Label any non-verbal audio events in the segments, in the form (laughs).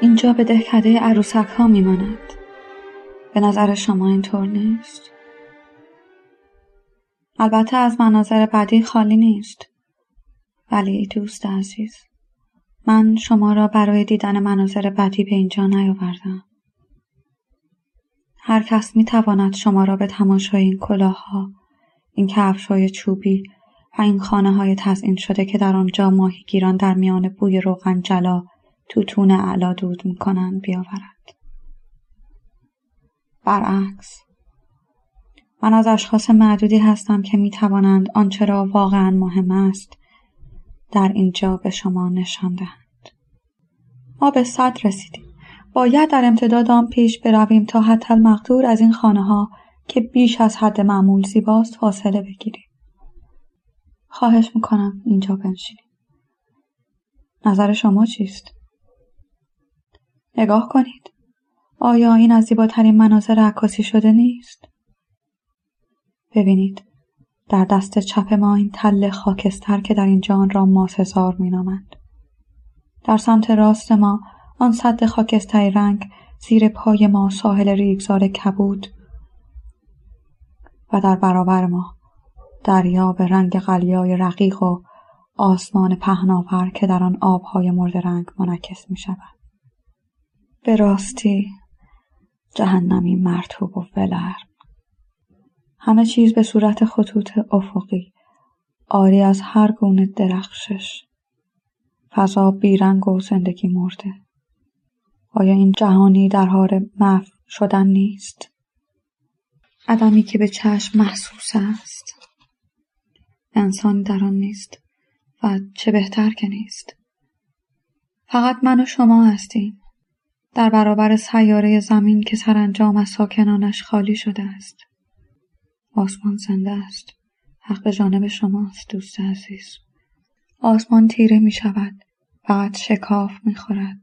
اینجا به دهکده عروسک ها میماند. به نظر شما اینطور نیست؟ البته از مناظر بعدی خالی نیست. ولی دوست عزیز من شما را برای دیدن مناظر بعدی به اینجا نیاوردم. هر کس می تواند شما را به تماشای این کلاهها این کفش های چوبی و این خانه های تزئین شده که در آنجا ماهیگیران در میان بوی روغن جلا توتون علا دود می‌کنند بیاورد برعکس. من از اشخاص معدودی هستم که می توانند آنچه را واقعا مهم است در اینجا به شما نشان دهند. ما به صد رسیدیم. باید در امتداد آن پیش برویم تا حتی المقدور از این خانه ها که بیش از حد معمول زیباست فاصله بگیریم. خواهش می‌کنم اینجا بنشینیم نظر شما چیست؟ نگاه کنید. آیا این از زیباترین مناظر عکاسی شده نیست؟ ببینید. در دست چپ ما این تل خاکستر که در اینجا آن را ماسهزار مینامند. در سمت راست ما آن سد خاکستری رنگ زیر پای ما ساحل ریگزار کبود و در برابر ما دریا به رنگ قلیای رقیق و آسمان پهناور که در آن آبهای مرد رنگ منعکس می شود. به راستی. جهنمی مرتوب و ولر. همه چیز به صورت خطوط افقی. آری از هر گونه درخشش. فضا بیرنگ و زندگی مرده. آیا این جهانی در حال محو شدن نیست؟ عدمی که به چشم محسوس است. انسان در آن نیست و چه بهتر که نیست. فقط من و شما هستیم. در برابر سیاره زمین که سرانجام از ساکنانش خالی شده است. آسمان زنده است. حق به جانب شماست دوست عزیز. آسمان تیره می شود. فقط شکاف می خورد.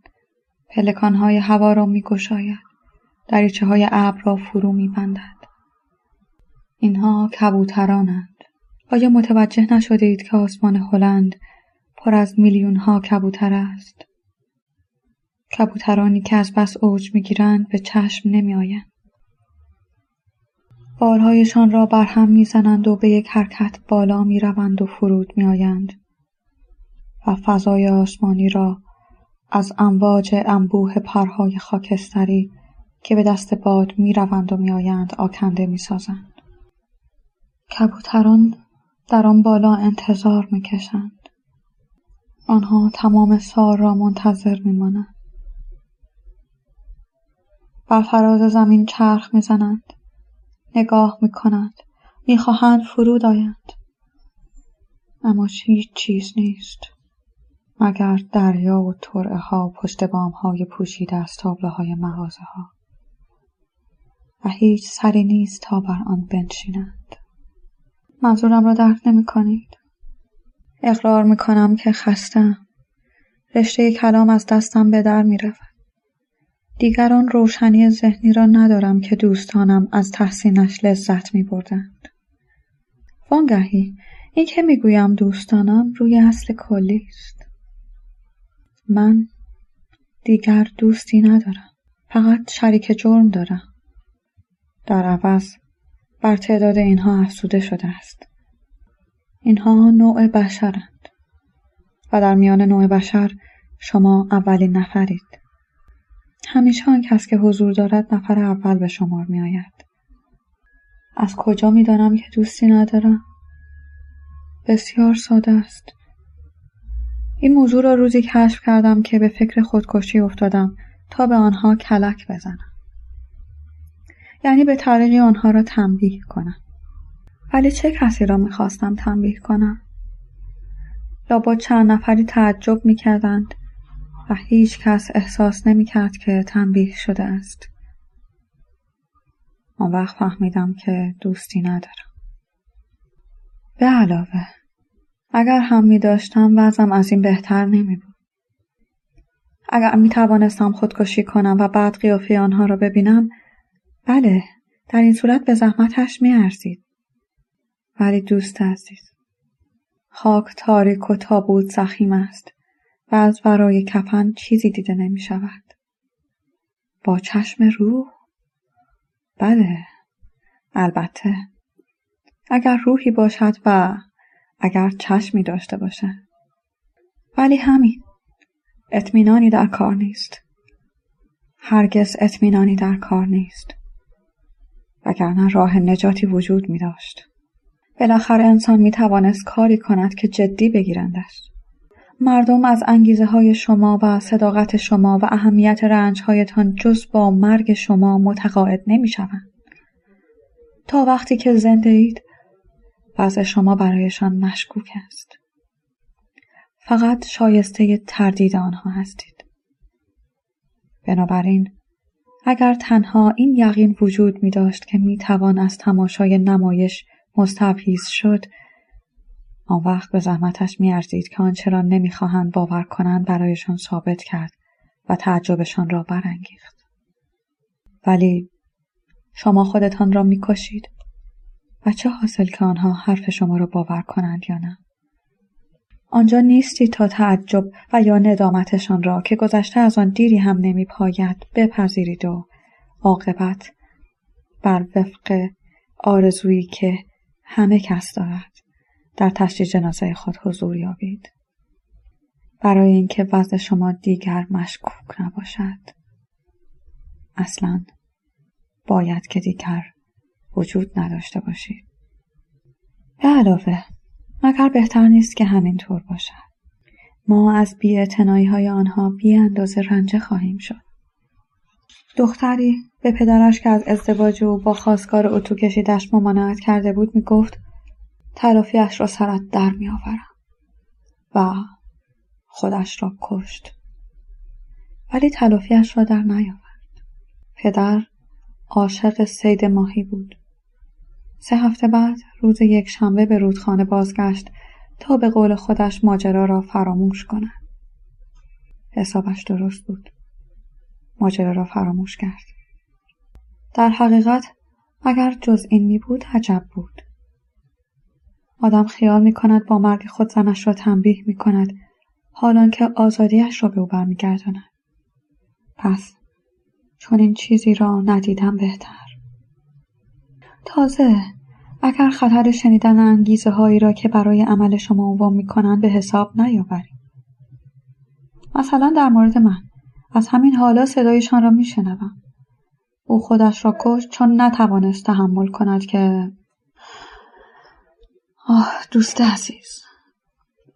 پلکانهای هوا را می گشاید. دریچه های ابر را فرو می بندد. اینها کبوترانند. آیا متوجه نشدید که آسمان هلند پر از میلیون ها کبوتر است؟ کبوترانی که از بس اوج می‌گیرند به چشم نمیآیند. بالهایشان را بر هم می‌زنند و به یک حرکت بالا می‌روند و فرود میآیند و فضای آسمانی را از امواج انبوه پرهای خاکستری که به دست باد می‌روند و میآیند آکنده می‌سازند. کبوتران در آن بالا انتظار می‌کشند. آنها تمام سال را منتظر میمانند. بر فراز زمین چرخ می‌زنند. نگاه می‌کنند. می‌خواهند فرود آیند. اما هیچ چیز نیست. مگر دریا و ترعه ها و پشت بام های پوشیده از تابله های مغازه ها و هیچ سری نیست تا بر آن بنشینند. منظورم را درک نمی کنید اقرار می کنم که خستم رشته کلام از دستم به در می رود. دیگران روشنی ذهنی را ندارم که دوستانم از تحسینش لذت می بردند. وانگهی این که می‌گویم دوستانم روی اصل کلی است. من دیگر دوستی ندارم. فقط شریک جرم دارم. در عوض بر تعداد اینها افزوده شده است. اینها نوع بشرند و در میان نوع بشر شما اولین نفرید. همیشه آن کس که حضور دارد نفر اول به شمار می آید. از کجا می دانم که دوستی ندارم؟ بسیار ساده است. این موضوع را روزی کشف کردم که به فکر خودکشی افتادم تا به آنها کلک بزنم. یعنی به طریقی آنها را تنبیه کنم. ولی چه کسی را می‌خواستم تنبیه کنم؟ لابد چند نفری تعجب می‌کردند و هیچ کس احساس نمی کرد که تنبیه شده است. آن وقت فهمیدم که دوستی ندارم. به علاوه اگر هم می داشتم وضعم از این بهتر نمی بود. اگر می توانستم خودکشی کنم و بعد قیافه آنها را ببینم بله در این صورت به زحمتش می ارزید. ولی دوست عزیز خاک تاریک و تابوت زخیم است و از ورای کفن چیزی دیده نمی شود. با چشم روح؟ بله البته. اگر روحی باشد و اگر چشمی داشته باشد ولی همین اطمینانی در کار نیست. هرگز اطمینانی در کار نیست. وگرنه راه نجاتی وجود می داشت بالاخره انسان می توانست کاری کند که جدی بگیرندش. مردم از انگیزه های شما و صداقت شما و اهمیت رنج هایتان جز با مرگ شما متقاعد نمی شوند. تا وقتی که زنده اید وضع شما برایشان مشکوک است. فقط شایسته تردید آنها هستید. بنابراین اگر تنها این یقین وجود می داشت که می توان از تماشای نمایش مستبهیز شد آن وقت به زحمتش میارزید که آنچه را نمی‌خواهند باور کنند برایشان ثابت کرد و تعجبشان را برانگیخت. ولی شما خودتان را می‌کشید و چه حاصل که آنها حرف شما را باور کنند یا نه؟ آنجا نیستی تا تعجب و یا ندامتشان را که گذشته از آن دیری هم نمیپاید بپذیرید و عاقبت بر وفق آرزویی که همه کس دارد. در تشییع جنازه خود حضور یابید. برای اینکه وضع شما دیگر مشکوک نباشد. اصلا باید که دیگر وجود نداشته باشید. به علاوه مگر بهتر نیست که همینطور باشد؟ ما از بی های آنها بی اندازه رنجه خواهیم شد. دختری به پدرش که از ازدواج او با خواستگار اتو کشیدش ممانعت کرده بود می‌گفت تلافیش را سرت در میآورم و خودش را کشت. ولی تلافیش را در نیاورد. پدر عاشق سید ماهی بود. سه هفته بعد روز یک شنبه به رودخانه بازگشت تا به قول خودش ماجرا را فراموش کند. حسابش درست بود. ماجرا را فراموش کرد. در حقیقت اگر جز این می بود عجب بود. آدم خیال می کند با مرگ خود زنش را تنبیه می کند حالان که آزادیش را به او برمیگرداند. پس چون این چیزی را ندیدم بهتر. تازه اگر خطر شنیدن انگیزه هایی را که برای عمل شما عنوان می کنند به حساب نیاوریم. مثلا در مورد من. از همین حالا صدایشان را میشنوم. او خودش را کشت چون نتوانست تحمل کند که آه دوست عزیز.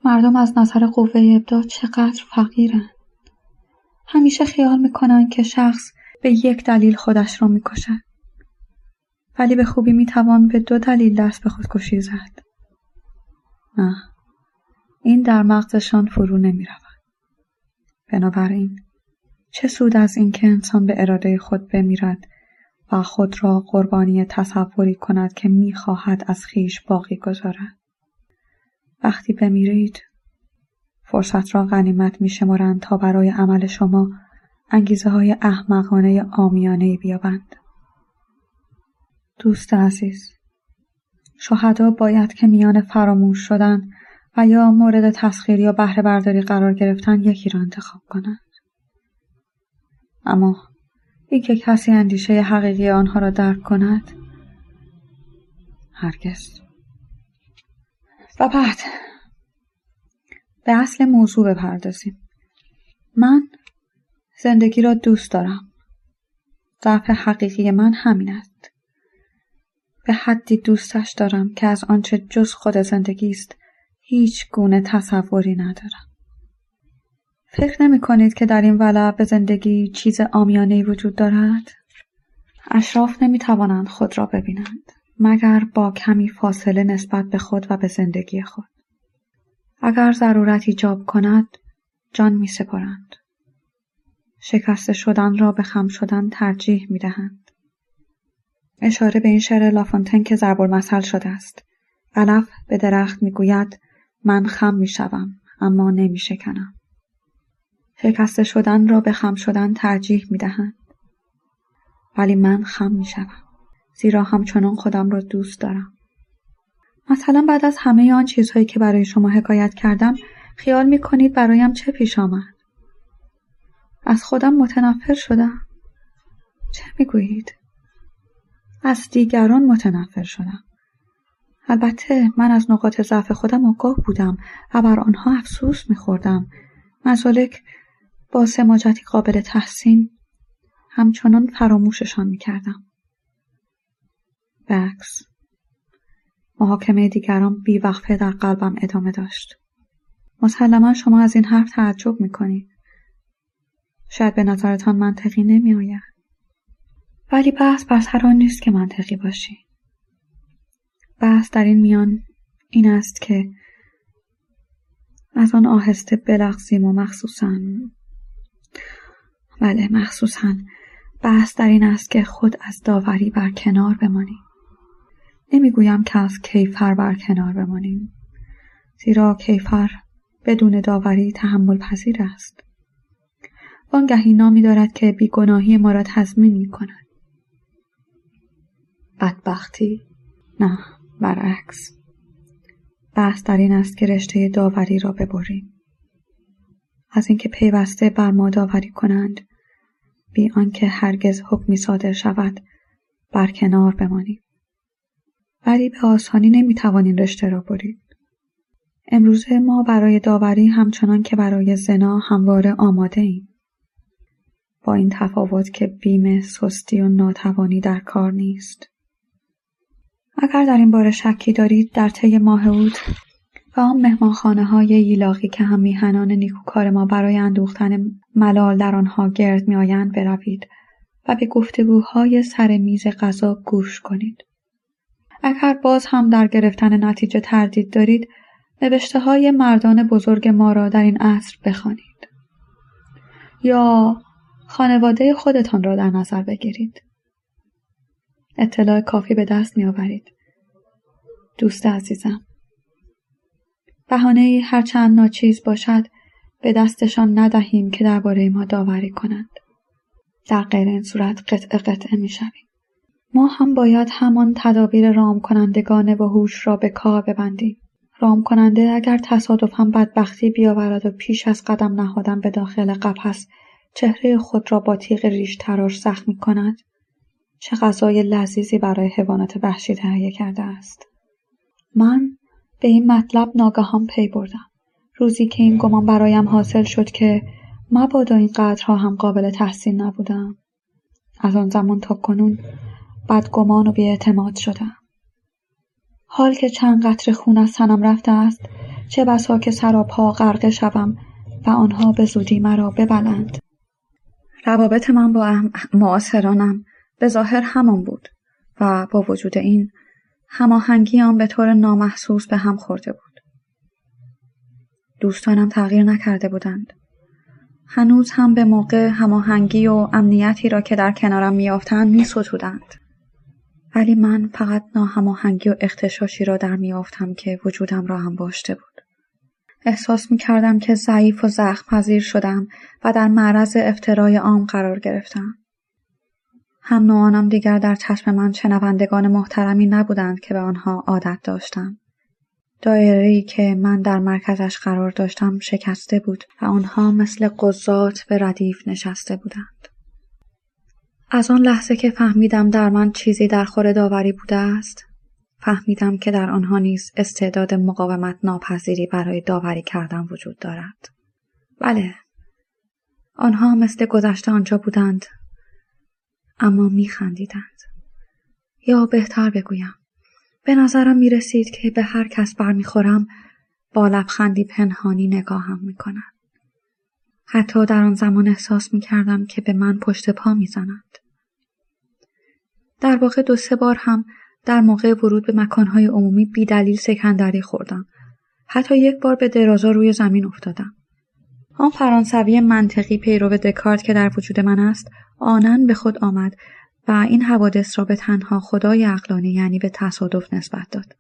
مردم از نظر قوه ابداع چقدر فقیرند همیشه خیال می‌کنند که شخص به یک دلیل خودش را می‌کشد. ولی به خوبی می‌توان به دو دلیل دست به خودکشی زد. نه این در مغزشان فرو نمی‌رود. بنابراین چه سود از اینکه انسان به اراده خود بمیرد و خود را قربانی تصوری کند که می‌خواهد از خیش باقی گذارد. وقتی بمیرید فرصت را غنیمت میشمرند تا برای عمل شما انگیزه های احمقانه آمیانه بیابند. دوست عزیز شهدا باید که میان فراموش شدن و یا مورد تسخیر یا بهره برداری قرار گرفتن یکی را انتخاب کنند. اما اینکه کسی اندیشه حقیقی آنها را درک کند. هرگز. و بعد به اصل موضوع بپردازیم. من زندگی را دوست دارم. ضعف حقیقی من همین است. به حدی دوستش دارم که از آنچه جز خود زندگی است هیچ گونه تصوری ندارم. فکر نمی کنید که در این ولع به زندگی چیز آمیانه وجود دارد؟ اشراف نمی توانند خود را ببینند مگر با کمی فاصله نسبت به خود و به زندگی خود. اگر ضرورت ایجاب کند جان می سپرند. شکسته شدن را به خم شدن ترجیح می دهند. اشاره به این شعر لافونتن که ضرب المثل شده است. علف به درخت می گوید من خم می شوم اما نمی شکنم. شکسته شدن را به خم شدن ترجیح می دهند. ولی من خم می شدم. زیرا همچنان خودم را دوست دارم. مثلا بعد از همه آن چیزهایی که برای شما حکایت کردم خیال می کنید برایم چه پیش آمد؟ از خودم متنفر شدم. چه می‌گویید از دیگران متنفر شدم البته من از نقاط ضعف خودم آگاه بودم و بر آنها افسوس میخوردم مزالک با سماجتی قابل تحسین همچنان فراموششان می‌کردم. بکس. محاکمه دیگران بیوقفه در قلبم ادامه داشت. مسلما شما از این حرف تعجب می‌کنید. شاید به نظرتان منطقی نمیآید. ولی بحث بر سر آن نیست که منطقی باشی. بحث در این میان این است که از آن آهسته بلغزیم و مخصوصا بله مخصوصا بحث در این است که خود از داوری بر کنار بمانیم. نمی‌گویم که از کیفر بر کنار بمانیم زیرا کیفر بدون داوری تحمل پذیر است. وانگهی نامی دارد که بیگناهی ما را تضمین می کند بدبختی؟ نه برعکس. بحث در این است که رشته داوری را ببریم. از اینکه پیوسته بر ما داوری کنند بی آنکه هرگز حکمی صادر شود بر کنار بمانیم ولی به آسانی نمی‌توانیم رشته را برید امروزه ما برای داوری همچنان که برای زنا همواره آماده ایم. با این تفاوت که بیم سستی و ناتوانی در کار نیست. اگر در این باره شکی دارید در طی ماه اوت و آن مهمانخانه های ییلاقی که هم میهنان نیکوکار ما برای اندوختن ملال در آنها گرد میآیند بروید و به گفتگوهای سر میز غذا گوش کنید. اگر باز هم در گرفتن نتیجه تردید دارید نوشته های مردان بزرگ ما را در این عصر بخوانید. یا خانواده خودتان را در نظر بگیرید. اطلاع کافی به دست می آورید. دوست عزیزم. بهانه هر چند ناچیز باشد به دستشان ندهیم که درباره ما داوری کنند. در غیر این صورت قطع قطعه می شویم. ما هم باید همان تدابیر رام کنندگان و هوش را به کار ببندیم. رام کننده اگر تصادفا بدبختی بیاورد و پیش از قدم نهادن به داخل قفس چهره خود را با تیغ ریش تراش زخمی کند چه غذای لذیذی برای حیوانات وحشی تهیه کرده است من به این مطلب ناگهان پی بردم. روزی که این گمان برایم حاصل شد که مبادا این قدرها هم قابل تحسین نبودم از آن زمان تا کنون بدگمان و بیاعتماد شدم. حال که چند قطر خون از تنم رفته است چه بسا که سراپا غرقه شوم و آنها به زودی مرا ببلند. روابط من با معاصرانم به ظاهر همان بود و با وجود این هماهنگی آن به طور نامحسوس به هم خورده بود. دوستانم تغییر نکرده بودند. هنوز هم به موقع هماهنگی و امنیتی را که در کنارم میافتند میستودند. ولی من فقط ناهماهنگی و اختشاشی را در میافتم که وجودم را هم باشته بود. احساس می کردم که ضعیف و زخم پذیر شدم و در معرض افترای عام قرار گرفتم. هم نوعانم دیگر در چشم من شنوندگان محترمی نبودند که به آنها عادت داشتم. دایره‌ای که من در مرکزش قرار داشتم شکسته بود و آنها مثل قضات به ردیف نشسته بودند. از آن لحظه که فهمیدم در من چیزی در خور داوری بوده است فهمیدم که در آنها نیز استعداد مقاومت ناپذیری برای داوری کردن وجود دارد بله آنها مثل گذشته آنجا بودند اما میخندیدند یا بهتر بگویم به نظرم می رسید که به هر کس برمیخورم با لبخندی پنهانی نگاهم می حتی در آن زمان احساس می کردم که به من پشت پا می زنند. در واقع دو سه بار هم در موقع ورود به مکانهای عمومی بیدلیل سکندری خوردم. حتی یک بار به درازا روی زمین افتادم. آن فرانسوی منطقی پیرو دکارت که در وجود من است آنن به خود آمد و این حوادث را به تنها خدای اقلانی یعنی به تصادف نسبت داد.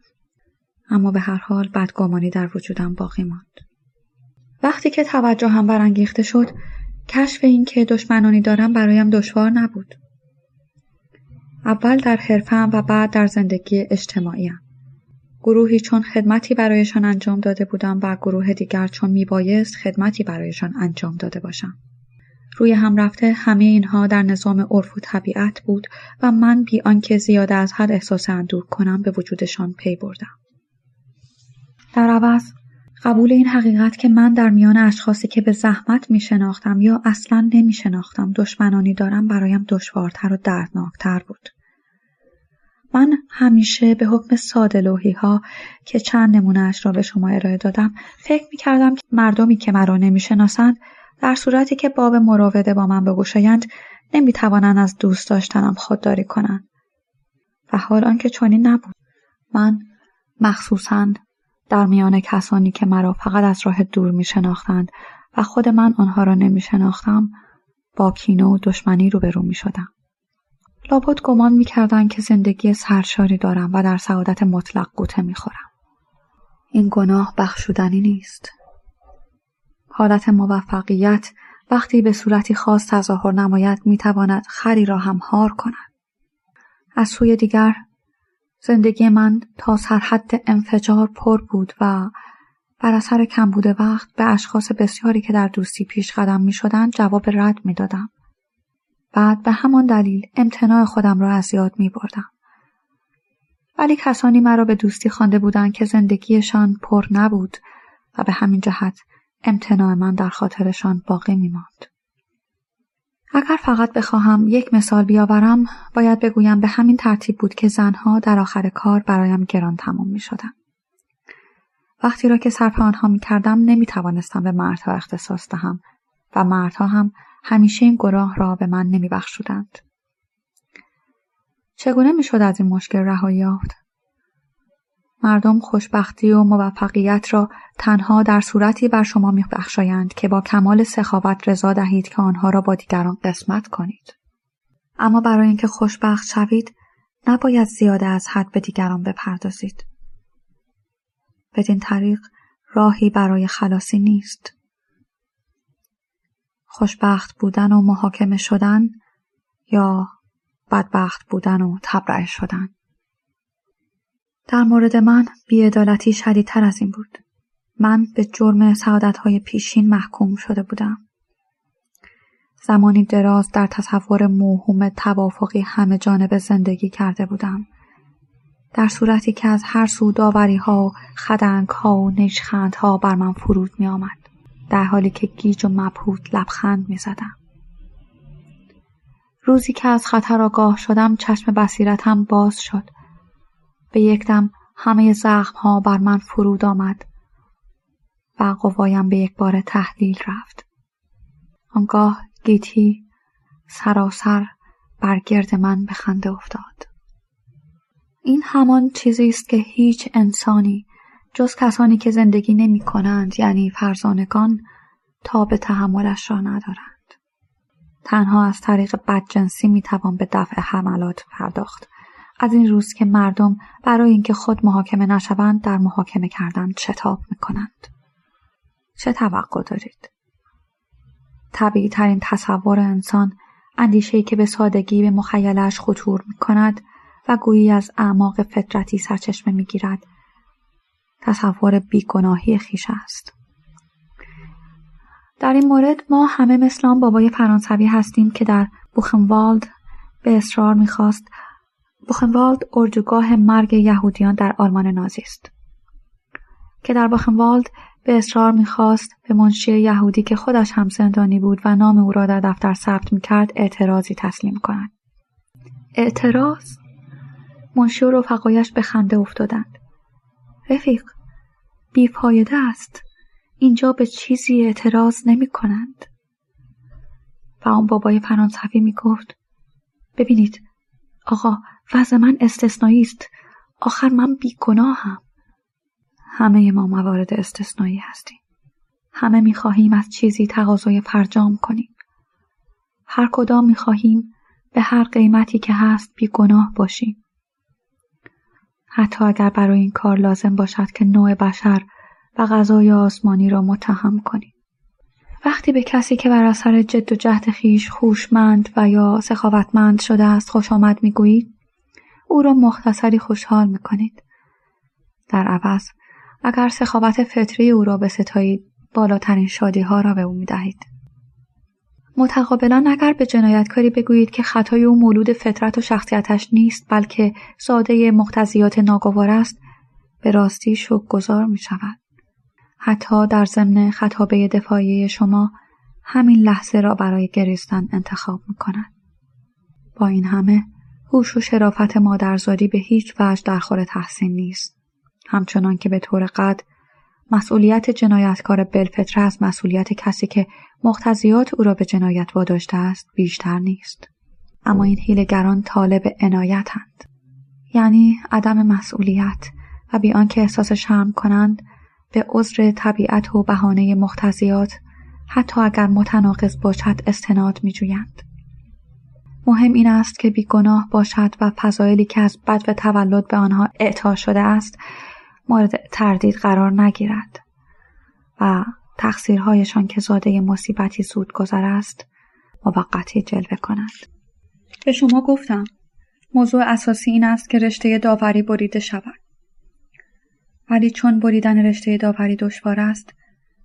اما به هر حال بدگمانی در وجودم باقی ماند. وقتی که توجه هم برانگیخته شد کشف این که دشمنانی دارم برایم دشوار نبود. اول در حرفم و بعد در زندگی اجتماعیم. گروهی چون خدمتی برایشان انجام داده بودم و گروه دیگر چون میبایست خدمتی برایشان انجام داده باشم. روی هم رفته همه اینها در نظام عرف و طبیعت بود و من بی آنکه زیاده از حد احساس اندوه کنم به وجودشان پی بردم. در عوض قبول این حقیقت که من در میان اشخاصی که به زحمت می شناختم یا اصلا نمی شناختم دشمنانی دارم برایم دشوارتر و دردناکتر بود. من همیشه به حکم ساده لوحی ها که چند نمونه اش را به شما ارائه دادم فکر می کردم که مردمی که مرا نمی شناسند در صورتی که باب مراوده با من بگشایند نمی توانند از دوست داشتنم خودداری کنند. و حال آنکه چنین نبود. من مخصوصا در میان کسانی که مرا فقط از راه دور می شناختند و خود من آنها را نمی شناختم با کینه و دشمنی روبرو می شدم. لابد گمان می کردن که زندگی سرشاری دارم و در سعادت مطلق قوطه می خورم. این گناه بخشودنی نیست. حالت موفقیت وقتی به صورتی خاص تظاهر نماید می تواند خری را هم هار کند. از سوی دیگر زندگی من تا سرحد انفجار پر بود و بر اثر کمبود وقت به اشخاص بسیاری که در دوستی پیش قدم می شدن جواب رد می دادم. بعد به همان دلیل امتناع خودم را از یاد می بردم. ولی کسانی مرا به دوستی خوانده بودند که زندگیشان پر نبود و به همین جهت امتناع من در خاطرشان باقی می ماند. اگر فقط بخواهم یک مثال بیاورم باید بگویم به همین ترتیب بود که زنها در آخر کار برایم گران تمام می شدن. وقتی را که صرف آنها می کردم نمی توانستم به مردها اختصاص دهم و مردها هم همیشه این گناه را به من نمی بخشودند. چگونه می شد از این مشکل رهایی یافت؟ مردم خوشبختی و موفقیت را تنها در صورتی بر شما میبخشایند که با کمال سخاوت رضا دهید که آنها را با دیگران قسمت کنید. اما برای اینکه خوشبخت شوید نباید زیاده از حد به دیگران بپردازید. بدین طریق راهی برای خلاصی نیست. خوشبخت بودن و محاکمه شدن یا بدبخت بودن و تبرئه شدن. در مورد من بیعدالتی شدیدتر از این بود. من به جرم سعادتهای پیشین محکوم شده بودم. زمانی دراز در تصور موهوم توافقی همه جانب زندگی کرده بودم. در صورتی که از هر سو داوری ها و خدنگ ها و نشخند ها بر من فرود می آمد. در حالی که گیج و مبهوت لبخند می زدم. روزی که از خطر آگاه شدم چشم بصیرتم باز شد به یکدم همه ها بر من فرود آمد و قوایم به یک بار تحلیل رفت. آنگاه گیتی سراسر بر گرد من به خنده افتاد. این همان چیزی است که هیچ انسانی جز کسانی که زندگی نمی کنند یعنی فرزانگان تا به تحملش را ندارند. تنها از طریق بدجنسی می توان به دفع حملات پرداخت از این روز که مردم برای اینکه خود محاکمه نشوند در محاکمه کردن شتاب می‌کنند چه توقع دارید طبیعی ترین تصور انسان اندیشهای که به سادگی به مخیلش خطور می کند و گویی از اعماق فطرتی سرچشمه می گیرد. تصور بیگناهی خیش است. در این مورد ما همه مثل بابای فرانسوی هستیم که در بوخنوالد به اصرار می‌خواست. بوخنوالد اردوگاه مرگ یهودیان در آلمان نازی است. که در بوخنوالد به اصرار می‌خواست به منشی یهودی که خودش هم زندانی بود و نام او را در دفتر ثبت می‌کرد اعتراضی تسلیم کند. اعتراض؟ منشی و رفقایش به خنده افتادند. رفیق بیفایده است. اینجا به چیزی اعتراض نمی کنند. و آن بابای فرانسوی می گفت ببینید آقا وضع من استثنایی است. آخر من بیگناهم. همه ما موارد استثنایی هستیم. همه می‌خواهیم از چیزی تقاضای فرجام کنیم. هر کدام می‌خواهیم به هر قیمتی که هست بیگناه باشیم. حتی اگر برای این کار لازم باشد که نوع بشر و غذای آسمانی را متهم کنیم. وقتی به کسی که بر اثر جد و جهد خیش خوشمند و یا سخاوتمند شده است خوش آمد می‌گویید او را مختصری خوشحال می‌کنید. در عوض اگر سخاوت فطری او را به ستایید بالاترین شادی ها را به او می‌دهید. متقابلا اگر به جنایتکاری بگویید که خطای او مولود فطرت و شخصیتش نیست بلکه ساده مقتضیات ناگوار است به راستی شک گذار می شود. حتی در ضمن خطابه دفاعی شما همین لحظه را برای گریستن انتخاب می کند. با این همه هوش و شرافت مادرزادی به هیچ وجه در خور تحسین نیست. همچنان که به طور قد مسئولیت جنایتکار بلفتره از مسئولیت کسی که مقتضیات او را به جنایت واداشته است بیشتر نیست. اما این هیلگران طالب عنایتند. یعنی عدم مسئولیت و بیان که احساس شرم کنند به عذر طبیعت و بهانه مقتضیات حتی اگر متناقض باشد استناد می جویند. مهم این است که بیگناه باشد و فضایلی که از بد و تولد به آنها اعطا شده است مورد تردید قرار نگیرد و تقصیرهایشان که زاده مصیبتی زود گذر است موقتی جلوه کند. به شما گفتم موضوع اساسی این است که رشته داوری بریده شود. ولی چون بریدن رشته داوری دشوار است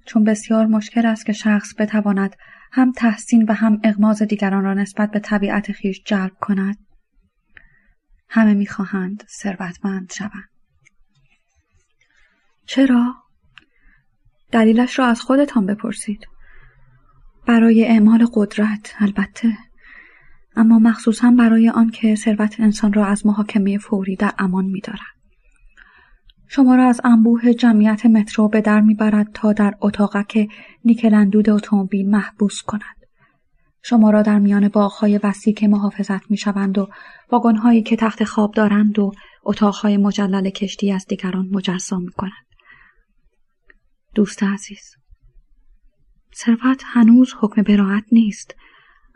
چون بسیار مشکل است که شخص بتواند هم تحسین و هم اغماز دیگران را نسبت به طبیعت خیش جلب کند همه می‌خواهند ثروتمند شوند. چرا؟ دلیلش را از خودتان بپرسید. برای اعمال قدرت البته. اما مخصوصا برای آنکه ثروت انسان را از محاکمه فوری در امان میدارد. شما را از انبوه جمعیت مترو به در می‌برد تا در اتاقک نیکلندود اتومبیل محبوس کند. شما را در میان باغهای وسیع که محافظت می‌شوند و واگنهایی که تخت خواب دارند و اتاقهای مجلل کشتی از دیگران مجسم می کند. دوست عزیز. ثروت هنوز حکم براعت نیست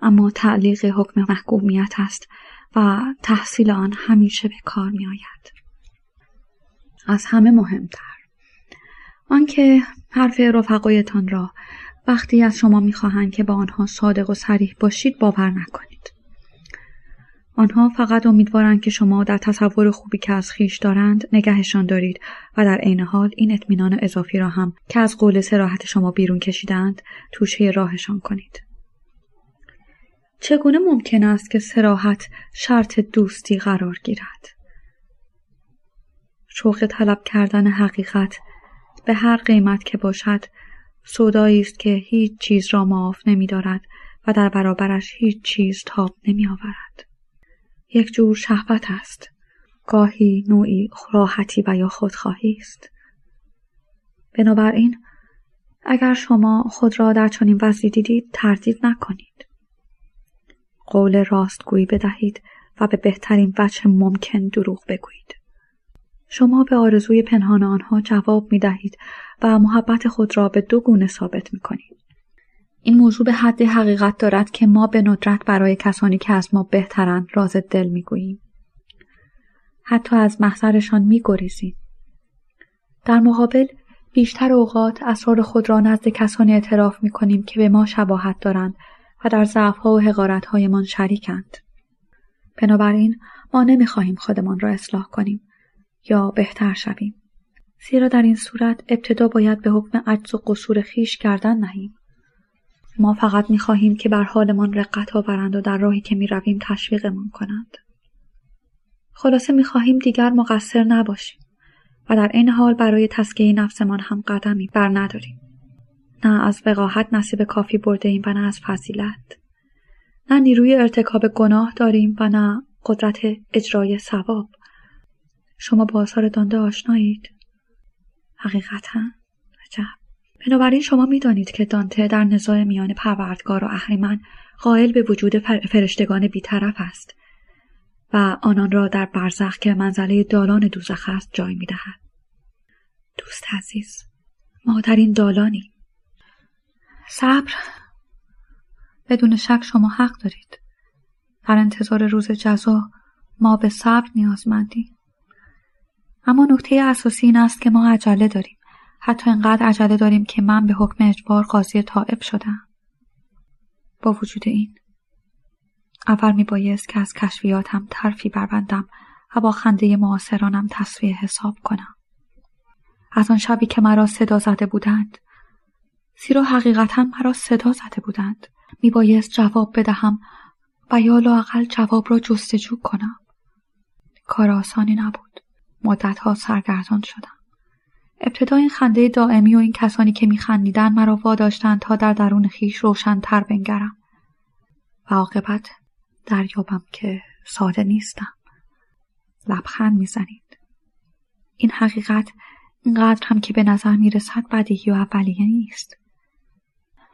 اما تعلیق حکم محکومیت است و تحصیل آن همیشه به کار می آید. از همه مهمتر. آنکه حرف رفقایتان را وقتی از شما می‌خواهند که با آنها صادق و صریح باشید باور نکنید. آنها فقط امیدوارند که شما در تصور خوبی که از خیش دارند نگهشان دارید و در عین حال این اطمینان اضافی را هم که از قول سراحت شما بیرون کشیدند توشه راهشان کنید چگونه ممکن است که سراحت شرط دوستی قرار گیرد شوق طلب کردن حقیقت به هر قیمت که باشد سودایی است که هیچ چیز را معاف نمی دارد و در برابرش هیچ چیز تاب نمی آورد. یک جور شهوت است. گاهی نوعی راحتی و یا خودخواهی است. بنابراین اگر شما خود را در چنین وضعی دیدید تردید نکنید. قول راستگویی بدهید و به بهترین وجه ممکن دروغ بگویید. شما به آرزوی پنهان آنها جواب می دهید و محبت خود را به دو گونه ثابت می کنید. این موضوع به حد حقیقت دارد که ما به ندرت برای کسانی که از ما بهترند راز دل می گوییم. حتی از محضرشان می گریزیم. در مقابل بیشتر اوقات اسرار خود را نزد کسانی اعتراف می کنیم که به ما شباهت دارند و در ضعفها و حقارتهایمان شریکند. بنابراین ما نمی‌خواهیم خودمان را اصلاح کنیم یا بهتر شویم. زیرا در این صورت ابتدا باید به حکم عجز و قصور خیش کردن نهیم. ما فقط می‌خواهیم که بر حالمان رقت آورند و در راهی که می‌رویم تشویقمان کنند. خلاصه می‌خواهیم دیگر مقصر نباشیم و در این حال برای تسکیه نفسمان هم قدمی بر نداریم. نه از وقاحت نصیب کافی برده ایم و نه از فضیلت. نه نیروی ارتکاب گناه داریم و نه قدرت اجرای ثواب. شما با آثار دانده آشنایید؟ حقیقتا؟ عجب. بنابراین شما می‌دانید که دانته در نزاع میان پروردگار و اهریمن قائل به وجود فرشتگان بیطرف است و آنان را در برزخ که منزله دالان دوزخ است جای می‌دهد. دوست عزیز ما در این دالانی صبر بدون شک شما حق دارید. در انتظار روز جزا ما به صبر نیازمندیم. اما نکته اساسی این است که ما عجله داریم. حتی انقدر عجله داریم که من به حکم اجبار قاضی طائب شدم. با وجود این اول می بایست که از کشفیاتم ترفی بربندم و با خنده معاصرانم تصویه حساب کنم. از آن شبی که مرا صدا زده بودند زیرا حقیقتا مرا صدا زده بودند میبایست جواب بدهم و یا لاقل جواب را جستجو کنم. کار آسانی نبود. مدتها سرگردان شدم. ابتدا این خنده دائمی و این کسانی که میخندیدند مرا واداشتند تا در درون خیش روشنتر بنگرم. و عاقبت دریابم که ساده نیستم. لبخند می‌زنید. این حقیقت اینقدر هم که به نظر می‌رسد بدیهی و اولیه نیست.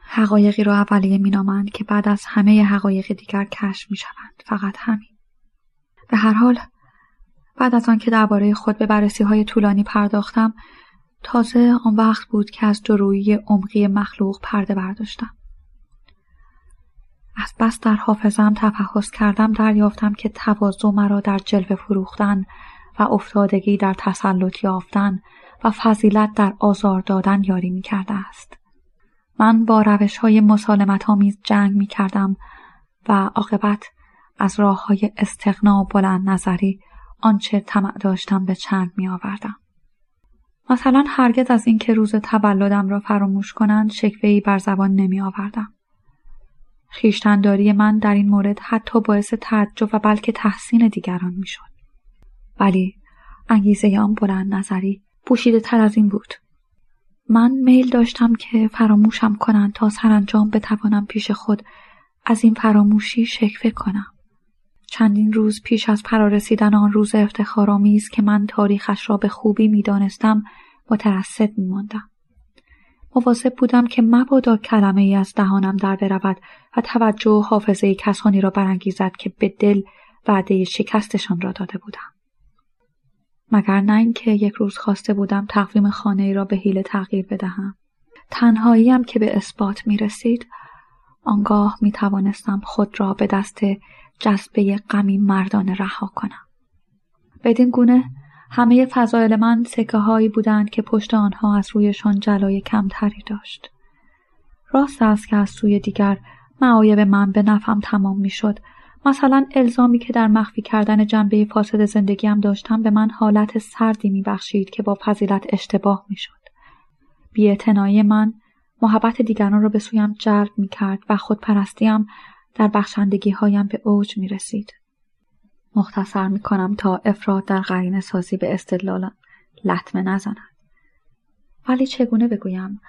حقایقی را اولیه مینامند که بعد از همه حقایق دیگر کشف می‌شوند. فقط همین. به هر حال بعد از آنکه درباره خود به بررسی های طولانی پرداختم تازه آن وقت بود که از جرویی عمقی مخلوق پرده برداشتم از بس در حافظم تفحص کردم دریافتم که تواضع مرا در جلوه فروختن و افتادگی در تسلط یافتن و فضیلت در آزار دادن یاری می کرده است. من با روش های مسالمت آمیز جنگ می کردم و عاقبت از راه های استقنا بلند نظری آنچه طمع داشتم به چنگ می آوردم. مثلا هرگز از اینکه روز تولدم را فراموش کنند شکوهی بر زبان نمی آوردم. خیشتنداری من در این مورد حتی باعث تعجب و بلکه تحسین دیگران می شد. ولی انگیزه آن بلند نظری پوشیده تر از این بود. من میل داشتم که فراموشم کنند تا سرانجام بتوانم پیش خود از این فراموشی شکفه کنم. چندین روز پیش از فرارسیدن آن روز افتخارآمیز که من تاریخش را به خوبی می‌دانستم مترصد میماندم. مواظب بودم که مبادا کلمه ای از دهانم در برود و توجه و حافظه کسانی را برانگیزد که به دل وعده شکستشان را داده بودم. مگر نه اینکه یک روز خواسته بودم تقویم خانه ای را به حیله تغییر بدهم. تنهاییم که به اثبات می رسید آنگاه می توانستم خود را به دست جذبه غمی مردانه رها کنم. بدین گونه همه فضایل من سکه هایی بودند که پشت آنها از رویشان جلای کمتری داشت. راست است که از سوی دیگر معایب من به نفم تمام می‌شد. مثلا الزامی که در مخفی کردن جنبه فاسد زندگیم داشتم به من حالت سردی میبخشید که با فضیلت اشتباه می‌شد. بیاعتنایی من محبت دیگران را به سویم جلب می‌کرد و خودپرستیم در بخشندگی هایم به اوج می رسید. مختصر می کنم تا افراد در قرین سازی به استدلال لطمه نزند. ولی چگونه بگویم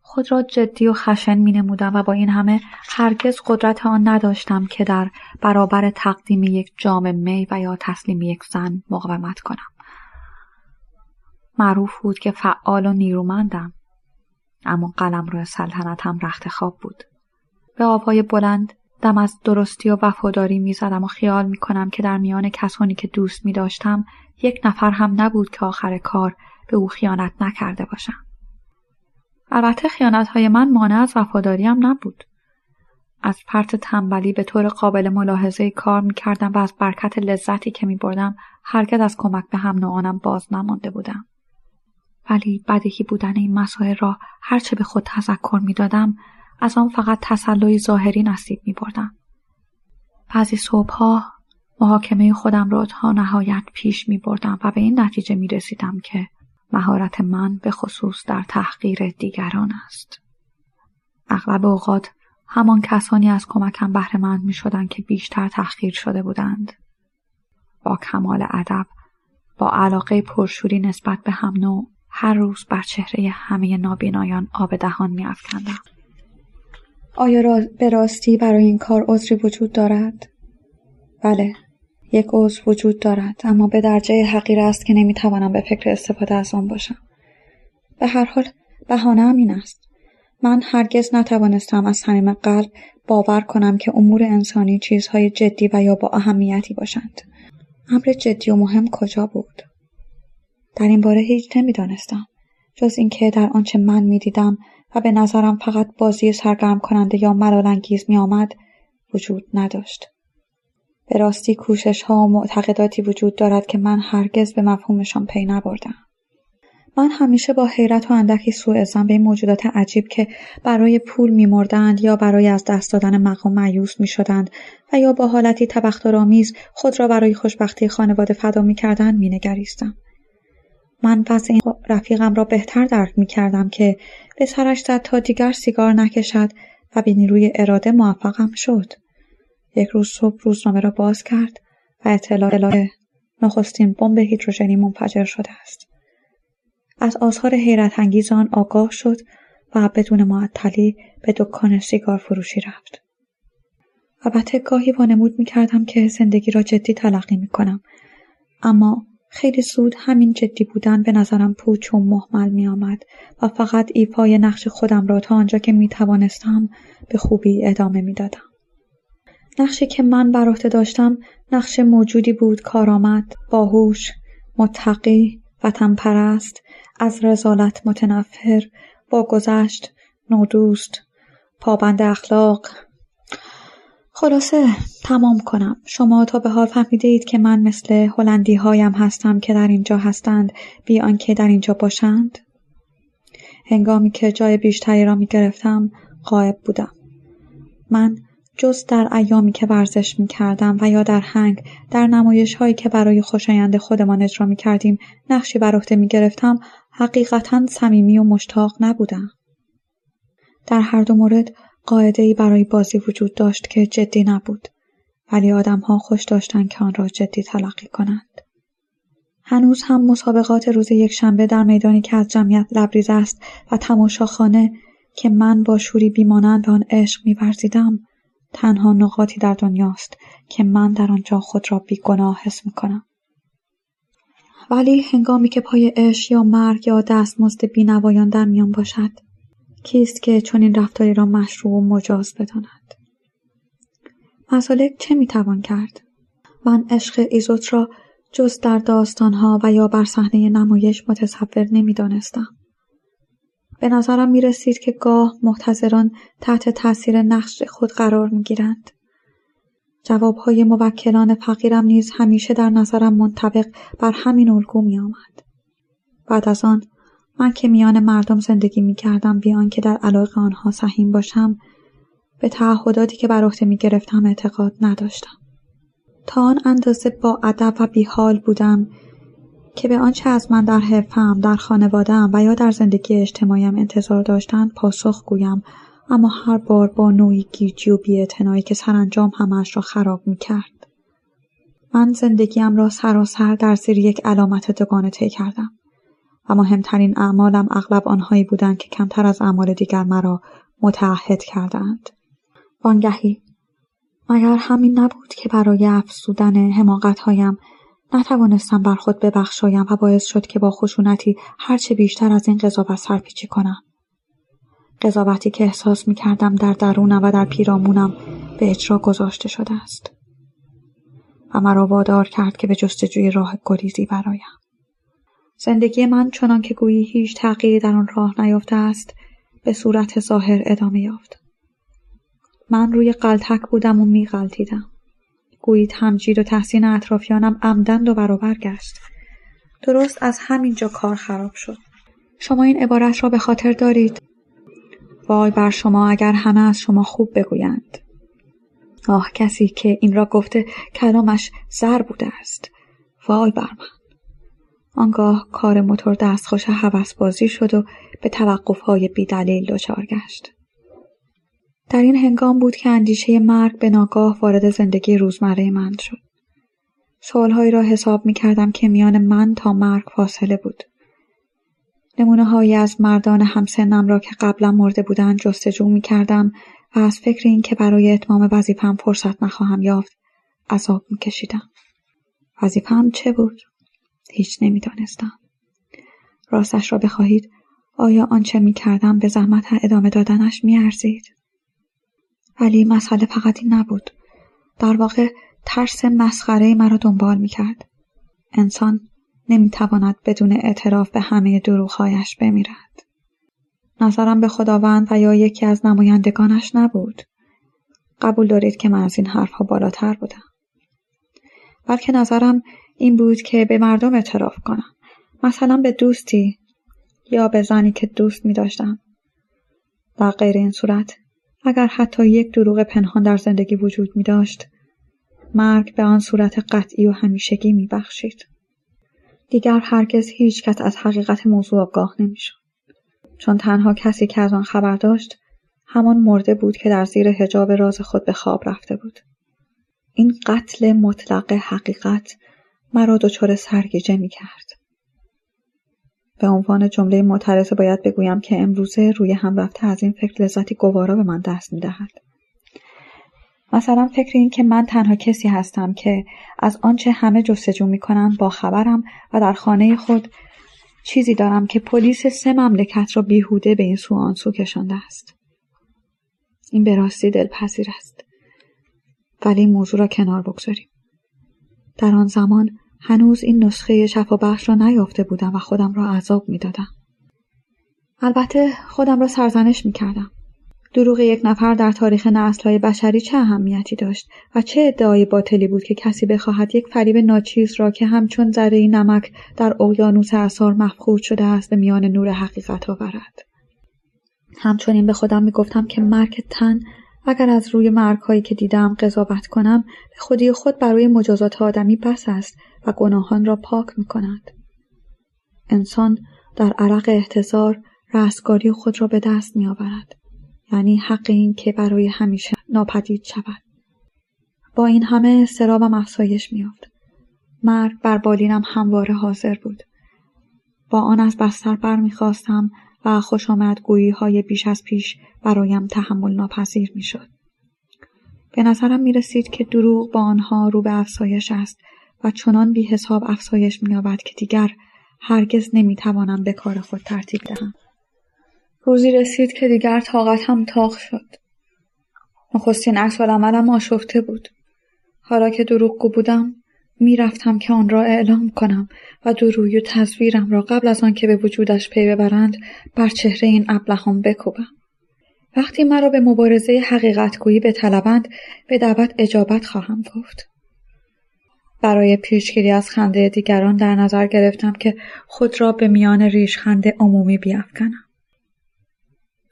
خود را جدی و خشن می نمودم و با این همه هرگز قدرت آن نداشتم که در برابر تقدیم یک جام می و یا تسلیم یک زن مقاومت کنم. معروف بود که فعال و نیرومندم اما قلم روی سلطنتم رخت خواب بود. به آوای بلند دم از درستی و وفاداری می‌زدم و خیال می‌کنم که در میان کسانی که دوست می داشتم یک نفر هم نبود که آخر کار به او خیانت نکرده باشم. البته خیانت های من مانع از وفاداریم نبود. از پرت تنبلی به طور قابل ملاحظه کار می کردم و از برکت لذتی که می بردم هرگز از کمک به هم نوعانم باز نمانده بودم. ولی بدهی بودن این مسائل را هرچه به خود تذکر می دادم از آن فقط تسلای ظاهری نصیب می بردم. بعضی صبحها محاکمه خودم را تا نهایت پیش می بردم و به این نتیجه می رسیدم که مهارت من به خصوص در تحقیر دیگران است. اغلب اوقات همان کسانی از کمکم بهره می شدند که بیشتر تحقیر شده بودند. با کمال ادب با علاقه پرشوری نسبت به هم نوع هر روز بر چهره همه نابینایان آب دهان می افکندم. آیا به راستی برای این کار عذری وجود دارد؟ بله یک عذر وجود دارد اما به درجه حقیر است که نمی‌توانم به فکر استفاده از آن باشم. به هر حال بهانه این است. من هرگز نتوانستم از صمیم قلب باور کنم که امور انسانی چیزهای جدی و یا با اهمیتی باشند. امر جدی و مهم کجا بود؟ در این باره هیچ نمی‌دانستم. جز اینکه در آنچه من می‌دیدم و به نظرم فقط بازی سرگرم کننده یا ملالانگیز می آمد وجود نداشت. به راستی کوشش ها و معتقداتی وجود دارد که من هرگز به مفهومشان پی نبردم. من همیشه با حیرت و اندکی سوء زن به موجودات عجیب که برای پول میمردند یا برای از دست دادن مقام معیوس می‌شدند و یا با حالتی تبخترآمیز خود را برای خوشبختی خانواده فدا می‌کردند مینگریستم من وضع رفیقم را بهتر درک می کردم که به سرش زد تا دیگر سیگار نکشد و به نیروی اراده موفقم شد. یک روز صبح روزنامه را باز کرد و اطلاع نخستین بمب هیدروژنی منفجر شده است. از آثار حیرت انگیز آن آگاه شد و بدون معطلی به دکان سیگار فروشی رفت. البته گاهی وانمود می کردم که زندگی را جدی تلقی می کنم. اما خیلی زود همین جدی بودن به نظرم پوچ و محمل می آمد و فقط ایفای نقش خودم را تا آنجا که می توانستم به خوبی ادامه می دادم. نقشی که من بر داشتم نقش موجودی بود کارآمد، باهوش، متقی، وطن پرست، از رزالت متنفر، با گذشت، نودوست، پابند اخلاق، خلاصه تمام کنم. شما تا به حال فهمیده اید که من مثل هلندی هایم هستم که در اینجا هستند بی آنکه در اینجا باشند. هنگامی که جای بیشتری را می گرفتم بودم. من جز در ایامی که ورزش می کردم و یا در هنگ در نمایش هایی که برای خوشایند خودمان اجرا می کردیم نقشی بر عهده می گرفتم حقیقتا صمیمی و مشتاق نبودم. در هر دو مورد ای برای بازی وجود داشت که جدی نبود ولی آدمها خوش داشتند که آن را جدی تلقی کنند. هنوز هم مسابقات روز یکشنبه در میدانی که از جمعیت لبریز است و تماشاخانه که من با شوری بیمانند به آن عشق میورزیدم تنها نقاطی در دنیاست که من در آنجا خود را بیگناه حس می‌کنم ولی هنگامی که پای عشق یا مرگ یا دستمزد بینوایان در میان باشد کیست که چنین رفتاری را مشروع و مجاز بداند مسالک چه می‌توان کرد من عشق ایزوت را جز در داستانها و یا بر صحنه نمایش متصور نمی‌دانستم به نظرم می رسید که گاه محتضران تحت تاثیر نقش خود قرار می گیرند. جوابهای موکلان فقیرم نیز همیشه در نظرم منطبق بر همین الگو می آمد. بعد از آن من که میان مردم زندگی می کردم بیان که در علاقه آنها سهیم باشم به تعهداتی که بر عهده می گرفتم اعتقاد نداشتم. تا آن اندازه با ادب و بیحال بودم که به آنچه از من در حرفم در خانوادهام و یا در زندگی اجتماعیم انتظار داشتند پاسخ گویم اما هر بار با نوعی گیجی و بیاعتنایی که سرانجام همش را خراب می کرد. من زندگیم را سراسر در زیر یک علامت دوگانه طی کردم. و مهمترین اعمالم اغلب آنهایی بودند که کمتر از اعمال دیگر مرا متعهد کردند. وانگهی مگر همین نبود که برای افزودن حماقتهایم نتوانستم بر خود ببخشایم و باعث شد که با خشونتی هرچه بیشتر از این قضاوت سرپیچی کنم. قضاوتی که احساس می کردم در درونم و در پیرامونم به اجرا گذاشته شده است. و مرا وادار کرد که به جستجوی راه گریزی برایم. زندگی من چنان که گویی هیچ تغییری در آن راه نیافته است به صورت ظاهر ادامه یافت. من روی قلتک بودم و میغلطیدم. گویی تمجید و تحسین اطرافیانم عمدن و برابر گشت. درست از همینجا کار خراب شد. شما این عبارت را به خاطر دارید. وای بر شما اگر همه از شما خوب بگویند. آه کسی که این را گفته کلامش زر بوده است. وای بر من. آنگاه کار موتور دستخوش بازی شد و به توقفهای بیدلیل دچار گشت در این هنگام بود که اندیشه مرگ به ناگاه وارد زندگی روزمره من شد سوالهایی را حساب می کردم که میان من تا مرگ فاصله بود نمونه هایی از مردان همسنم را که قبلا مرده بودند جستجو می کردم و از فکر این که برای اتمام وظیفم فرصت نخواهم یافت عذاب می کشیدم. وظیفم چه بود؟ هیچ نمی‌دانستم راستش را بخواهید آیا آنچه می کردم به زحمت ادامه دادنش می ارزید؟ ولی مسئله فقط این نبود. در واقع ترس مسخره مرا دنبال می کرد. انسان نمی تواند بدون اعتراف به همه دروغهایش بمیرد. نظرم به خداوند و یا یکی از نمایندگانش نبود. قبول دارید که من از این حرفها بالاتر بودم. بلکه نظرم این بود که به مردم اعتراف کنم مثلا به دوستی یا به زنی که دوست می داشتم. در غیر این صورت اگر حتی یک دروغ پنهان در زندگی وجود می داشت مرگ به آن صورت قطعی و همیشگی می بخشید. دیگر هرگز هیچ کس از حقیقت موضوع آگاه نمی شد. چون تنها کسی که از آن خبر داشت همان مرده بود که در زیر حجاب راز خود به خواب رفته بود این قتل مطلق حقیقت مرا دچار سرگیجه می کرد. به عنوان جمله معترضه باید بگویم که امروزه روی هم رفته از این فکر لذتی گوارا به من دست می دهد. مثلا فکر این که من تنها کسی هستم که از آنچه همه جستجو می کنند با خبرم و در خانه خود چیزی دارم که پلیس سه مملکت را بیهوده به این سو آن سو کشانده است. این به راستی دلپذیر است. ولی موضوع را کنار بگذاریم. در آن زمان هنوز این نسخه شفا بخش را نیافته بودم و خودم را عذاب می دادم. البته خودم را سرزنش می کردم. دروغ یک نفر در تاریخ نسلهای بشری چه اهمیتی داشت و چه ادعای باطلی بود که کسی بخواهد یک فریب ناچیز را که همچون ذره نمک در اقیانوس اثار مفقود شده است به میان نور حقیقت آورد همچنین به خودم می‌گفتم که مرگ تن اگر از روی مرگهایی که دیدم قضاوت کنم به خودی خود برای مجازات آدمی بس است و گناهان را پاک می کند. انسان در عرق احتضار رستگاری خود را به دست می آورد. یعنی حق این که برای همیشه ناپدید شود. با این همه سرابم افزایش میافت. مرگ بر بالینم همواره حاضر بود. با آن از بستر برمیخواستم و خوش آمد گویی های بیش از پیش برایم تحمل ناپذیر می‌شد. به نظرم می رسید که دروغ با آنها رو به افزایش است و چنان بی حساب افزایش می که دیگر هرگز نمی توانم به کار خود ترتیب دهم. روزی رسید که دیگر طاقتم تاق شد. نخستین عملم آشفته بود. حالا که دروغگو بودم می‌رفتم که آن را اعلام کنم و دروی و تصویرم را قبل از آن که به وجودش پی ببرند بر چهره این ابلهان بکوبم. وقتی مرا به مبارزه حقیقتگویی به طلبند به دعوت اجابت خواهم گفت. برای پیشگیری از خنده دیگران در نظر گرفتم که خود را به میان ریش خنده عمومی بیافکنم.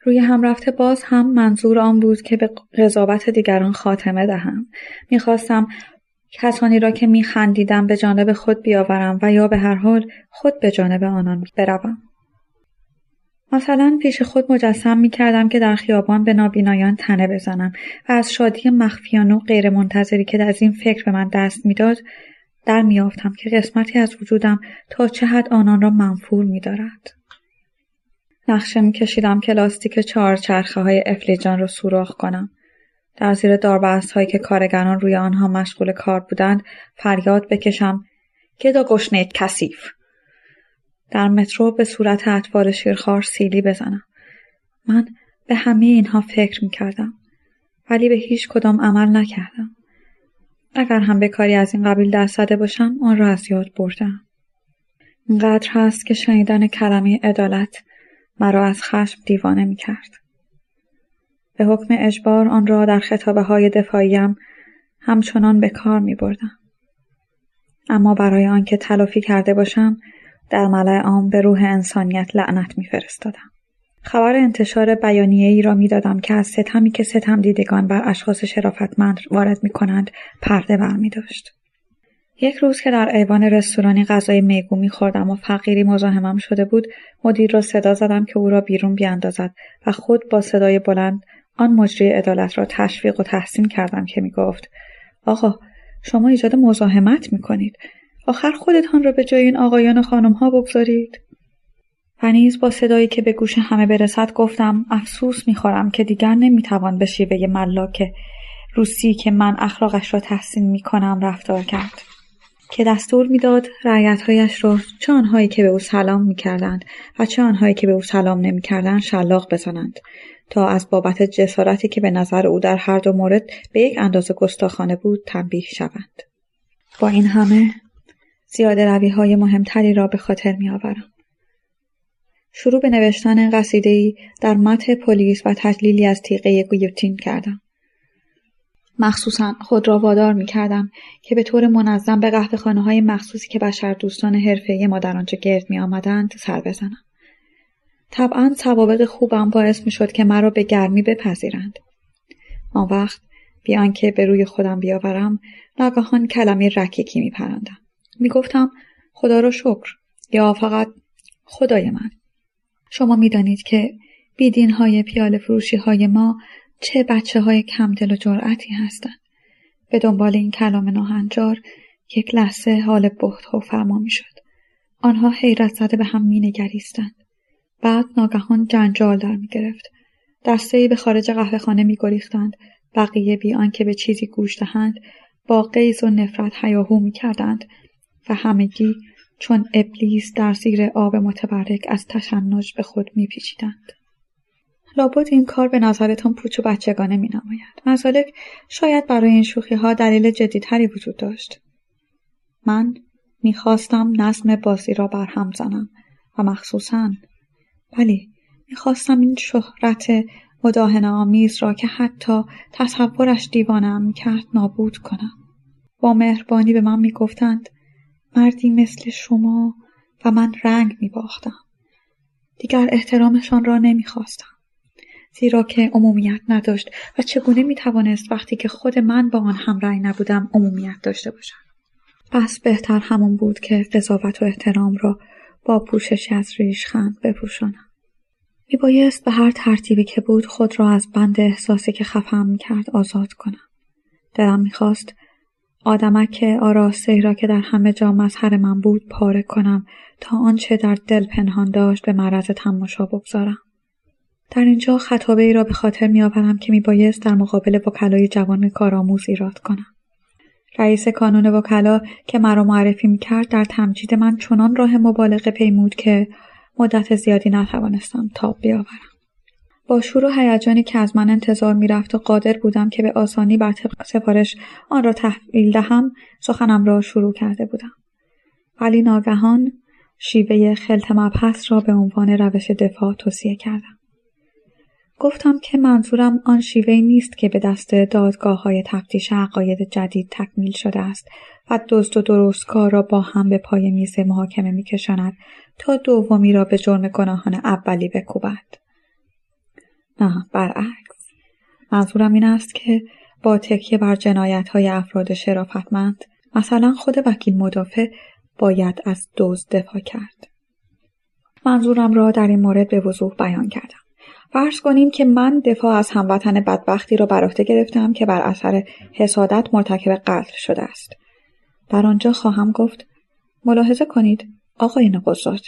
روی هم رفته باز هم منظور آن بود که به قضاوت دیگران خاتمه دهم. می‌خواستم کسانی را که میخندیدم به جانب خود بیاورم و یا به هر حال خود به جانب آنان بروم. مثلا پیش خود مجسم می کردم که در خیابان به نابینایان تنه بزنم و از شادی مخفیانه و غیرمنتظری که از این فکر به من دست می‌داد در میافتم که قسمتی از وجودم تا چه حد آنان را منفور می دارد. نقشه میکشیدم که لاستیک چهار چرخه های افلیجان را سوراخ کنم. در زیر داربست هایی که کارگران روی آنها مشغول کار بودند فریاد بکشم گدا گشنه کثیف در مترو به صورت اطوار شیرخوار سیلی بزنم من به همه اینها فکر می‌کردم ولی به هیچ کدام عمل نکردم اگر هم به کاری از این قبیل دست زده باشم آن را از یاد بردم اینقدر هست که شنیدن کلمه عدالت مرا از خشم دیوانه می کرد. به حکم اجبار آن را در خطابه های دفاعیم همچنان به کار می بردم. اما برای آنکه تلافی کرده باشم در ملع عام به روح انسانیت لعنت میفرستادم خبر انتشار بیانیه ای را می‌دادم که از ستمی که ستم دیدگان بر اشخاص شرافتمند وارد می کنند پرده بر می داشت. یک روز که در ایوان رستورانی غذای میگو میخوردم و فقیری مزاحمم شده بود مدیر را صدا زدم که او را بیرون بیاندازد و خود با صدای بلند آن مجری عدالت را تشویق و تحسین کردم که می‌گفت آقا شما ایجاد مزاحمت می‌کنید آخر خودتان را به جای این آقایان و خانمها بگذارید. و نیز با صدایی که به گوش همه برسد گفتم افسوس می‌خورم که دیگر نمی‌توان به شیوه ملاک روسی که من اخلاقش را تحسین می‌کنم رفتار کرد. که دستور می‌داد رعیتهایش را چه آنهایی که به او سلام می‌کردند و چه آنهایی که به او سلام نمی‌کردند شلاق بزنند. تا از بابت جسارتی که به نظر او در هر دو مورد به یک اندازه گستاخانه بود تنبیه شوند. با این همه زیاده روی های مهمتری را به خاطر می آورم. شروع به نوشتن قصیده در متح پلیس و تجلیلی از تیغه گیوتین کردم. مخصوصا خود را وادار می کردم که به طور منظم به قهوه خانه های مخصوصی که بشر دوستان حرفه ما در آنجا گرد می آمدند سر بزنم. طبعا سوابق خوبم باعث می شد که مرا به گرمی بپذیرند. آن وقت بیان که به روی خودم بیاورم ناگهان کلمه رکیکی می پرندم. می گفتم خدا را شکر یا فقط خدای من. شما می دانید که بیدین های پیاله فروشی های ما چه بچه های کم دل و جرأتی هستند. به دنبال این کلام ناهنجار یک لحظه حال بخت و فرما می شد. آنها حیرت زده به هم می نگریستند. بعد ناگهان جنجال در می گرفت. دسته به خارج قهوه خانه می گریختند. بقیه بی آنکه به چیزی گوش دهند با قیز و نفرت هیاهو می کردند و همگی چون ابلیس در زیر آب متبرک از تشنج به خود می پیچیدند. لابد این کار به نظرتان پوچ و بچگانه می نماید. مزالک شاید برای این شوخی ها دلیل جدیتری وجود داشت. من می‌خواستم نظم بازی را برهم زنم و مخصوصا بلی می‌خواستم این شهرت مداهنه آمیز را که حتی تصورش دیوانم می‌کرد نابود کنم با مهربانی به من می‌گفتند مردی مثل شما و من رنگ میباختم. دیگر احترامشان را نمی‌خواستم. زیرا که عمومیت نداشت و چگونه می‌توانست وقتی که خود من با آن همرنگ نبودم عمومیت داشته باشم پس بهتر همون بود که قضاوت و احترام را با پوشش از ریشخند بپوشانم. میبایست به هر ترتیبی که بود خود را از بند احساسی که خفم می‌کرد آزاد کنم. دلم می‌خواست آدمک آراسته را که در همه جا مظهر من بود پاره کنم تا آنچه در دل پنهان داشت به معرض تماشا بگذارم. در اینجا خطابه ای را به خاطر میآورم که میبایست در مقابل وکلای جوان کارآموز ایراد کنم. رئیس کانون وکلا که مرا معرفی می‌کرد در تمجید من چنان راه مبالغه پیمود که مدت زیادی نتوانستم تاب بیاورم. با شور و هیجانی که از من انتظار می‌رفت و قادر بودم که به آسانی بر سفارش آن را تحویل دهم سخنم را شروع کرده بودم. ولی ناگهان شیوه خلط مبحث را به عنوان روش دفاع توصیه کردم. گفتم که منظورم آن شیوه نیست که به دست دادگاه های تفتیش عقاید جدید تکمیل شده است و دزد و درستکار را با هم به پای میز محاکمه میکشاند تا دومی را به جرم گناهان اولی بکوبد. نه برعکس. منظورم این است که با تکیه بر جنایت های افراد شرافتمند مثلا خود وکیل مدافع باید از دزد دفاع کرد. منظورم را در این مورد به وضوح بیان کردم. فرض کنیم که من دفاع از هموطن بدبختی را بر عهده گرفتم که بر اثر حسادت مرتکب قتل شده است. در آنجا خواهم گفت ملاحظه کنید آقایان قضات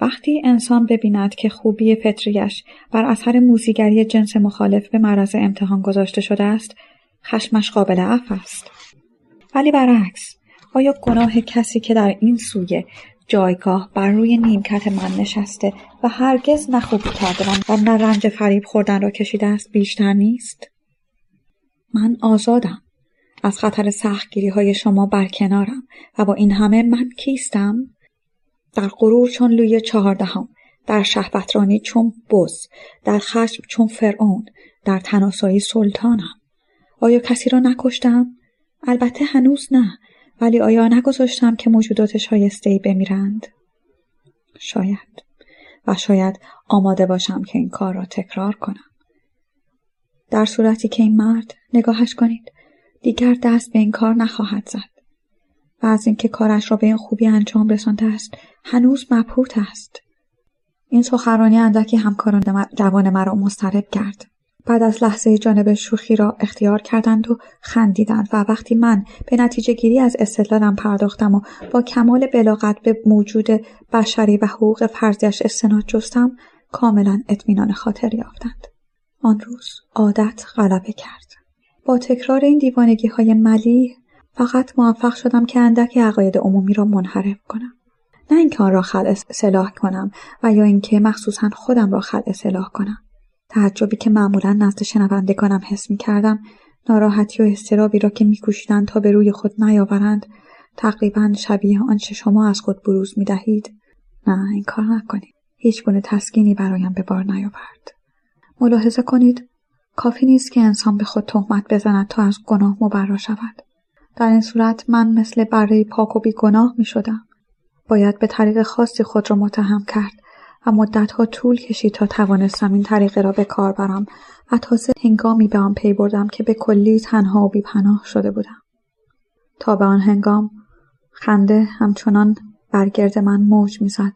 وقتی انسان ببیند که خوبی فطریش بر اثر موزیگری جنس مخالف به معرض امتحان گذاشته شده است خشمش قابل عفو است. ولی برعکس آیا گناه کسی که در این سوی جایگاه بر روی نیمکت من نشسته و هرگز نه خوبی و نه رنج فریب خوردن را کشیده است بیشتر نیست؟ من آزادم. از خطر سختگیری های شما برکنارم و با این همه من کیستم؟ در غرور چون لوی چهاردهم در شهوترانی چون بز در خشم چون فرعون در تناسایی سلطانم. آیا کسی را نکشتم؟ البته هنوز نه ولی آیا نگذاشتم که موجودات شایسته ای بمیرند؟ شاید. و شاید آماده باشم که این کار را تکرار کنم. در صورتی که این مرد نگاهش کنید دیگر دست به این کار نخواهد زد. و از اینکه کارش را به این خوبی انجام رسانده است هنوز مبهوت است. این سخنرانی اندکی همکاران جوان مرا مضطرب کرد. بعد از لحظه جانب شوخی را اختیار کردند و خندیدند و وقتی من به نتیجه گیری از استدلالم پرداختم و با کمال بلاغت به موجود بشری و حقوق فرضیش استناد جستم کاملا اطمینان خاطر یافتند. آن روز عادت غلبه کرد. با تکرار این دیوانگی های ملی فقط موفق شدم که اندک عقاید عمومی را منحرف کنم. نه اینکه آن را خلع سلاح کنم و یا اینکه مخصوصا خودم را خلع سلاح کنم. تعجبی که معمولا نزد شنوندگانم حس می کردم ناراحتی و استرابی را که میکوشیدند تا به روی خود نیاورند تقریبا شبیه آنچه شما از خود بروز می دهید نه این کار نکنید. هیچ گونه تسکینی برایم به بار نیاورد. ملاحظه کنید کافی نیست که انسان به خود تهمت بزند تا از گناه مبرا شود. در این صورت من مثل بره پاک و بیگناه می شدم. باید به طریق خاصی خود را متهم کرد و مدتها طول کشید تا توانستم این طریقه را به کار برم و تازه هنگامی به آن پی بردم که به کلی تنها و بیپناه شده بودم تا به آن هنگام خنده همچنان برگرد من موج می‌زد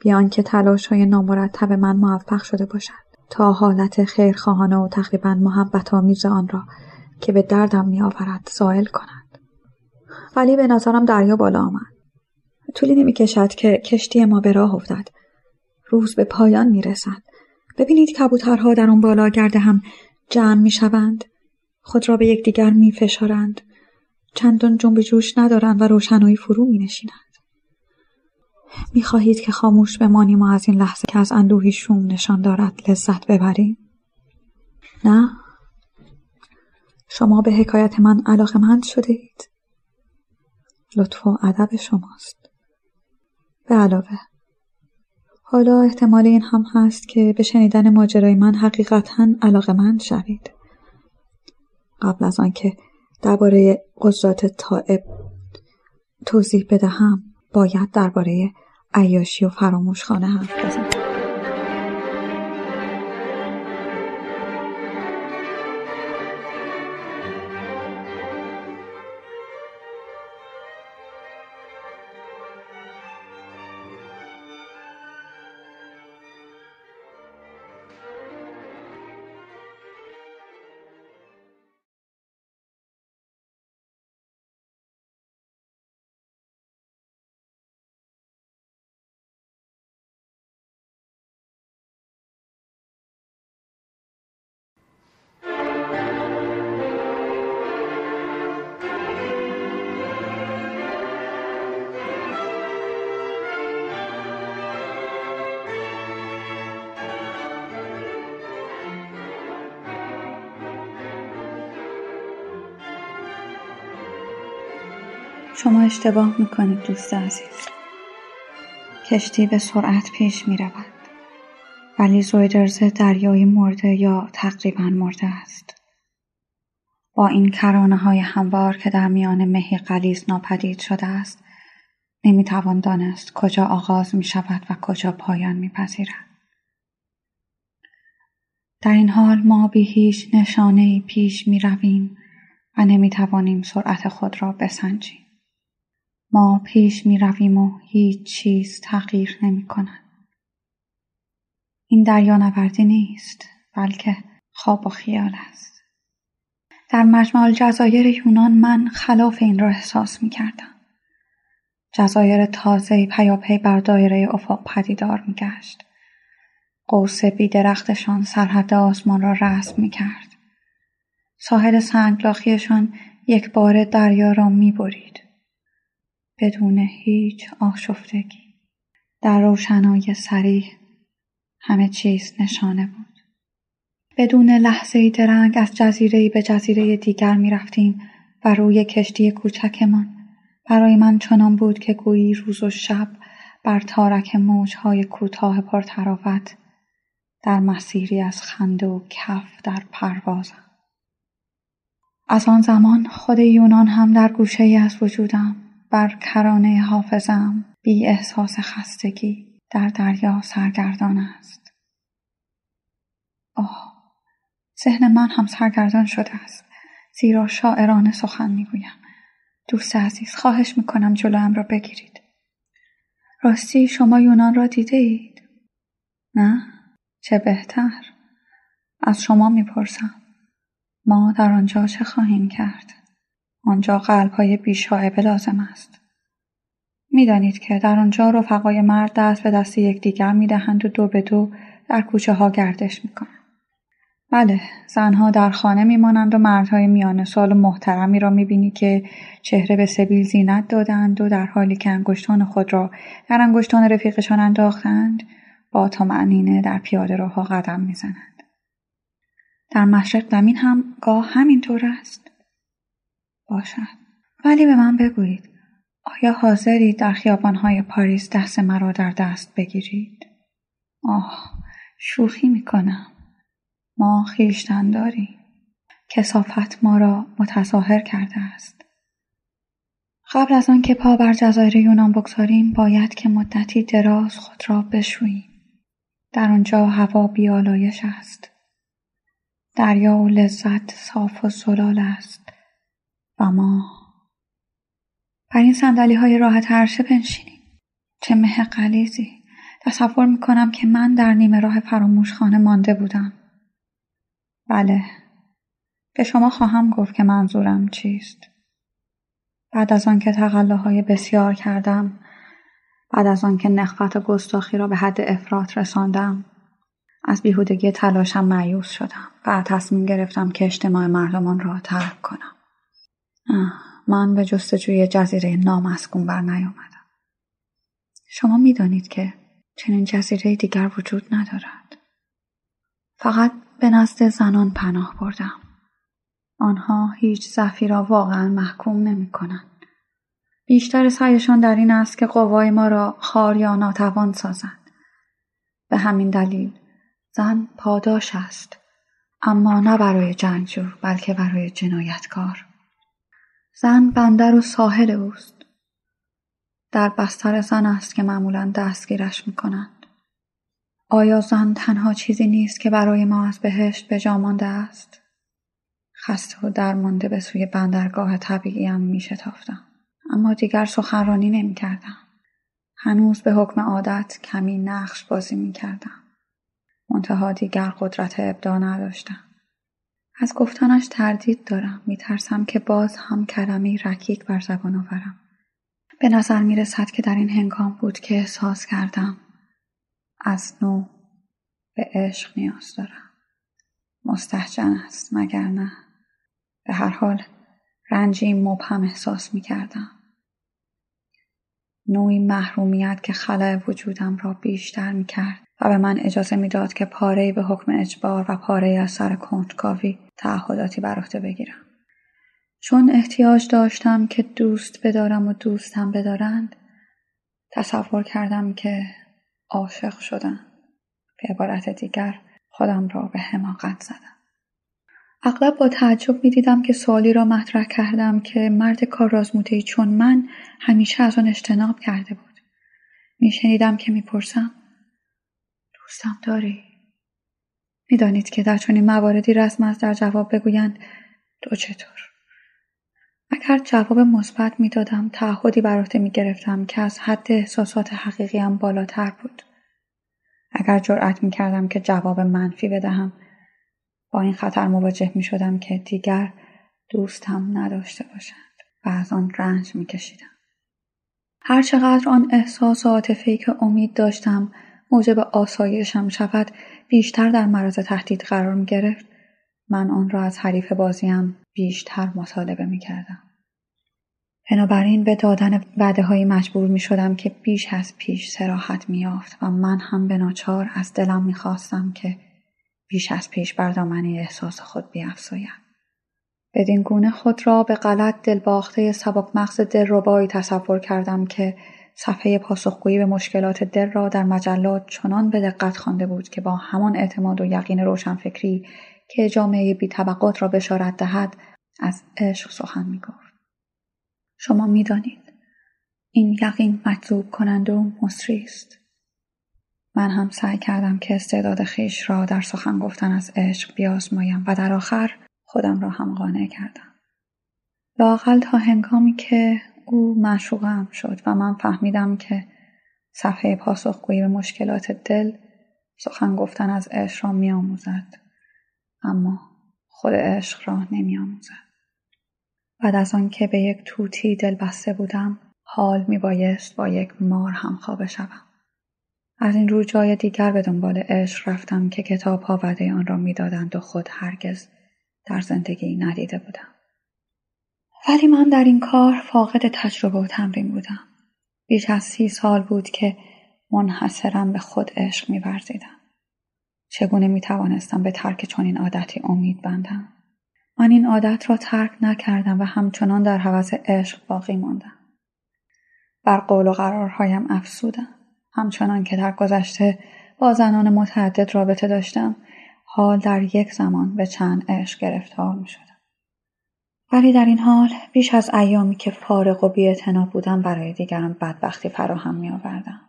بیان که تلاش های نامرتب من موفق شده باشد تا حالت خیرخواهانه و تقریبا محبت آمیز آن را که به دردم می آورد زائل کند. ولی به نظرم دریا بالا آمد. طولی نمی کشد که کشتی ما به راه افتد. روز به پایان می رسد. ببینید کبوترها در آن بالا گرده هم جمع می شوند. خود را به یکدیگر می فشارند. چندان جنب جوش ندارند و روشنایی فرو می نشینند. می خواهید که خاموش بمانیم و از این لحظه که از اندوهی شوم نشان دارد لذت ببریم؟ نه؟ شما به حکایت من علاقمند شده اید؟ لطف و ادب شماست. به علاوه حالا احتمال این هم هست که به شنیدن ماجرای من حقیقتا علاقمند شوید. قبل از آنکه درباره قضات طائب توضیح بدهم باید درباره عیاشی و فراموشخانه حرف بزنم شما اشتباه می‌کنید دوست عزیز کشتی به سرعت پیش می رود ولی زویدرزه دریایی مرده یا تقریبا مرده است با این کرانه های هموار که در میان مهی قلیز ناپدید شده است نمی‌توان دانست کجا آغاز می شود و کجا پایان می پذیرد. در این حال ما به هیچ نشانه پیش می رویم و نمی توانیم سرعت خود را بسنجیم. ما پیش می رویم و هیچ چیز تغییر نمی کند. این دریا نوردی نیست بلکه خواب و خیال است. در مجمع الجزایر یونان من خلاف این را احساس می کردم. جزایر تازه پیاپی بر دایره افق پدیدار می گشت. قوس بیدرختشان سرحد آسمان را رسم می کرد. ساحل سنگلاخیشان یک بار دریا را می برید. بدون هیچ آشفتگی. در روشنای سریح همه چیز نشانه بود. بدون لحظه درنگ از جزیره به جزیره دیگر می رفتیم و روی کشتی کوچکمان. برای من چنان بود که گویی روز و شب بر تارک موجهای کوتاه پرتراوت در مسیری از خنده و کف در پروازم. از آن زمان خود یونان هم در گوشه ای از وجودم بر کرانه حافظم بی احساس خستگی در دریا سرگردان است. آه ذهن من هم سرگردان شده است زیرا شاعرانه سخن می‌گویم دوست عزیز خواهش می‌کنم جلویم را بگیرید راستی شما یونان را دیده اید؟ نه؟ چه بهتر از شما می‌پرسم ما در آنجا چه خواهیم کرد؟ آنجا قلبهای بیشاعبه لازم است. می‌دانید که در آنجا رفقای مرد دست به دست یکدیگر می‌دهند و دو به دو در کوچه ها گردش می‌کنند. بله زنها در خانه میمانند و مردهای میان سال محترمی را می‌بینی که چهره به سبیل زینت دادند و در حالی که انگشتان خود را در انگشتان رفیقشان انداختند با معنینه در پیاده روها قدم می‌زنند در مشرق زمین هم گاه همینطور است باشد. ولی به من بگویید آیا حاضری در خیابانهای پاریس دست مرا در دست بگیرید؟ آه شوخی می‌کنم. ما خیشتن داریم. کسافت ما را متظاهر کرده است. قبل از آنکه پا بر جزایر یونان بگذاریم باید که مدتی دراز خود را بشوییم. در آنجا هوا بیالایش است. دریا و لذت صاف و زلال است. و ما بر این سندلی های راحت عرشه بنشینیم چه مه قلیزی تصور می‌کنم که من در نیمه راه فراموش خانه مانده بودم. بله. به شما خواهم گفت که منظورم چیست. بعد از آنکه تقلاهای بسیار کردم بعد از آنکه نخوت و گستاخی را به حد افراط رساندم از بیهودگی تلاشم معیوس شدم و تصمیم گرفتم که اجتماع مردمان را ترک کنم من به جستجوی جزیره نامسکون بر نیامدم شما می‌دانید که چنین جزیره دیگر وجود ندارد فقط به نزد زنان پناه بردم آنها هیچ ضعفی را واقعا محکوم نمی کنند. بیشتر سعیشان در این است که قوای ما را خار یا ناتوان سازند. به همین دلیل زن پاداش است اما نه برای جنگجو بلکه برای جنایتکار. زن بندر و ساحل اوست. در بستر زن است که معمولا دستگیرش می کنند. آیا زن تنها چیزی نیست که برای ما از بهشت به مانده است؟ خسته و درمانده به سوی بندرگاه طبیعیم می شتافتم. اما دیگر سخنرانی نمی کردم. هنوز به حکم عادت کمی نقش بازی می کردم. منتها دیگر قدرت ابدا نداشتم. از گفتنش تردید دارم. می ترسم که باز هم کلمی رکیک بر زبان آورم. به نظر می رسد که در این هنگام بود که احساس کردم. از نو به عشق نیاز دارم. مستحجن است مگر نه؟ به هر حال رنجی مبهم احساس می کردم. نوعی محرومیت که خلای وجودم را بیشتر می کرد و به من اجازه می‌داد که پاره به حکم اجبار و پاره از سر کنجکاوی تعهداتی بر عهده بگیرم. چون احتیاج داشتم که دوست بدارم و دوستم بدارند تصور کردم که عاشق شدم. به عبارت دیگر خودم را به حماقت زدم. اغلب با تعجب دیدم که سوالی را مطرح کردم که مرد کارآزمودهای چون من همیشه از آن اجتناب کرده بود میشنیدم که می‌پرسم دوستم داری. می‌دانید که در چنین مواردی رسم است در جواب بگویند تو چطور. اگر جواب مثبت می‌دادم تعهدی بر عهده می‌گرفتم که از حد احساسات حقیقیم بالاتر بود. اگر جرأت می‌کردم که جواب منفی بدهم با این خطر مواجه می شدم که دیگر دوستم نداشته باشند و از آن رنج می کشیدم. هر چقدر آن احساس و عاطفه‌ای که امید داشتم موجب آسایشم شود بیشتر در معرض تهدید قرار می گرفت من آن را از حریف بازیم بیشتر مطالبه می کردم. بنابراین به دادن وعده هایی مجبور می شدم که بیش از پیش سراحت می و من هم به ناچار از دلم می خواستم که بیش از پیش بر دامنه احساس خود بیافزاید بدین گونه خود را به غلط دلباخته سبک مغز دلربایی تصور کردم که صفحه پاسخگویی به مشکلات دل را در مجلات چنان به دقت خوانده بود که با همان اعتماد و یقین روشنفکری که جامعه بی طبقات را بشارت دهد از عشق سخن می گفت. شما می‌دانید این یقین مجذوب کنند و مصری است. من هم سعی کردم که استعداد خیش را در سخن گفتن از عشق بیازمایم و در آخر خودم را هم قانع کردم. لاقل تا هنگامی که او معشوقم شد و من فهمیدم که صفحه پاسخگویی به مشکلات دل سخن گفتن از عشق را میآموزد. اما خود عشق را نمیآموزد. بعد از آنکه به یک توتی دل بسته بودم حال میبایست با یک مار هم خوابه شوم. از این رو جای دیگر به دنبال عشق رفتم که کتاب ها وعده آن را می‌دادند و خود هرگز در زندگی ندیده بودم. ولی من در این کار فاقد تجربه و تمرین بودم. بیش از سی سال بود که منحصرم به خود عشق میورزیدم. چگونه می توانستم به ترک چنین عادتی امید بندم؟ من این عادت را ترک نکردم و همچنان در حوض عشق باقی ماندم. بر قول و قرارهایم افسودم. همچنان که در گذشته با زنان متعدد رابطه داشتم حال در یک زمان به چند عشق گرفتار می شدم. ولی در این حال بیش از ایامی که فارغ و بیاعتنا بودم برای دیگران بدبختی فراهم می آوردم.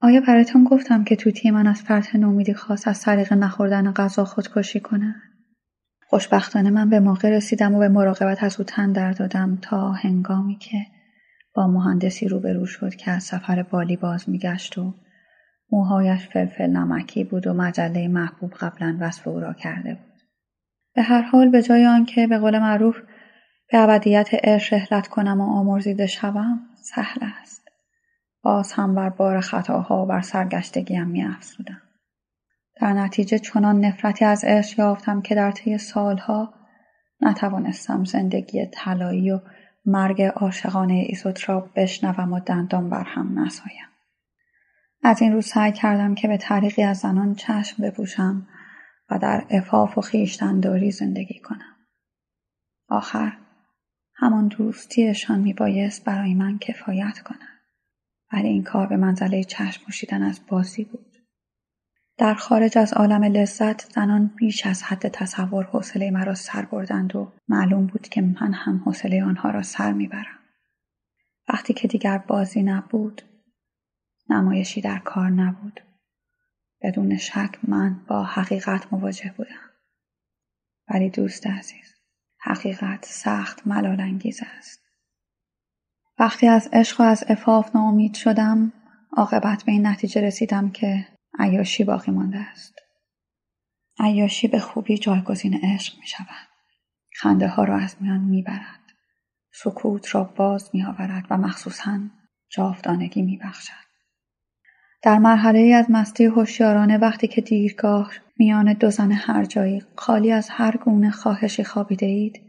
آیا برایتان گفتم که توتی من از فرط نومیدی خواست از طریق نخوردن غذا خودکشی کنه؟ خوشبختانه من به موقع رسیدم و به مراقبت از او تن در دادم تا هنگامی که با مهندسی روبرو شد که از سفر بالی باز میگشت و موهایش فلفل نمکی بود و مجله محبوب قبلا وصف او را کرده بود. به هر حال به جای آنکه به قول معروف به ابدیت عشق رحلت کنم و آمرزیده شوم سهل است. باز هم بر بار خطاها و بر سرگشتگیم می افزودم. در نتیجه چنان نفرتی از عشق یافتم که در طی سالها نتوانستم زندگی طلایی و مرگ عاشقانه ایزوت را بشنوم و دندان بر هم نسایم. از این رو سعی کردم که به طریقی از زنان چشم بپوشم و در افاف و خیشتنداری زندگی کنم. آخر همان دوستیشان میبایست برای من کفایت کنم. ولی این کار به منزله چشم پوشیدن از بازی بود. در خارج از عالم لذت زنان بیش از حد تصور حوصله مرا سر بردند و معلوم بود که من هم حوصله آنها را سر می‌برم. وقتی که دیگر بازی نبود نمایشی در کار نبود. بدون شک من با حقیقت مواجه بودم. ولی دوست عزیز حقیقت سخت ملال انگیز است. وقتی از عشق و از افاف ناامید شدم عاقبت به این نتیجه رسیدم که عیاشی باقی مانده است. عیاشی به خوبی جایگزین عشق می شود. خنده ها را از میان می برد. سکوت را باز می آورد و مخصوصا جاودانگی می بخشد. در مرحله ای از مستی هوشیارانه وقتی که دیرگاه میان دو زن هر جایی خالی از هر گونه خواهشی خوابیده اید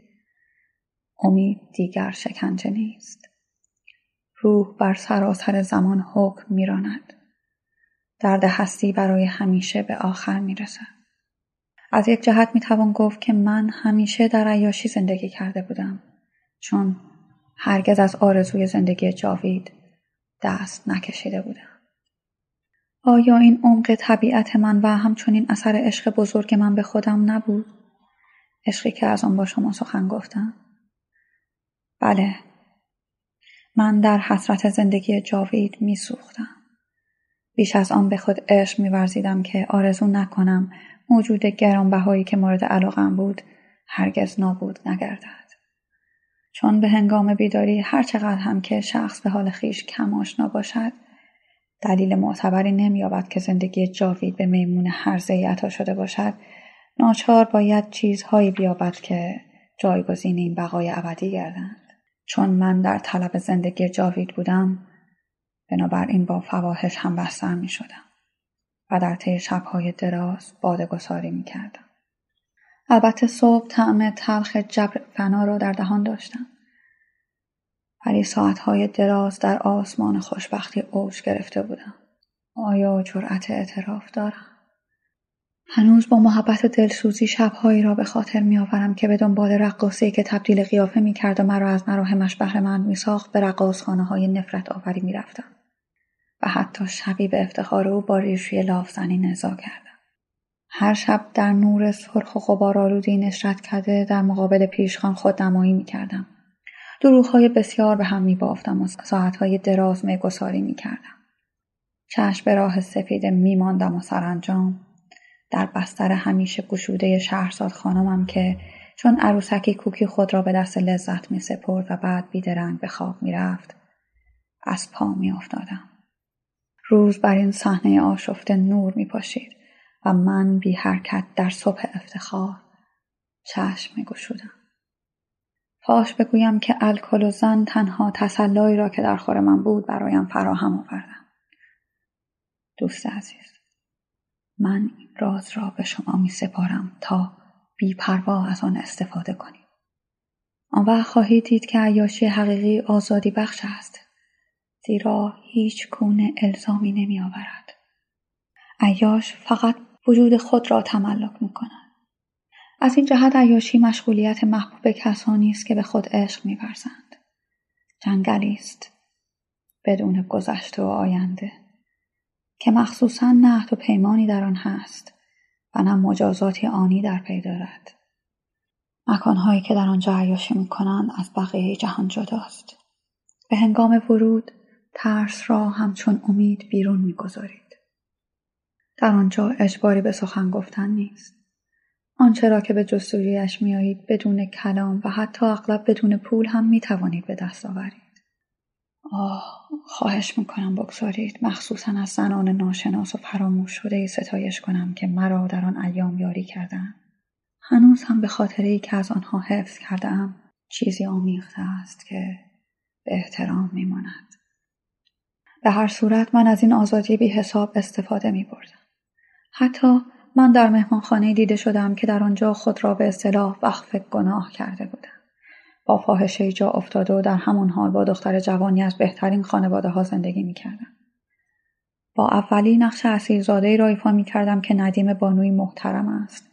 امید دیگر شکنجه نیست. روح بر سراسر زمان حکم میراند. درد هستی برای همیشه به آخر می‌رسد. از یک جهت می‌توان گفت که من همیشه در عیاشی زندگی کرده بودم چون هرگز از آرزوی زندگی جاوید دست نکشیده بودم. آیا این عمق طبیعت من و همچنین اثر عشق بزرگ من به خودم نبود؟ عشقی که از آن با شما سخن گفتم؟ بله من در حسرت زندگی جاوید می سوختم. بیش از آن به خود عشق می ورزیدم که آرزو نکنم موجود گرانبهایی که مورد علاقم بود هرگز نابود نگردد. چون به هنگام بیداری هر چقدر هم که شخص به حال خیش کم آشنا باشد دلیل معتبری نمییابد که زندگی جاوید به میمون هرزه عطا شده باشد ناچار باید چیزهایی بیابد که جایگزین این بقای ابدی گردند چون من در طلب زندگی جاوید بودم بنابراین با فواحش هم بستر می شدم و در طی شبهای دراز بادگساری می کردم. البته صبح طعم تلخ جبر فنا را در دهان داشتم. ولی ساعتهای دراز در آسمان خوشبختی اوج گرفته بودم. آیا جرأت اعتراف دارم؟ هنوز با محبت دلسوزی شبهایی را به خاطر میآورم که به دنبال رقاصی که تبدیل قیافه می‌کرد و مرا از مراهمش بهرهمند میساخت به رقاصخانه های نفرت آوری می‌رفتم و حتی شبی به افتخار او با ریشوی لافزنی نزا کردم هر شب در نور سرخ و غبارآلودی نشرت کرده در مقابل پیشخان خودنمایی می‌کردم دروغهای بسیار به هم میبافتم و ساعتهای دراز میگساری می‌کردم چشم به راه سفید میماندم و سرانجام در بستر همیشه گشوده شهرزاد خانمم که چون عروسکی کوکی خود را به دست لذت می سپرد و بعد بیدرنگ به خواب می رفت. از پا می افتادم. روز بر این صحنه آشفته نور می پاشید و من بی حرکت در صبح افتخار چشم می گشودم. پاش بگویم که الکل و زن تنها تسلایی را که در خور من بود برایم فراهم آوردم. دوست عزیز من این راز را به شما می سپارم تا بیپروا از آن استفاده کنید. آن وقت خواهید دید که عیاشی حقیقی آزادی بخش است. زیرا هیچ گونه الزامی نمی آورد. عیاش فقط وجود خود را تملک می کند. از این جهت عیاشی مشغولیت محبوب کسانی است که به خود عشق میورزند. جنگلی است. بدون گذشته و آینده. که مخصوصا نهد و پیمانی در آن هست و نه مجازاتی آنی در پی دارد. مکانهایی که در آنجا عیاشی می‌کنند از بقیه جهان جداست. به هنگام ورود ترس را همچون امید بیرون می‌گذارید. در آنجا اجباری به سخن گفتن نیست. آنچه را که به جستجویش میآیید بدون کلام و حتی اغلب بدون پول هم می توانید به دست آورید. آه خواهش می‌کنم بگذارید مخصوصا از زنان ناشناس و فراموش شده ای ستایش کنم که مرا در آن ایام یاری کردن هنوز هم به خاطره ای که از آنها حفظ کردم چیزی آمیخته است که به احترام میماند به هر صورت من از این آزادی بی حساب استفاده می بردم. حتی من در مهمانخانه دیده شدم که در آنجا خود را به اصطلاح وقف گناه کرده بودم. با فاحشه جا افتاده و در همان حال با دختر جوانی از بهترین خانواده ها زندگی می کردم. با اولی نقش اسیرزاده را ایفا می کردم که ندیم بانوی محترم است.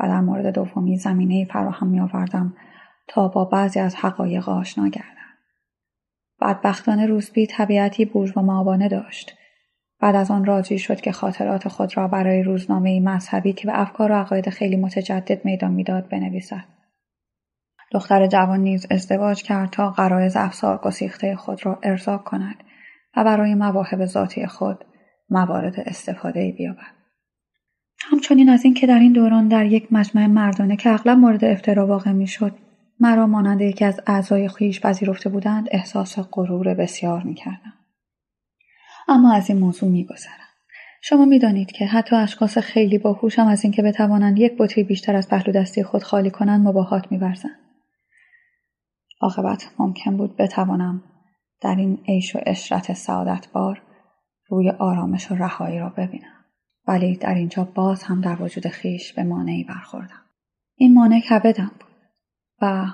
و در مورد دومی زمینه فراهم می آوردم تا با بعضی از حقایق آشنا گردم. بدبختانه روزبی طبیعتی بورژوا معابانه داشت. بعد از آن راضی شد که خاطرات خود را برای روزنامه مذهبی که به افکار و عقاید خیلی متجدد میدان می‌داد بنویسد. دختر جوان نیز ازدواج کرد تا قرایز افسار گسیخته خود را ارضا کند و برای مواهب ذاتی خود موارد استفاده بیابد. همچنین از اینکه در این دوران در یک مجمع مردانه که اغلب مورد افترا واقع می‌شد مرا مانند یکی از اعضای خویش پذیرفته بودند احساس غرور بسیار می‌کردم اما از این موضوع میگذرم. شما می‌دانید که حتی اشخاص خیلی باهوش هم از اینکه بتوانند یک بطری بیشتر از پهلو دستی خود خالی کنند مباهات میورزند. عاقبت ممکن بود بتوانم در این عیش و اشرت سعادت بار روی آرامش و رهایی را ببینم. ولی در اینجا باز هم در وجود خیش به مانعی برخوردم. این مانع کبدم بود و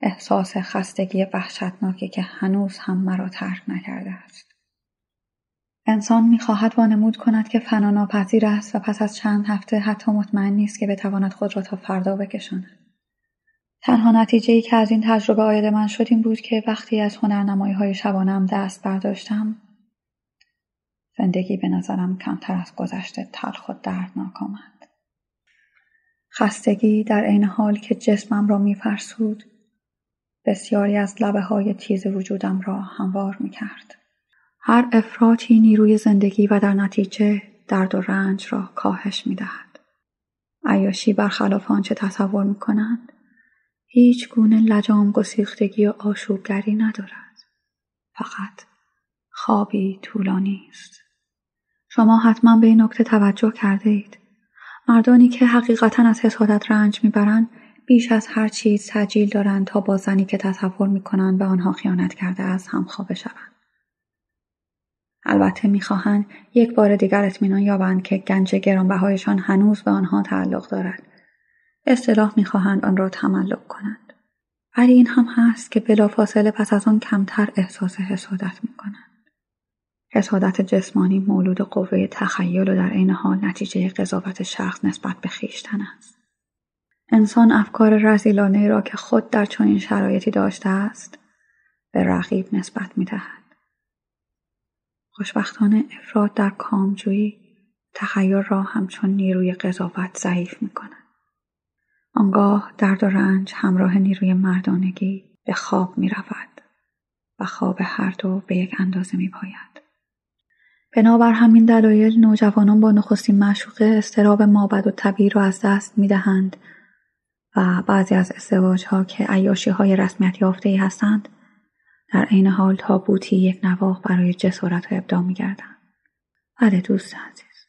احساس خستگی وحشتناکی که هنوز هم مرا ترک نکرده است. انسان می‌خواهد وانمود کند که فنا ناپذیر است و پس از چند هفته حتی مطمئن نیست که بتواند خود را تا فردا بکشاند. تنها نتیجه ای که از این تجربه آید من شد این بود که وقتی از هنرنمایی های شبانم دست برداشتم زندگی به نظرم کمتر از گذشته تلخ و دردناک آمد. خستگی در عین حال که جسمم را میفرسود بسیاری از لبه های تیز وجودم را هموار می کرد. هر افراطی نیروی زندگی و در نتیجه درد و رنج را کاهش می دهد. عیاشی برخلاف آنچه تصور می کنند هیچ گونه لجام گسیختگی و آشوبگری ندارد. فقط خوابی طولانی است. شما حتما به این نکته توجه کرده اید. مردانی که حقیقتا از حسادت رنج می‌برند بیش از هر چیز تجیل دارند تا با زنی که تصور می‌کنند به آنها خیانت کرده است خوابه شوند البته می‌خواهند یک بار دیگر اطمینان یابند که گنج گرانبهایشان هنوز به آنها تعلق دارد. اصطلاح می‌خواهند آن را تملک کنند. ولی این هم هست که بلافاصله پس از آن کمتر احساس حسادت می‌کنند. حسادت جسمانی مولود قوه تخیل و در عین حال نتیجه قضاوت شخص نسبت به خویشتن است. انسان افکار رزیلانه را که خود در چنین شرایطی داشته است به رقیب نسبت می‌دهد. خوشبختانه افراد در کامجویی تخیل را همچون نیروی قضاوت ضعیف می‌کند آنگاه درد و رنج همراه نیروی مردانگی به خواب می رود و خواب هر دو به یک اندازه می باید. بنابر همین دلایل نوجوانان با نخستین معشوقه استراب مابد و طبیعی را از دست می‌دهند و بعضی از ها که عیاشی های رسمیت یافته ای هستند در عین حال تابوتی یک نواخ برای جسارت و ابداع میگردند بله دوست عزیز.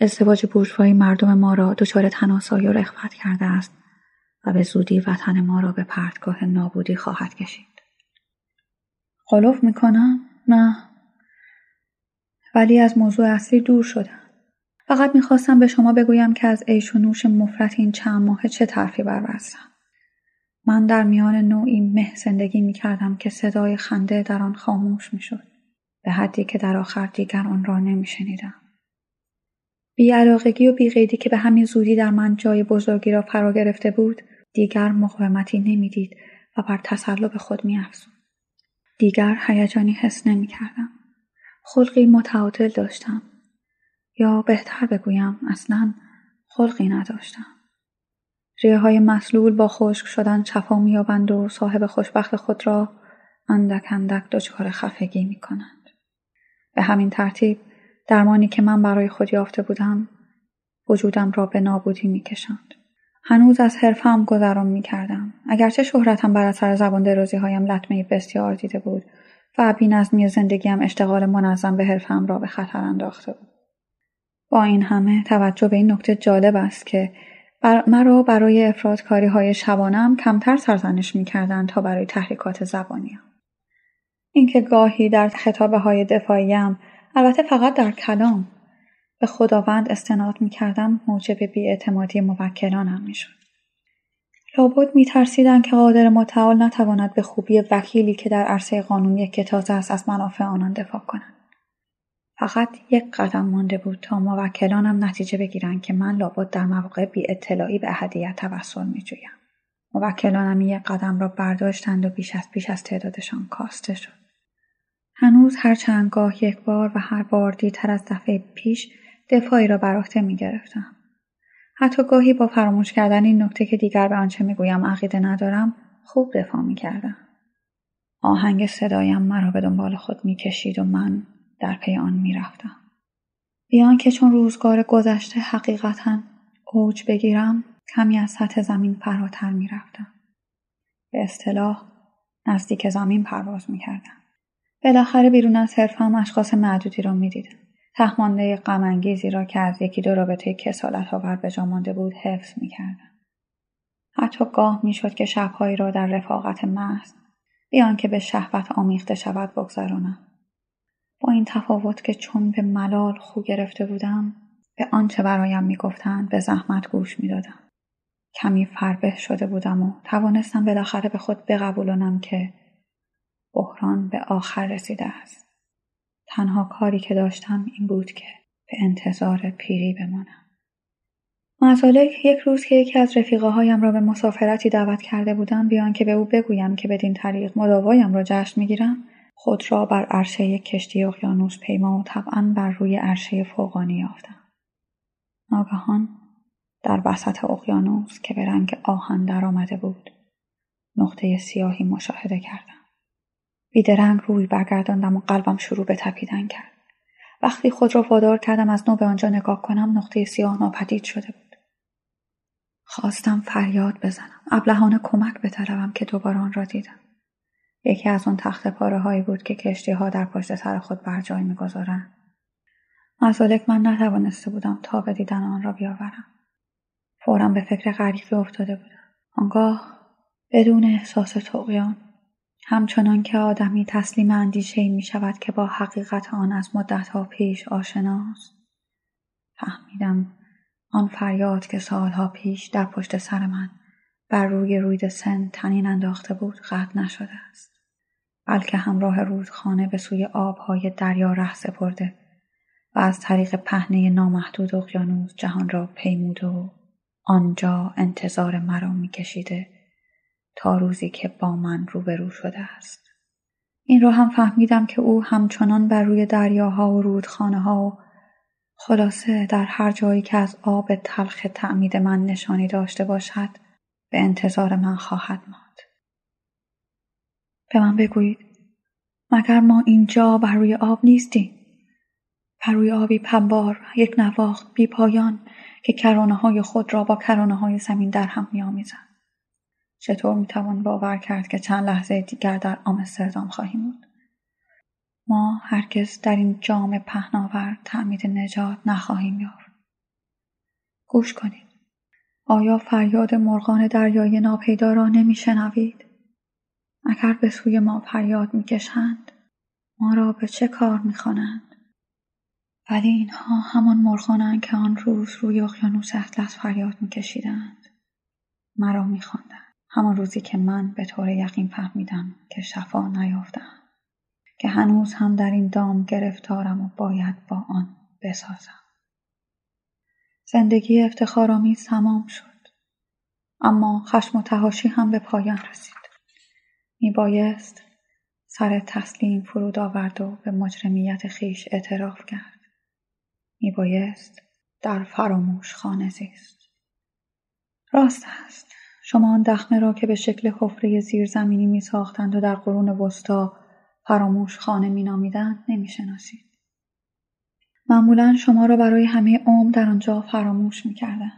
ازدواج بورژوایی مردم ما را دچار تناسایی و رخوت کرده است و به زودی وطن ما را به پرتگاه نابودی خواهد کشید. قلوف می‌کنم؟ نه. ولی از موضوع اصلی دور شدم. فقط می‌خواستم به شما بگویم که از عیش و نوش مفرت این چند ماه چه طرفی بربستم. من در میان نوعی مه زندگی می‌کردم که صدای خنده در آن خاموش می‌شد. به حدی که در آخر دیگر آن را نمیشنیدم. بیعلاقگی و بیقیدی که به همین زودی در من جای بزرگی را فرا گرفته بود دیگر مقاومتی نمی‌دید و بر تسلب خود میافزود دیگر هیجانی حس نمی‌کردم خلقی متعادل داشتم یا بهتر بگویم اصلا خلقی نداشتم ریه های مسلول با خشک شدن چفا میابند و صاحب خوشبخت خود را اندک اندک دچار خفگی می کنند. به همین ترتیب درمانی که من برای خود یافته بودم وجودم را به نابودی می کشند. هنوز از حرفم گذران می کردم. اگرچه شهرتم بر اثر زبان درازی هایم لطمه بسیار دیده بود و بینظمی زندگیم اشتغال منظم به حرفم را به خطر انداخته بود با این همه توجه به این نکته جالب است که مرا برای افراد کاری های شبانم کمتر سرزنش می کردن تا برای تحریکات زبانیم. اینکه گاهی در خطابه های دفاعیم البته فقط در کلام به خداوند استناد می کردم موجب بیاعتمادی موکلانم می شد. لابد می ترسیدن که قادر متعال نتواند به خوبی وکیلی که در عرصه قانونی که تازه است از منافع آنان دفاع کند. فقط یک قدم مانده بود تا موکلانم نتیجه بگیرند که من لابد در مواقع بی اطلاعی به اهدیت توسل می جویم. موکلانم یک قدم را برداشتند و بیش از پیش از تعدادشان کاسته شد. هنوز هر چند گاه یک بار و هر بار دیرتر از دفعه پیش دفاعی را بر عهده می گرفتم. حتی گاهی با فراموش کردن این نکته که دیگر به آنچه می‌گویم عقیده ندارم خوب دفاع می کردم. آهنگ صدایم مرا به دنبال خود می‌کشید و من در پی آن می‌رفتم. بیان که چون روزگار گذشته حقیقتا اوج بگیرم کمی از سطح زمین فراتر می‌رفتم. به اصطلاح نزدیک زمین پرواز می‌کردم. بالاخره بیرون از حرفم اشخاص معدودی را می‌دیدم. تهمانده غمانگیزی را که از یکی دو رابطه کسالت آور به جا مانده بود حفظ می‌کردم. حتی گاه می‌شد که شبهایی را در رفاقت محض بیان که به شهوت آمیخته شود بگذرانم. با این تفاوت که چون به ملال خو گرفته بودم به آنچه برایم می‌گفتند به زحمت گوش می‌دادم. کمی فربه شده بودم و توانستم بالاخره به خود بقبولانم که بحران به آخر رسیده است. تنها کاری که داشتم این بود که به انتظار پیری بمانم. مزالک یک روز که یکی از رفیقه هایم را به مسافرتی دعوت کرده بودم بیان که به او بگویم که بدین طریق مداوایم را جشن می‌گیرم خود را بر عرشه کشتی اقیانوس پیما و طبعا بر روی عرشه فوقانی یافتم. ناگهان در وسط اقیانوس که به رنگ آهن درآمده بود نقطه سیاهی مشاهده کردم. بیدرنگ روی برگرداندم و قلبم شروع به تپیدن کرد. وقتی خود را وادار کردم از نو به آنجا نگاه کنم نقطه سیاه ناپدید شده بود. خواستم فریاد بزنم. ابلهانه کمک بطلبم که دوباره آن را دیدم. یکی از آن تخت پاره هایی بود که کشتی ها در پشت سر خود بر جای می‌گذارند مزالک من نتوانسته بودم تا به دیدن آن را بیاورم. فورا به فکر غریبی افتاده بودم. آنگاه بدون احساس تقیان همچنان که آدمی تسلیم اندیشه می شود که با حقیقت آن از مدتها پیش آشناست فهمیدم آن فریاد که سالها پیش در پشت سر من بر روی روید سن تنین انداخته بود قطع نشده است. بلکه همراه رودخانه به سوی آبهای دریا ره سپرده و از طریق پهنه نامحدود اقیانوس جهان را پیموده و آنجا انتظار مرا میکشیده تا روزی که با من روبرو شده است. این را هم فهمیدم که او همچنان بر روی دریاها و رودخانه ها و خلاصه در هر جایی که از آب تلخ تعمید من نشانی داشته باشد به انتظار من خواهد ماند. به من بگویید. مگر ما اینجا بر روی آب نیستیم؟ بر روی آبی پنبار یک نواخت بی پایان که کرانه های خود را با کرانه های زمین در هم می آمیزن. چطور می توان باور کرد که چند لحظه دیگر در آمستردام خواهیم بود؟ ما هرگز در این جام پهناور تعمید نجات نخواهیم یافت. گوش کنید. آیا فریاد مرغان دریای ناپیدا را نمیشنوید؟ اگر به سوی ما فریاد می‌کشند ما را به چه کار می‌خوانند؟ ولی اینها همان مرغانند که آن روز روی اقیانوس اطلس فریاد میکشیدند. مرا میخواندند. همان روزی که من به طور یقین فهمیدم که شفا نیافتم که هنوز هم در این دام گرفتارم و باید با آن بسازم. زندگی افتخارآمیز تمام شد. اما خشم و تهاشی هم به پایان رسید. می بایست سر تسلیم فرود آورد و به مجرمیت خیش اعتراف کرد. می بایست در فراموش خانه زیست. راست است. شما آن دخمه را که به شکل حفره زیرزمینی می ساختند و در قرون وسطا فراموش خانه می نامیدند نمی شناسید. معمولا شما را برای همه عمر در آنجا فراموش می کردن.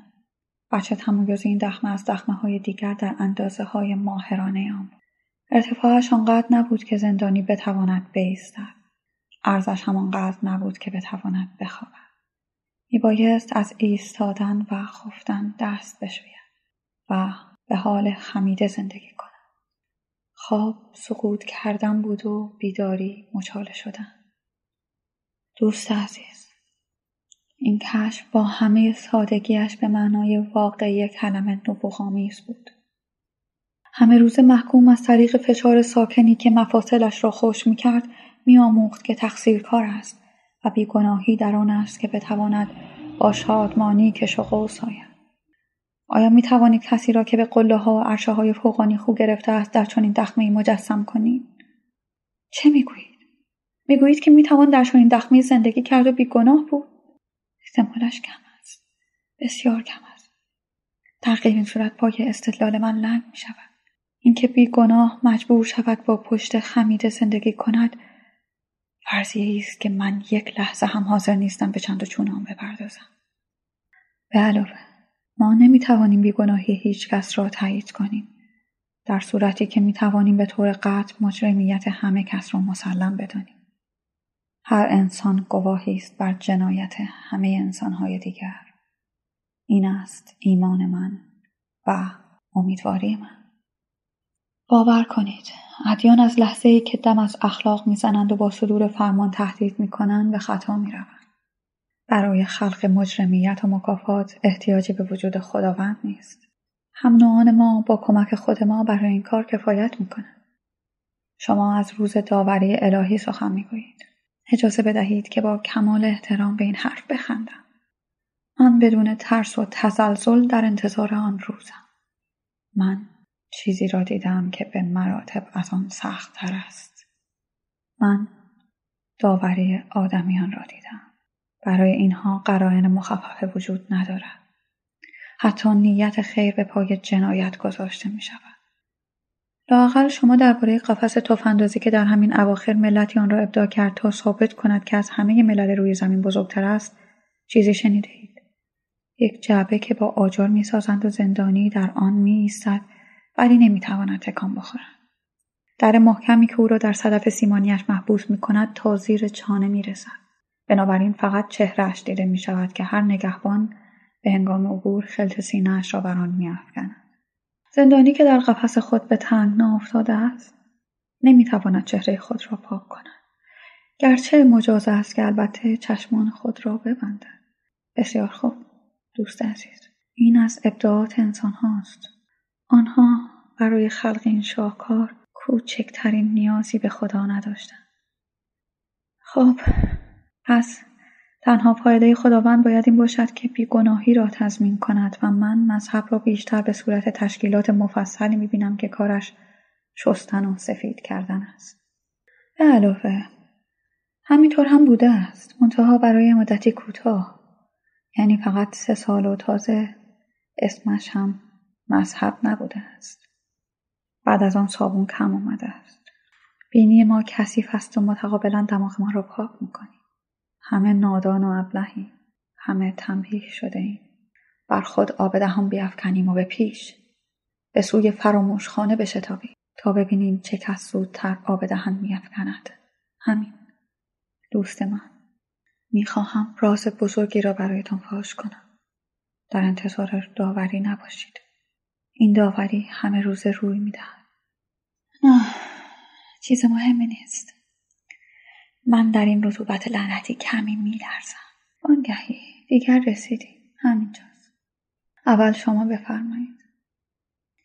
بچه تمایز این دخمه از دخمه های دیگر در اندازه های ماهرانه آن ارتفاعش آنقدر نبود که زندانی بتواند بایستد ارزش همانقدر نبود که بتواند بخوابد. میبایست از ایستادن و خفتن دست بشوید و به حال خمیده زندگی کند. خواب سقوط کردن بود و بیداری مچاله شدن. دوست عزیز این کشف با همه سادگیش به معنای واقعی کلمه نبوغامیز بود. همه روز محکوم از طریق فشار ساکنی که مفاصلش را خوش می‌کرد میآموخت که تقصیر کار است و بیگناهی در آن است که بتواند با شادمانی کش و قوس آید. آیا می توانید کسی را که به قله ها و عرشه های فوقانی خو گرفته است در چنین دخمه مجسم کنید؟ چه می‌گویید؟ می‌گویید که می‌توان در چنین دخمه زندگی کرد و بیگناه بود. احتمالش کم است. بسیار کم است. در غیر این صورت پای استدلال من لنگ می اینکه بیگناه مجبور شود با پشت خمیده زندگی کند فرضیه است که من یک لحظه هم حاضر نیستم به چند و چونام بپردازم. به علاوه ما نمی‌توانیم بیگناهی هیچ کس را تایید کنیم. در صورتی که می‌توانیم به طور قطع مجرمیت همه کس را مسلم بدانیم. هر انسان گواهی است بر جنایت همه انسانهای دیگر. این است ایمان من و امیدواری من. باور کنید ادیان از لحظه ای که دم از اخلاق می‌زنند و با صدور فرمان تهدید می‌کنند به خطا می‌روند. برای خلق مجرمیت و مکافات احتیاجی به وجود خداوند نیست. هم نوعان ما با کمک خود ما برای این کار کفایت می‌کنند. شما از روز داوری الهی سخن می‌گویید. اجازه بدهید که با کمال احترام به این حرف بخندم. من بدون ترس و تزلزل در انتظار آن روزم. من چیزی را دیدم که به مراتب از آن سختتر است من داوری آدمیان را دیدم برای اینها قرائن مخففه وجود ندارد حتی نیت خیر به پای جنایت گذاشته می شود. لاقل شما درباره قفس تفاندازی که در همین اواخر ملتی آن را ابداع کرد تا ثابت کند که از همه ملل روی زمین بزرگتر است چیزی شنیده اید. یک جعبه که با آجر می سازند و زندانی در آن می ایستد ولی نمی‌تواند تکان بخورد در محکمی که او را در صدف سیمانیش محبوس می کند تا زیر چانه می رسد. بنابراین فقط چهرهش دیده می شود که هر نگهبان به هنگام عبور خلط سینهاش را بر آن می افکند. زندانی که در قفس خود به تنگ افتاده است نمی‌تواند چهره خود را پاک کند. گرچه مجاز است که البته چشمان خود را ببندد. بسیار خوب دوست عزیز این از ابداعات انسان هاست. آنها برای خلق این شاهکار کوچکترین نیازی به خدا نداشتند. خب پس تنها پایده خداوند باید این باشد که بیگناهی را تضمین کند و من مذهب را بیشتر به صورت تشکیلات مفصلی می‌بینم که کارش شستن و سفید کردن است. به علاوه همینطور هم بوده است منتها برای مدتی کوتاه یعنی فقط سه سال و تازه اسمش هم مذهب نبوده است. بعد از آن صابون کم آمده است. بینی ما کثیف است و متقابلا دماغ ما را پاک می‌کنیم. همه نادان و ابلهیم. همه تنبیه شده ایم. بر خود آب دهان بیافکنیم و به پیش. به سوی فراموش خانه بشتابیم تا ببینیم چه کس زودتر آب دهن میافکند. همین. دوست من می‌خواهم راز بزرگی را برایتان فاش کنم. در انتظار داوری نباشید. این داوری همه روزه روی می‌دهد. چیز مهمی نیست. من در این رطوبت لعنتی کمی میلرزم. آنگهی دیگر رسیدیم همینجاست. اول شما بفرمایید.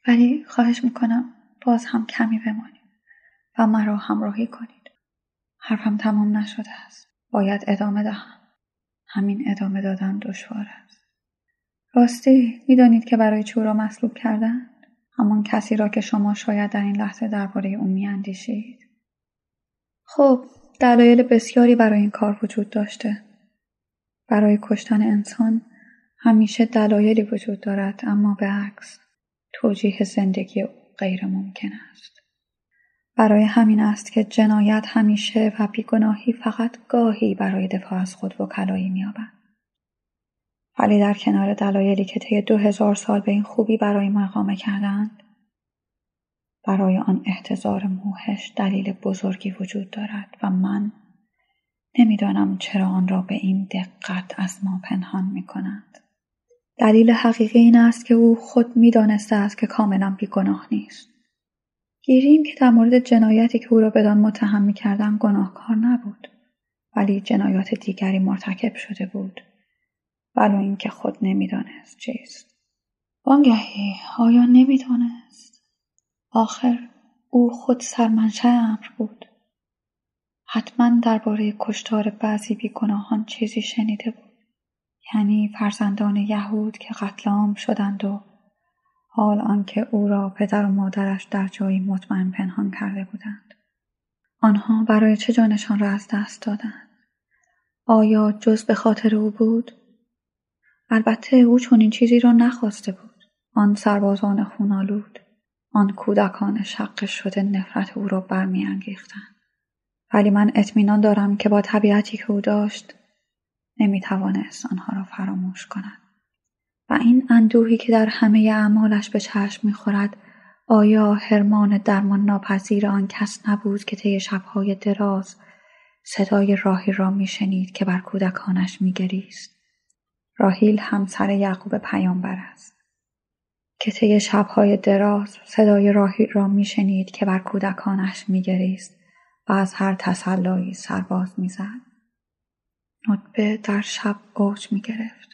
ولی خواهش می‌کنم باز هم کمی بمانید و مرا همراهی کنید. حرفم تمام نشده است. باید ادامه دهم. همین ادامه دادن دشوار است. راستی می‌دانید که برای چه را مصلوب کردند همان کسی را که شما شاید در این لحظه درباره او میاندیشید. خب دلایل بسیاری برای این کار وجود داشته. برای کشتن انسان همیشه دلایلی وجود دارد اما به عکس توجیه زندگی او غیر ممکن است. برای همین است که جنایت همیشه و بیگناهی فقط گاهی برای دفاع از خود وکلایی مییابد. ولی در کنار دلایلی که طی دو هزار سال به این خوبی برای ما اقامه کردند برای آن احتضار موهش دلیل بزرگی وجود دارد و من نمی‌دانم چرا آن را به این دقت از ما پنهان می کند. دلیل حقیقی این است که او خود می‌دانسته است که کاملا بیگناه نیست. گیریم که در مورد جنایتی که او را بدان متهم می کردن گناهکار نبود. ولی جنایات دیگری مرتکب شده بود. ولو اینکه خود نمی‌دانست چیست. وانگهی آیا نمی‌دانست؟ آخر او خود سرمنشه امر بود. حتما درباره کشتار بعضی بیگناهان چیزی شنیده بود. یعنی فرزندان یهود که قتل عام شدند و حال آنکه او را پدر و مادرش در جایی مطمئن پنهان کرده بودند. آنها برای چه جانشان را از دست دادند؟ آیا جز به خاطر او بود؟ البته او چون این چیزی را نخواسته بود. آن سربازان خونالود، آن کودکان شق شده نفرت او را برمیانگیختند. ولی من اطمینان دارم که با طبیعتی که او داشت نمی‌توانست آنها را فراموش کند. و این اندوهی که در همه اعمالش به چشم می‌خورد آیا هرمان درمان ناپذیر آن کس نبود که طی شبهای دراز صدای راهی را میشنید که بر کودکانش میگریست راهیل همسر یعقوب پیامبر است. که طی شبهای دراز صدای راهی را میشنید که بر کودکانش میگریست و از هر تسلایی سرباز می‌زد. ندبه در شب اوج می‌گرفت.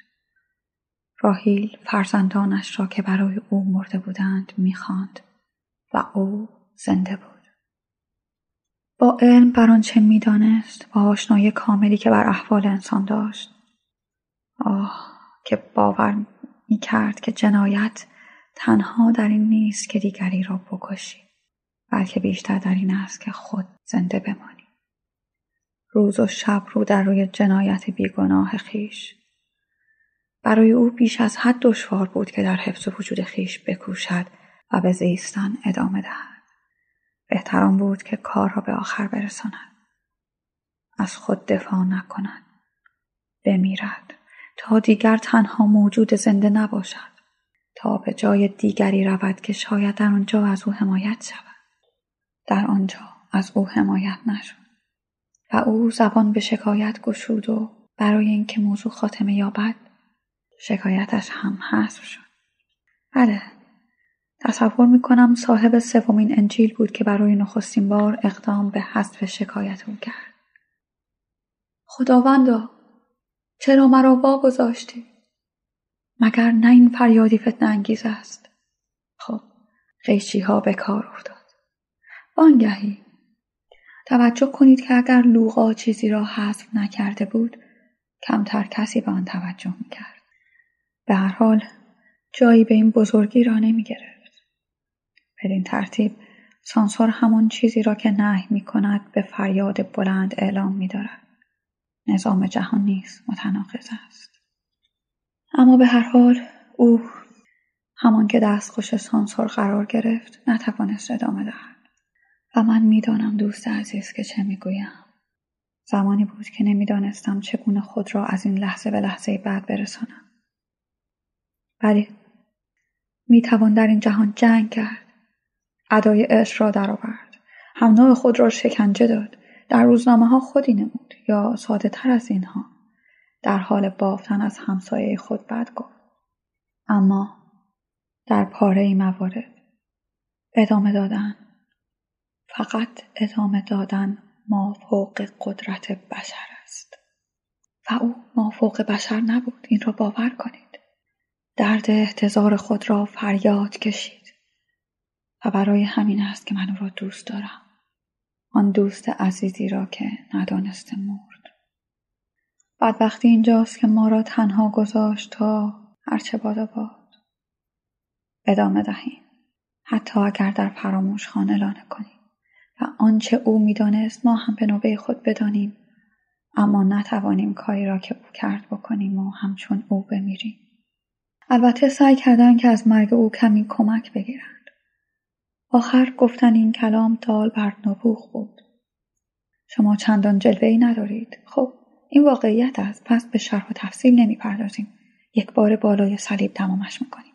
راهیل فرزندانش را که برای او مرده بودند می‌خواند و او زنده بود. با علم بر آنچه می‌دانست با آشنایی کاملی که بر احوال انسان داشت آه که باور می‌کرد که جنایت تنها در این نیست که دیگری را بکشی بلکه بیشتر در این است که خود زنده بمانی. روز و شب رو در روی جنایت بیگناه خیش. برای او بیش از حد دشوار بود که در حفظ وجود خیش بکوشد و به زیستن ادامه دهد. بهتران بود که کار را به آخر برساند. از خود دفاع نکند. بمیرد. تا دیگر تنها موجود زنده نباشد. تا به جای دیگری رود که شاید در آنجا از او حمایت شود. در آنجا از او حمایت نشد. و او زبان به شکایت گشود و برای اینکه موضوع خاتمه یابد شکایتش هم حذف شد. بله تصور می‌کنم صاحب سومین انجیل بود که برای نخستین بار اقدام به حذف شکایت او کرد. خداوندا چرا مرا واگذاشتی؟ مگر نه این فریادی فتنه انگیز است؟ خب قیچی ها به کار افتاد. وانگهی. توجه کنید که اگر لوقا چیزی را حذف نکرده بود کمتر کسی به آن توجه می‌کرد. به هر حال جایی به این بزرگی را نمی گرفت. بدین ترتیب سانسور همان چیزی را که نهی می کند به فریاد بلند اعلام می دارد. نظام جهان نیز متناقض است. اما به هر حال او همان که دستخوش سانسور قرار گرفت نتوانست ادامه دهد. و من می‌دانم دوست عزیز که چه می‌گویم. زمانی بود که نمی‌دانستم چگونه خود را از این لحظه به لحظه بعد برسانم. بله می توان در این جهان جنگ کرد ادای عشق را درآورد هم خود را شکنجه داد در روزنامه ها خودی نمود یا ساده تر از اینها. در حال بافتن از همسایه خود بد گفت. اما در پاره ای موارد ادامه دادن. فقط ادامه دادن ما فوق قدرت بشر است. و او ما فوق بشر نبود. این را باور کنید. درد احتضار خود را فریاد کشید. و برای همین است که من او را دوست دارم. آن دوست عزیزی را که ندانسته مرد. وقتی اینجاست که ما را تنها گذاشت تا هرچه باد باد. ادامه دهیم. حتی اگر در فراموش خانه لانه کنیم و آنچه او می‌دانست ما هم به نوبه خود بدانیم اما نتوانیم کاری را که او کرد بکنیم و همچون او بمیریم. البته سعی کردن که از مرگ او کمی کمک بگیرند. آخر گفتن این کلام دال بر نبوغ بود. شما چندان جلوه ای ندارید. خب این واقعیت است پس به شرح و تفصیل نمی‌پردازیم. یک بار بالای صلیب تمامش می‌کنیم.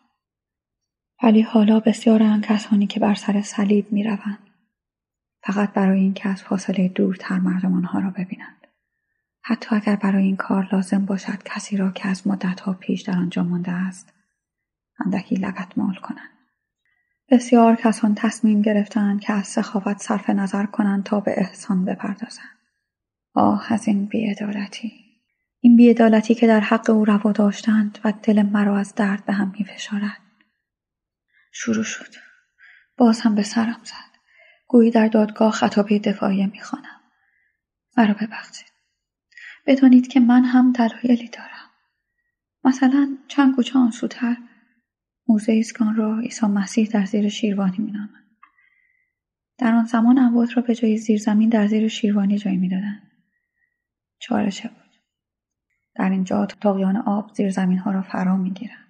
ولی حالا بسیار کسانی که بر سر صلیب می روند. فقط برای اینکه از فاصله دورتر مردم آنها را ببینند. حتی اگر برای این کار لازم باشد کسی را که از مدتها پیش در آنجا مانده است اندکی لگت مال کنند. بسیار کسان تصمیم گرفتند که از سخاوت صرف نظر کنند تا به احسان بپردازند. آه از این بیعدالتی. این بیعدالتی که در حق او روا داشتند و دل مرا از درد به هم میفشارد. شروع شد. باز هم به سرم زد. گویی در دادگاه خطابه دفاعیه می‌خوانم. مرا ببخشید. بدانید که من هم دلایلی دارم. مثلا چند کوچه آنسوتر موزه ایسکان را عیسی مسیح در زیر شیروانی مینامند در آن زمان اموات را به جای زیرزمین در زیر شیروانی جای می‌دادند. چارچه بود در اینجا تاقیان آب زیر زمین ها را فرا می‌گیرند.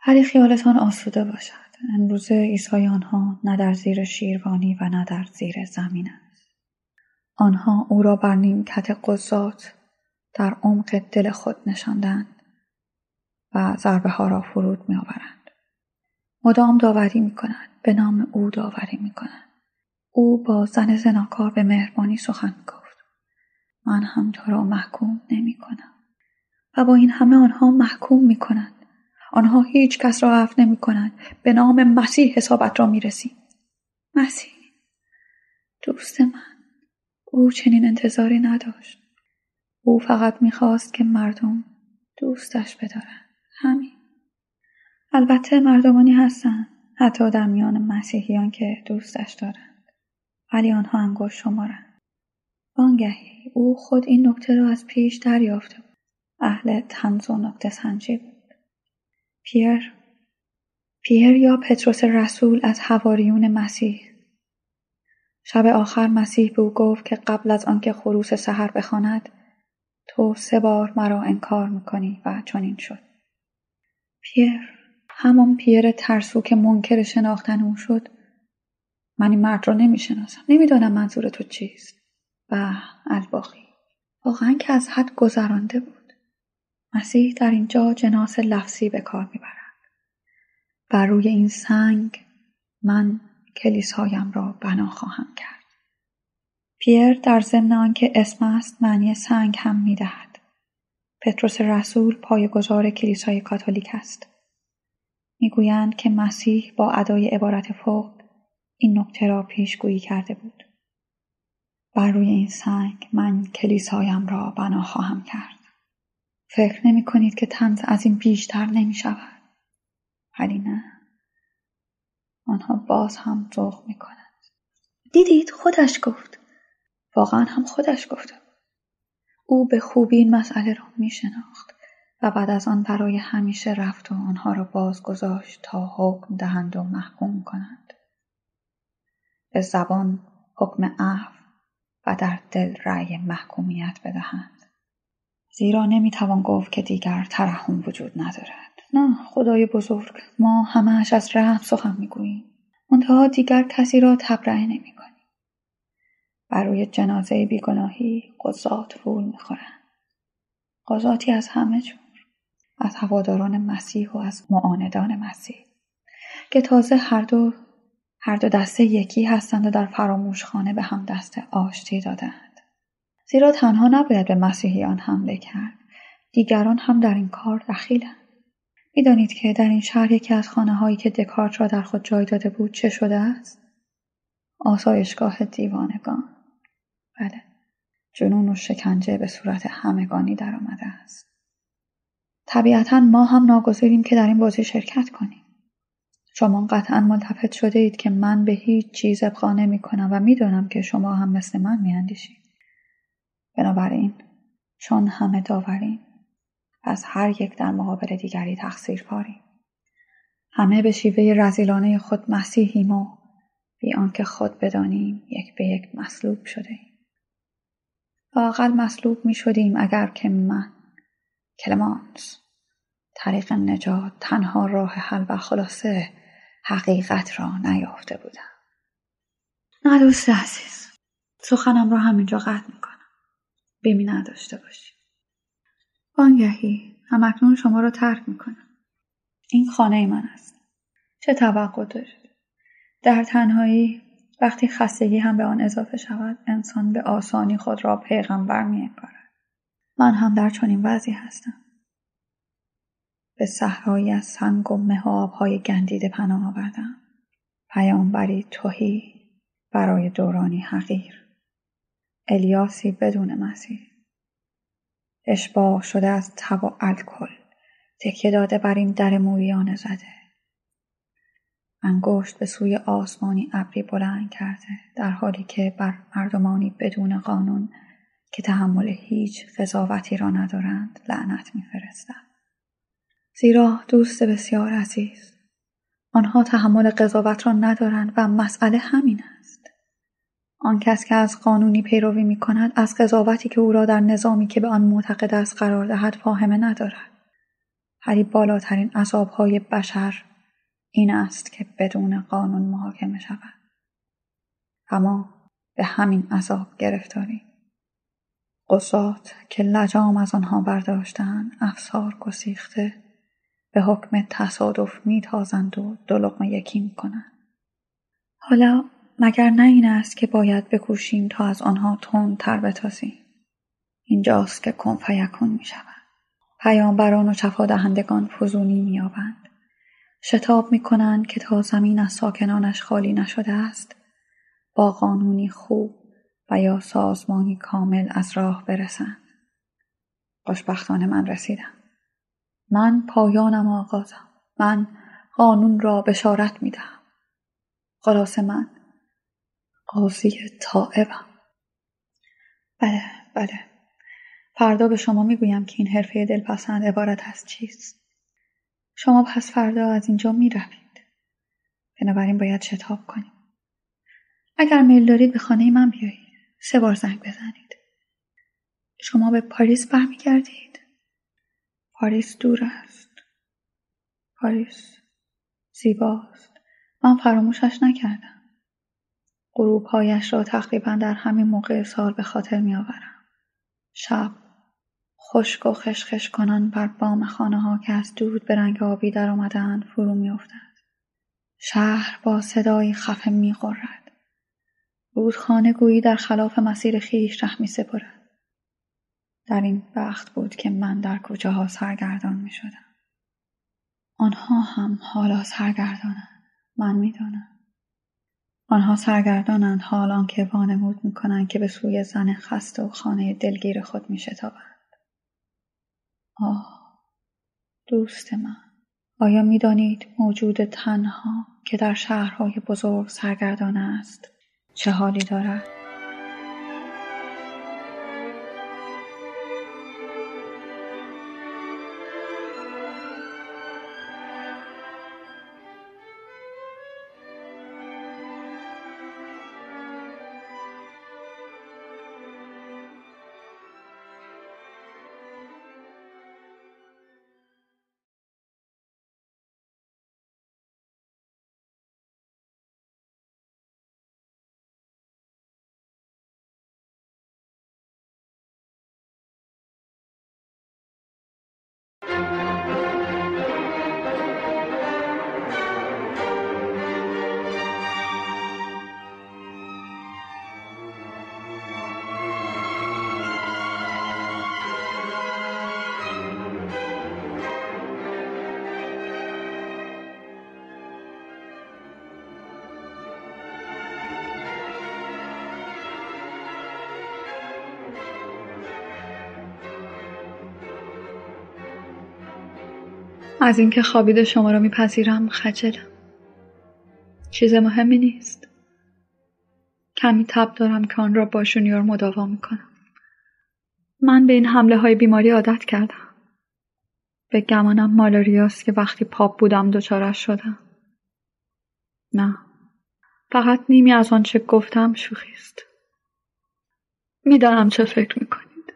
هری خیالتان آسوده باشد. امروزه عیسی آنها نه در زیر شیروانی و نه در زیر زمین است. آنها او را بر نیمکت قضات در عمق دل خود نشاندند و ضربه ها را فرود می آورند. مدام داوری می کنند. به نام او داوری می کنند. او با زن زناکار به مهربانی سخن گفت. من هم تو را محکوم نمی کنم. و با این همه آنها محکوم می کنند. آنها هیچ کس را عفو نمی کنند. به نام مسیح حسابت را می رسی. مسیح دوست من او چنین انتظاری نداشت. او فقط می‌خواست که مردم دوستش بدارن. همین. البته مردمانی هستند حتی در میان مسیحیان که دوستش دارند. ولی آنها انگشت شمارند. وانگهی او خود این نکته را از پیش دریافته بود. اهل تنز و نکته سنجی بود. پیر پیر یا پتروس رسول از حواریون مسیح شب آخر مسیح به او گفت که قبل از آنکه خروس سحر بخواند تو سه بار مرا انکار می‌کنی و چنین شد پیر همان پیر ترسو که منکر شناختن او شد. من این مرد را نمی‌شناسم. نمی‌دانم منظور تو چیست. و الباقی. واقعا که از حد گذرانده بود. مسیح در اینجا جناس لفظی به کار می‌برد. بر روی این سنگ من کلیسایم را بنا خواهم کرد. پیر در ضمن آنکه اسم است معنی سنگ هم می‌دهد. پتروس رسول پایهگذار کلیسای کاتولیک است. می‌گویند که مسیح با ادای عبارت فوق این نکته را پیشگویی کرده بود. بر روی این سنگ من کلیسایم را بنا خواهم کرد. فکر نمی کنید که تنز از این بیشتر نمی شود. ولی نه. آنها باز هم ذوق می کنند. دیدید؟ خودش گفت. واقعا هم خودش گفته او به خوبی این مسئله را می شناخت. و بعد از آن برای همیشه رفت و آنها را باز گذاشت تا حکم دهند و محکوم کنند. به زبان حکم عفو و در دل رأی محکومیت بدهند. زیرا نمی‌توان گفت که دیگر ترحم وجود ندارد. نه خدای بزرگ ما همهش از رحم سخن می‌گوییم. منتها دیگر کسی را تبرئه نمی بر روی جنازه بیگناهی قضات فول می‌خورند قضاتی از همه جور از هواداران مسیح و از معاندان مسیح که تازه هر دو هر دو دسته یکی هستند و در فراموشخانه به هم دست آشتی دادند. زیرا تنها نباید به مسیحیان حمله کرد دیگران هم در این کار دخیلند می‌دانید که در این شهر یکی از خانه هایی که دکارت را در خود جای داده بود چه شده است؟ آسایشگاه دیوانگان. بله. جنون و شکنجه به صورت همگانی در آمده است. طبیعتا ما هم ناگزیریم که در این بازی شرکت کنیم. شما قطعا ملتفت شده اید که من به هیچ چیز ابقا نمی کنم و می‌دانم که شما هم مثل من میاندیشید. بنابراین چون همه داوریم از هر یک در مقابل دیگری تقصیر پاریم. همه به شیوه رزیلانه خود مسیحیم و بی آنکه خود بدانیم یک به یک مصلوب شده ایم. لااقل مصلوب می شدیم اگر که من کلمانس طریق نجات تنها راه حل و خلاصه حقیقت را نیافته بودم. نه دوست عزیز سخنم را همینجا قطع می‌کنم. بیمی نداشته باشی. وانگهی همکنون شما را ترک می‌کنم. این خانه من است. چه توقع دارید؟ در تنهایی وقتی خستگی هم به آن اضافه شود انسان به آسانی خود را پیغمبر می من هم در چنین وضعی هستم. به صحرایی از سنگ و مه های گندیده پناه آوردم. پیامبری توهی برای دورانی حقیر. الیاسی بدون مسیر اشباه شده از تب و الکل. تکیه داده بر این در موریانه زده. انگشت به سوی آسمانی ابری بلند کرده در حالی که بر مردمانی بدون قانون که تحمل هیچ قضاوتی را ندارند لعنت میفرستد. زیرا دوست بسیار عزیز آنها تحمل قضاوت را ندارند و مسئله همین است. آن کس که از قانونی پیروی می کند از قضاوتی که او را در نظامی که به آن معتقد است قرار دهد فاهمه ندارد. هری بالاترین عذابهای بشر این است که بدون قانون محاکمه شود. اما به همین عذاب گرفتاری. قصات که لجام از آنها برداشتند افسار گسیخته به حکم تصادف میتازند و دو لقمه یکی می‌کنند. حالا مگر نه این است که باید بکوشیم تا از آنها تر بتازیم اینجاست که کن فیکون می شود. پیامبران و شفا دهندگان فزونی مییابند. شتاب می کنند که تا زمین از ساکنانش خالی نشده است با قانونی خوب و یا سازمانی کامل از راه برسند. خوشبختانه من رسیدم. من پایانم آغازم. من قانون را بشارت می دهم. خلاص من قاضی طائبم. بله بله فردا به شما می‌گویم که این حرفه دلپسند عبارت از چیست شما پس فردا از اینجا می روید. بنابراین باید شتاب کنیم. اگر میل دارید به خانه من بیایید. سه بار زنگ بزنید. شما به پاریس برمیگردید؟ پاریس دور است. پاریس زیباست. من فراموشش نکردم. غروبهایش را تقریبا در همین موقع سال به خاطر می آورم. شب خشک و خشخش کنان بر بام خانه ها که از دود به رنگ آبی در آمدند فرو می افتد. شهر با صدایی خفه می خورد. رودخانه گویی در خلاف مسیر خویش ره می سپرد. در این وقت بود که من در ها سرگردان می شدم. آنها هم حالا سرگردانند. من می‌دانم. آنها سرگردانند حال که وانمود می کنند که به سوی زن خسته و خانه دلگیر خود می شتابند. آه دوست من آیا می‌دانید موجود تنها که در شهرهای بزرگ سرگردان است چه حالی دارد؟ از اینکه خوابیده شما را میپذیرم خجلم. چیز مهمی نیست. کمی تب دارم که آن را با جونیور مداوا می‌کنم. من به این حمله های بیماری عادت کردم. به گمانم مالاریاست که وقتی پاپ بودم دچارش شدم. نه. فقط نیمی از آنچه گفتم شوخی است. می‌دانم چه فکر می‌کنید.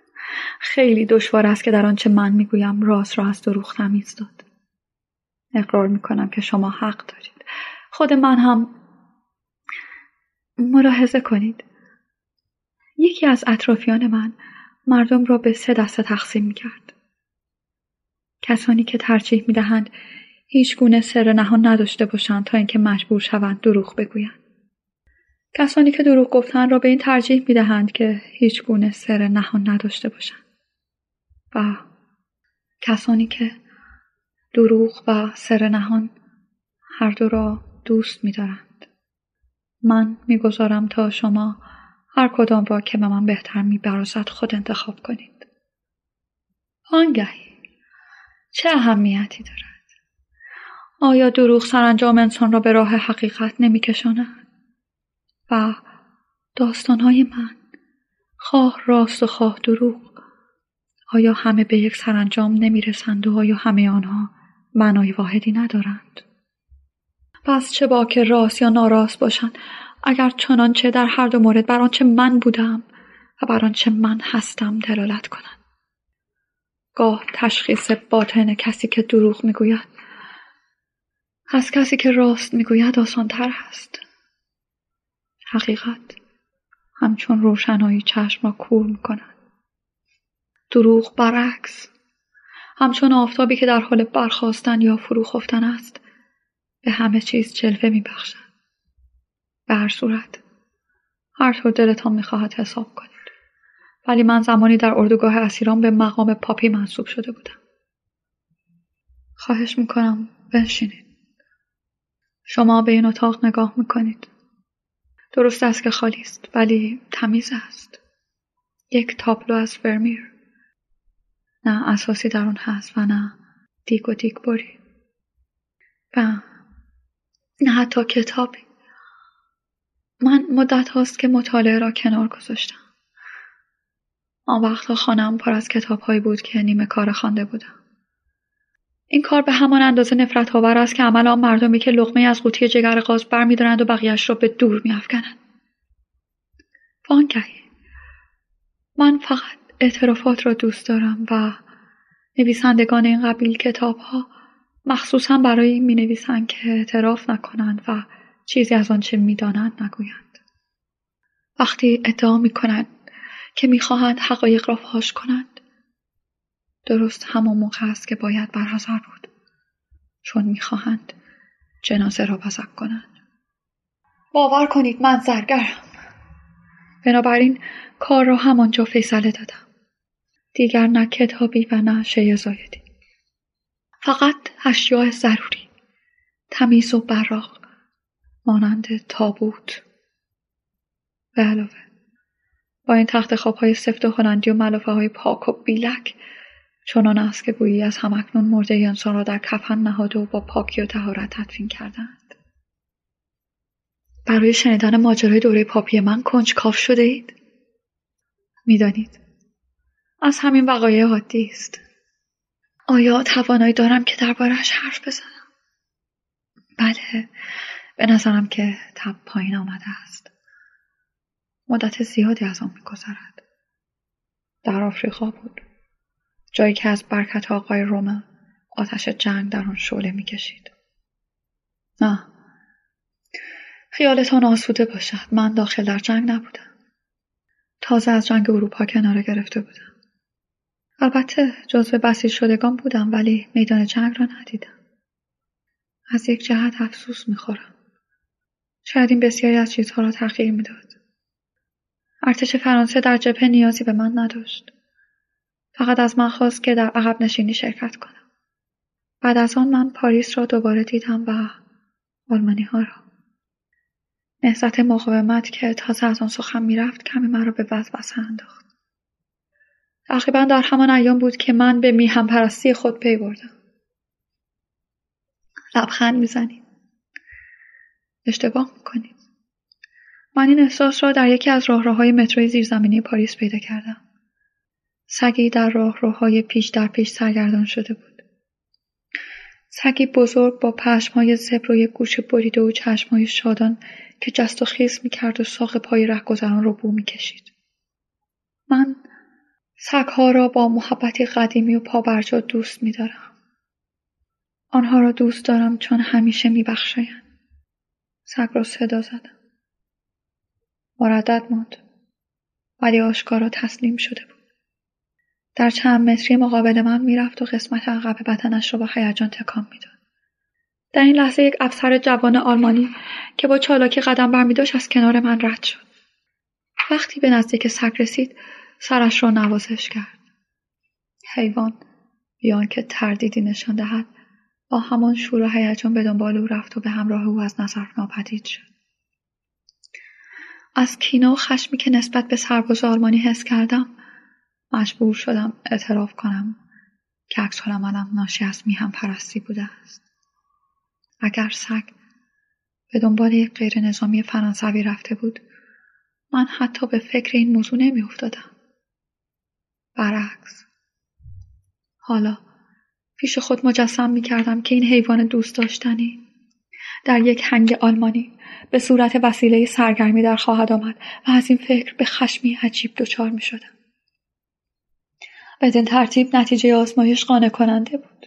خیلی دشوار است که در آنچه من می‌گویم راست را از دروغ تمیز داد. اقرار می‌کنم که شما حق دارید خود من هم ملاحظه کنید یکی از اطرافیان من مردم را به سه دسته تقسیم می‌کرد کسانی که ترجیح می‌دهند هیچ گونه سر نهان نداشته باشند تا اینکه مجبور شوند دروغ بگویند. کسانی که دروغ گفتن را به این ترجیح می دهند که هیچ گونه سر نهان نداشته باشند. و کسانی که دروغ و سر نهان هر دو را دوست می دارند. من می‌گذارم تا شما هر کدام را که به من بهتر می خود انتخاب کنید. آنگهی چه اهمیتی دارد؟ آیا دروغ سرانجام انسان را به راه حقیقت نمیکشاند؟ و داستانهای من خواه راست و خواه دروغ آیا همه به یک سرانجام نمی‌رسند و آیا همه آنها معنای واحدی ندارند؟ پس چه با که راست یا ناراست باشند اگر چنانچه در هر دو مورد بر آنچه من بودم و بر آنچه من هستم دلالت کنند گاه تشخیص باطن کسی که دروغ می‌گوید. از کسی که راست می‌گوید آسانتر است حقیقت همچون روشنایی چشم را کور می‌کند. دروغ برعکس همچون آفتابی که در حال برخواستن یا فرو خفتن است. به همه چیز جلوه میبخشد به هر صورت. هر طور دلتان می‌خواهد حساب کنید. ولی من زمانی در اردوگاه اسیران به مقام پاپی منصوب شده بودم. خواهش می‌کنم بنشینید. شما به این اتاق نگاه می‌کنید درست است که خالی است ولی تمیز است. یک تابلو از فرمیر نه اساسی در اون هست و نه. دیگ و دیگ بری. و نه حتی کتابی من مدت هاست که مطالعه را کنار گذاشتم. آن وقتها خانم پر از کتابهایی بود که نیمه کار خوانده بودم. این کار به همان اندازه نفرت آور است که عمل آن مردمی که لقمه از قوطی جگر قاز برمیدارند و بقیهش را به دور میافکنند. وانگهی. من فقط اعترافات را دوست دارم و نویسندگان این قبیل کتاب ها مخصوصا برای این می نویسند که اعتراف نکنند و چیزی از آنچه می‌دانند نگویند. وقتی ادعا می کنند که می‌خواهند حقایق را فاش کنند درست همان موقع است که باید برحضر بود چون می‌خواهند جنازه را بزک کنند. باور کنید من زرگرم. بنابراین کار را همانجا فیصله دادم. دیگر نه کتابی و نه شی زایدی. فقط اشیاء ضروری. تمیز و براق مانند تابوت. به علاوه با این تخت خواب های سفت و هلندی و ملافه های پاک و بیلک چنان است که گویی از همکنون مرده انسان را در کفن نهاده و با پاکی و تهارت تدفین کردند. برای شنیدن ماجرای دوره پاپی من کاف شده اید؟ می‌دانید. از همین وقایع عادی است. آیا توانایی دارم که دربارهش حرف بزنم؟ بله به نظرم که تب پایین آمده است. مدت زیادی از آن میگذرد. در آفریقا بود. جایی که از برکت آقای رومل آتش جنگ در آن شعله می‌کشید. نه. خیالتان آسوده باشد. من داخل در جنگ نبودم. تازه از جنگ اروپا کناره گرفته بودم. البته جزو بسیج شدگان بودم ولی میدان جنگ را ندیدم. از یک جهت افسوس می‌خورم. شاید این بسیاری از چیزها را تغییر می‌داد. ارتش فرانسه در جبهه نیازی به من نداشت. فقط از من خواست که در عقب نشینی شرکت کنم. بعد از آن من پاریس را دوباره دیدم و آلمانی ها را. نهزت مقاومت که تازه از آن سخن می‌رفت کمی مرا به وسوسه انداخت. تقریبا در همان ایام بود که من به میهم پرستی خود پی بردم. لبخند می‌زنید. اشتباه می‌کنید. من این احساس را در یکی از راهروهای متروی زیرزمینی پاریس پیدا کردم. سگی در راهروهای پیش در پیش سرگردان شده بود. سگی بزرگ با پشمهای زبر و یک گوش بریده و چشمهای شادان که جست و خیز می‌کرد و ساق پای رهگذران را بو می‌کشید. من سگها را با محبتی قدیمی و پابرجا دوست میدارم. آنها را دوست دارم چون همیشه میبخشایند سگ را صدا زدم. مردد ماند ولی آشکارا تسلیم شده بود. در چند متری مقابل من می‌رفت و قسمت عقب بدنش را با هیجان تکان می‌داد. در این لحظه یک افسر جوان آلمانی که با چالاکی قدم برمیداشت از کنار من رد شد. وقتی به نزدیک سگ رسید سرش را نوازش کرد. حیوان بیان که تردیدی نشان دهد با همان شور و هیجان به دنبال او رفت و به همراه او از نظر ناپدید شد. از کینه و خشمی که نسبت به سرباز آلمانی حس کردم مجبور شدم اعتراف کنم که عکس منم ناشی از میهم پرستی بوده است. اگر سگ به دنبال یک غیر نظامی فرانسوی رفته بود من حتی به فکر این موضوع نمی افتادم. برعکس حالا پیش خود مجسم می کردم که این حیوان دوست داشتنی در یک هنگ آلمانی به صورت وسیله سرگرمی در خواهد آمد و از این فکر به خشمی عجیب دچار می شدم. بدین ترتیب نتیجه آزمایش قانع کننده بود.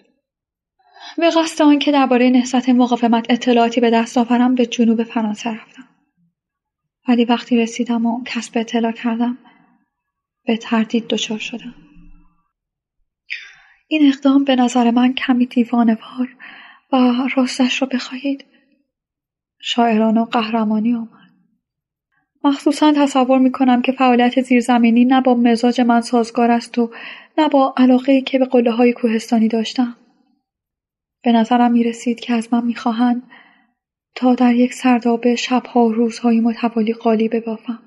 به قصد آنکه درباره نهضت مقاومت اطلاعاتی به دست آورم به جنوب فرانسه رفتم. ولی وقتی رسیدم و کسب اطلاع کردم به تردید دچار شدم. این اقدام به نظر من کمی دیوانوار و راستش را بخواهید شاعران و قهرمانی آمد. مخصوصا تصور می کنم که فعالیت زیرزمینی نه با مزاج من سازگار است و نه با علاقه که به قله های کوهستانی داشتم. به نظرم می رسید که از من می خواهند تا در یک سردابه شبها و روزهای متوالی قالی ببافم.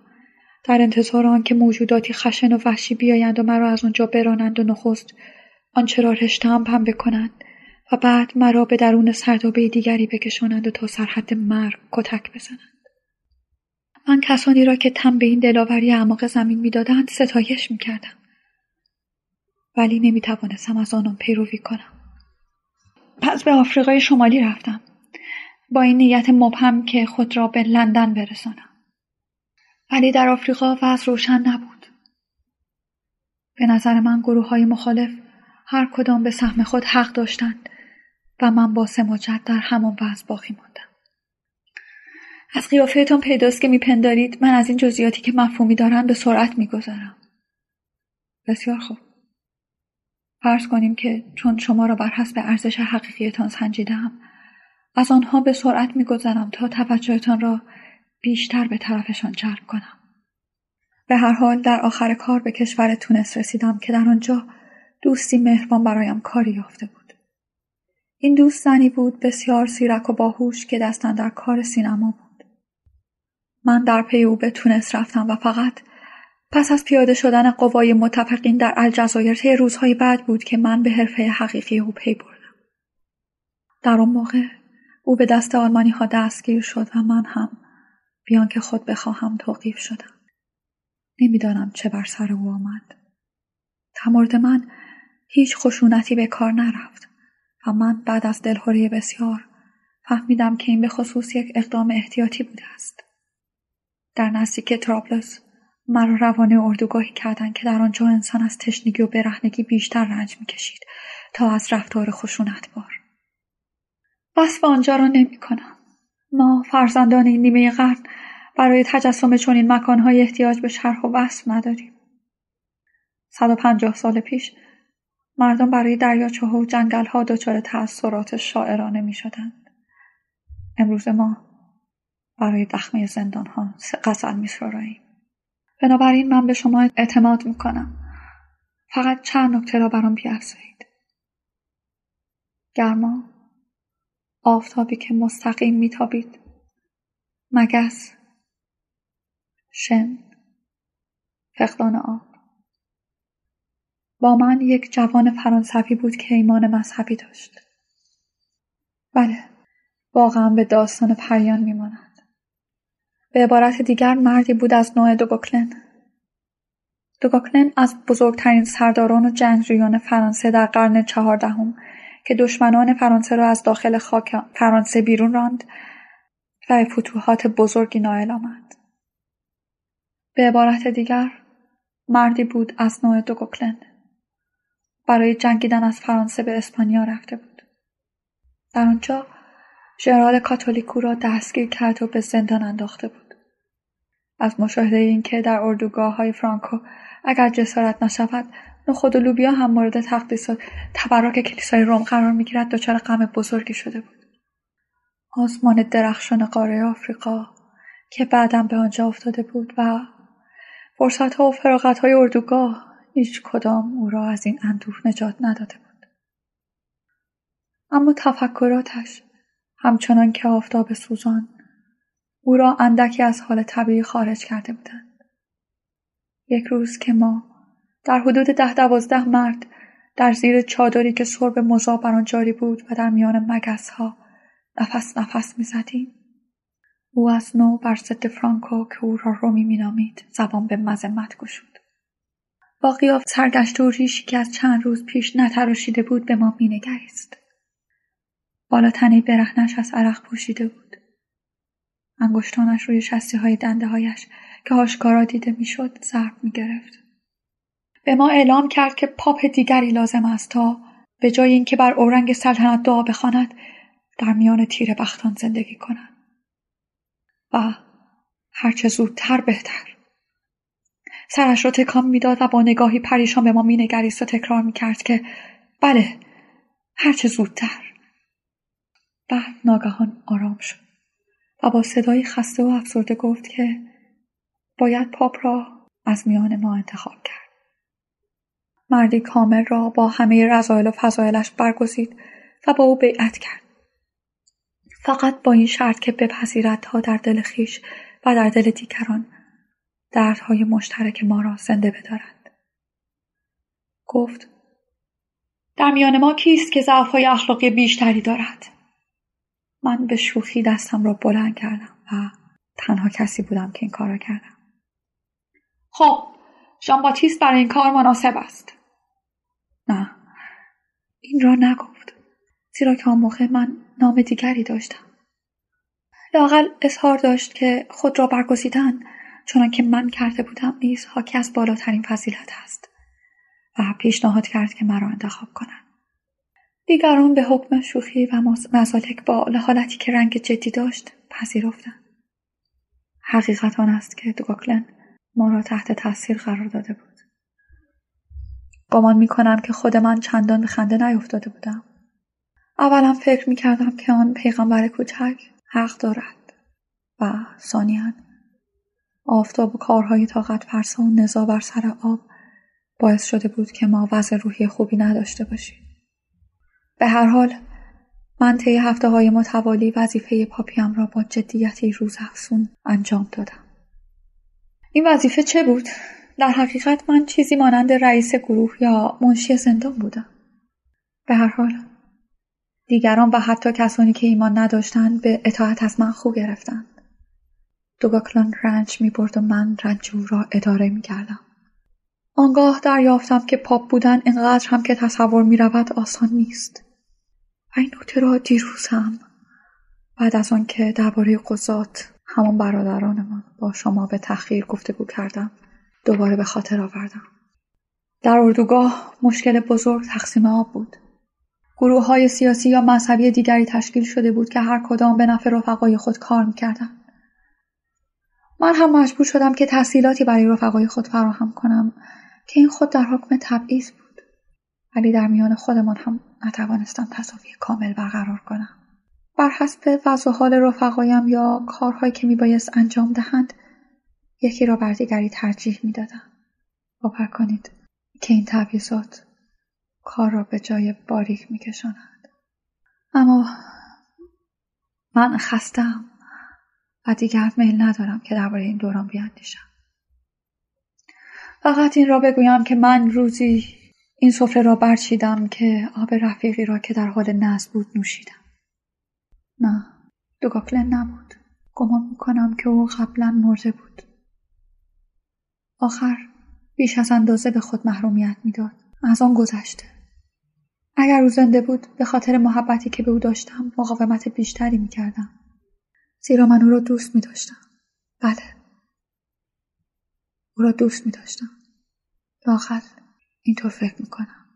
در انتظار آنکه موجوداتی خشن و وحشی بیایند و مرا از آنجا برانند و نخست آنچه را رشتهام پنبه کنند و بعد مرا به درون سردابه دیگری بکشانند و تا سرحد مرگ کتک بزنند. من کسانی را که تم به این دلاوری اعماق زمین می‌دادند ستایش می‌کردم. ولی نمی‌توانستم از آنان پیروی کنم. پس به آفریقای شمالی رفتم. با این نیت مبهم که خود را به لندن برسانم. ولی در آفریقا وضع روشن نبود. به نظر من گروه های مخالف هر کدام به سهم خود حق داشتند و من با سماجت در همان وضع باقی ماندم. از قیافهتان پیداست که میپندارید من از این جزئیاتی که مفهومی دارند به سرعت می‌گذارم بسیار خوب. فرض کنیم که چون شما را بر حسب ارزش حقیقیتان سنجیدم از آنها به سرعت میگذرم تا توجهتان را بیشتر به طرفشان جلب کنم. به هر حال در آخر کار به کشور تونس رسیدم که در آنجا دوستی مهربان برایم کاری یافته بود. این دوست زنی بود بسیار سیرک و باهوش که دستن در کار سینما بود. من در پی او به تونس رفتم و فقط پس از پیاده شدن قوای متفقین در الجزایر طی روزهای بعد بود که من به حرفه حقیقی او پی بردم. در آن موقع او به دست آلمانی ها دستگیر شد و من هم بیان که خود بخواهم توقیف شدم. نمی‌دانم چه بر سر او آمد. تمرد من هیچ خشونتی به کار نرفت و من بعد از دلخوری بسیار فهمیدم که این به خصوص یک اقدام احتیاطی بوده است. در نزدیک ترابلس مرا روانه اردوگاهی کردند که در آنجا انسان از تشنگی و برهنگی بیشتر رنج می‌کشید تا از رفتار خشونتبار وصف آنجا را نمی کنم. ما فرزندان این نیمه قرن برای تجسم چنین مکانهای احتیاج به شرح و وصف نداریم. صد و پنجاه سال پیش مردم برای دریاچه و جنگل ها دچار تأثیرات شاعرانه می شدند. امروز ما برای دخمه زندان ها غزل می بنابراین من به شما اعتماد می کنم. فقط چند نکته را برام بیافزایید. گرما آفتابی که مستقیم میتابید. مگس. شن. فقدان آب. با من یک جوان فرانسوی بود که ایمان مذهبی داشت. بله. واقعا به داستان پریان میماند. به عبارت دیگر مردی بود از نوع دوگوکلن. دوگوکلن از بزرگترین سرداران و جنگجویان فرانسه در قرن چهاردهم که دشمنان فرانسه را از داخل خاک فرانسه بیرون راند و به فتوحات بزرگی نائل آمد. به عبارت دیگر مردی بود از نوع دوگوکلن. برای جنگیدن از فرانسه به اسپانیا رفته بود. در آنجا ژنرال کاتولیکو را دستگیر کرد و به زندان انداخته بود. از مشاهده اینکه در اردوگاه های فرانکو اگر جسارت نشود نخود و لوبیا هم مورد تقدیس و تبرک کلیسای روم قرار می‌گیرد دچار غم بزرگی شده بود آسمان درخشان قاره آفریقا که بعدا به آنجا افتاده بود و فرصت ها و فراغت های اردوگاه هیچ کدام او را از این اندوه نجات نداده بود. اما تفکراتش همچنان که آفتاب سوزان او را اندکی از حال طبیعی خارج کرده بودند. یک روز که ما در حدود ده دوازده مرد در زیر چادری که سرب مذاب بر آن جاری بود و در میان مگس ها نفس نفس می‌زدیم. او از نو بر ضد فرانکو که او را رومی مینامید زبان به مذمت گشود. با قیاف سرگشت و ریشی که از چند روز پیش نتراشیده بود به ما مینگریست. بالا تنه برهنش از عرق پوشیده بود. انگشتانش روی شستی های دنده هایش که آشکارا دیده می‌شد ضرب می گرفت. به ما اعلام کرد که پاپ دیگری لازم است تا به جای اینکه بر اورنگ سلطنت دعا بخواند در میان تیر بختان زندگی کند و هرچه زودتر بهتر. سرش را تکان می‌داد و با نگاهی پریشان به ما مینگریست و تکرار می‌کرد که بله هرچه زودتر. و ناگهان آرام شد. و با صدایی خسته و افسرده گفت که باید پاپ را از میان ما انتخاب کرد. مردی کامل را با همه رضایل و فضایلش برگزید و با او بیعت کرد. فقط با این شرط که بپذیرد تا در دل خیش و در دل دیگران دردهای مشترک ما را زنده بدارد. گفت در میان ما کیست که ضعفهای اخلاقی بیشتری دارد؟ من به شوخی دستم را بلند کردم و تنها کسی بودم که این کار را کردم. خب ژان برای این کار مناسب است. نه. این را نگفت. زیرا که آن موقع من نام دیگری داشتم. لاقل اظهار داشت که خود را برگزیدن چون که من کرده بودم نیز حاکی از بالاترین فضیلت است و پیشنهاد کرد که مرا انتخاب کنند دیگران به حکم شوخی و مزالک با حالتی که رنگ جدی داشت پذیرفتند. حقیقت آن است که دوگاکلن ما را تحت تاثیر قرار داده بود. گمان می کنم که خود من چندان به خنده نیفتاده بودم. اولا فکر می کردم که آن پیغمبر کوچک حق دارد و ثانیا آفتاب و کارهای طاقت فرسا و نزا بر سر آب باعث شده بود که ما وضع روحی خوبی نداشته باشیم. به هر حال من طی هفته های متوالی وظیفه پاپیم را با جدیتی روزافزون انجام دادم. این وظیفه چه بود؟ در حقیقت من چیزی مانند رئیس گروه یا منشی زندان بودم به هر حال دیگران و حتی کسانی که ایمان نداشتند به اطاعت از من خو گرفتند دوگاکلان رنج می برد و من رنج او را اداره می کردم. آنگاه دریافتم که پاپ بودن انقدر هم که تصور می رود آسان نیست. و این را دیروز هم بعد از آنکه درباره قضات همان برادرانمان با شما به تخییر گفتگو کردم دوباره به خاطر آوردم. در اردوگاه مشکل بزرگ تقسیم آب بود. گروه های سیاسی یا مذهبی دیگری تشکیل شده بود که هر کدام به نفع رفقای خود کار می‌کردند من هم مجبور شدم که تحصیلاتی برای رفقای خود فراهم کنم که این خود در حکم تبعیض بود. ولی در میان خودمان هم نتوانستم تصاوی کامل برقرار کنم. بر حسب وضع حال رفقایم یا کارهایی که میبایست انجام دهند یکی را بر دیگری ترجیح می‌دادم. باور کنید که این تبعیضات کار را به جای باریک میکشانند. اما من خستم و دیگر میل ندارم که درباره این دوران بیاندیشم فقط این را بگویم که من روزی این سفره را برچیدم که آب رفیقی را که در حال نزد بود نوشیدم. نه دوگاکلن نبود. گمان می‌کنم که او قبلا مرده بود. آخر بیش از اندازه به خود محرومیت می‌داد. از آن گذشته. اگر او زنده بود به خاطر محبتی که به او داشتم مقاومت بیشتری می‌کردم. زیرا من او را دوست میداشتم. بله. او را دوست میداشتم. لااقل اینطور فکر می‌کنم.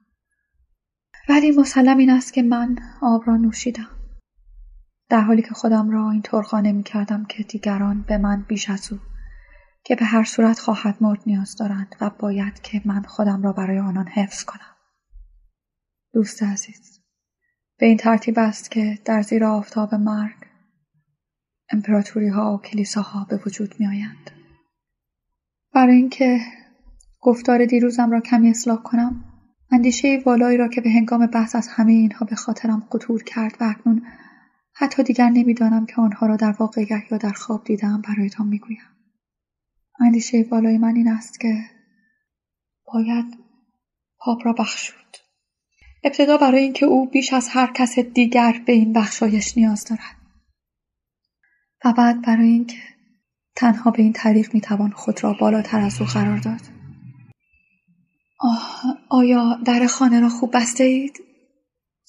ولی مسلم این است که من آب را نوشیدم. در حالی که خودم را اینطور خانه می‌کردم که دیگران به من بیش از او که به هر صورت خواهد مرد نیاز دارند و باید که من خودم را برای آنان حفظ کنم دوست عزیز به این ترتیب است که در زیر آفتاب مرگ امپراتوری ها و کلیساها به وجود می آیند. برای اینکه گفتار دیروزم را کمی اصلاح کنم اندیشه والایی را که به هنگام بحث از همه اینها به خاطرم قطور کرد و اکنون حتی دیگر نمی‌دانم که آنها را در واقعیت یا در خواب دیدم برایتان می‌گویم اندیشه والای من این است که باید پاپ را بخشود ابتدا برای اینکه او بیش از هر کس دیگر به این بخشایش نیاز دارد. و بعد برای اینکه تنها به این طریق می‌توان خود را بالاتر از او قرار داد. آه آیا در خانه را خوب بسته اید؟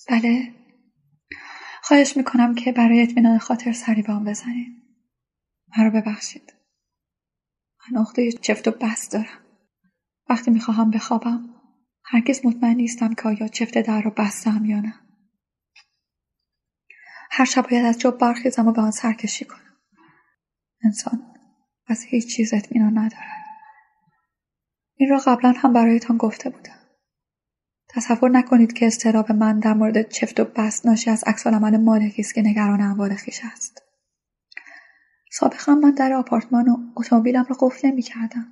بله. خواهش می‌کنم که برای اطمینان خاطر سری به آن بزنید. مرا ببخشید. من عقده چفت و بس دارم. وقتی می‌خواهم بخوابم هرگز مطمئن نیستم که آیا چفت در را بستم یا نه. هر شب باید از جا برخیزم و به آن سرکشی کنم. انسان از هیچ چیز اطمینان ندارد. این را قبلا هم برایتان گفته بودم. تصور نکنید که استراب من در مورد چفت و بست ناشی از عکسالعمل مالکی است که نگران اموال خویش است. سابقا من در آپارتمان و اتومبیلم را قفل نمی‌کردم.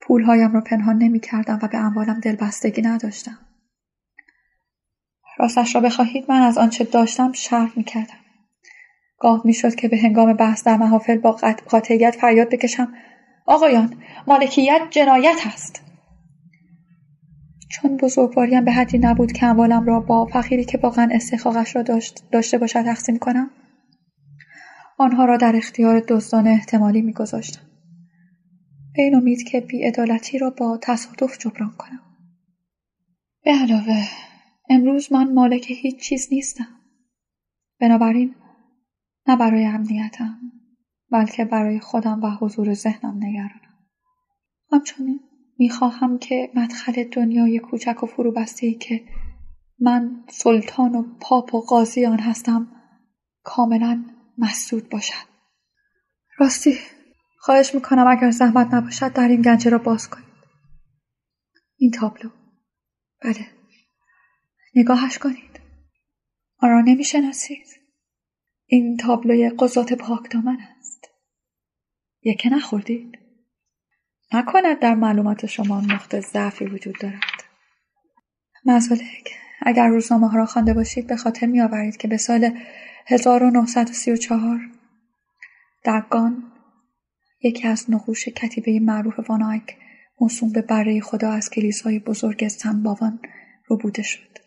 پولهایم را پنهان نمی‌کردم و به اموالم دلبستگی نداشتم. راستش را بخواهید من از آنچه داشتم شرم می‌کردم. گاه می‌شد که به هنگام بحث در محافل با قاطعیت فریاد بکشم آقایان مالکیت جنایت است. چون بزرگواریم به حدی نبود که اموالم را با فقیری که واقعا استحقاقش را داشت داشته باشد تقسیم کنم آنها را در اختیار دزدان احتمالی میگذاشتم. به این امید که بیعدالتی را با تصادف جبران کنم. به علاوه امروز من مالک هیچ چیز نیستم. بنابراین نه برای امنیتم بلکه برای خودم و حضور ذهنم نگرانم. همچنین می‌خواهم که مدخل دنیای کوچک و فروبسته که من سلطان و پاپ و قاضی آن هستم کاملا مسدود باشد. راستی خواهش می‌کنم اگر زحمت نباشد در این گنجه را باز کنید. این تابلو. بله. نگاهش کنید. آن را نمی‌شناسید. این تابلوی قضات پاک دامن است. یکه نخوردید؟ نکند در معلومات شما نقطه ضعفی وجود دارد. مزالک اگر روزنامه ها را خوانده باشید به خاطر می آورید که به سال 1934 دگان یکی از نقوش کتیبه معروف وانایک موسوم به بره خدا از کلیسای بزرگ سنباوان بوده شد.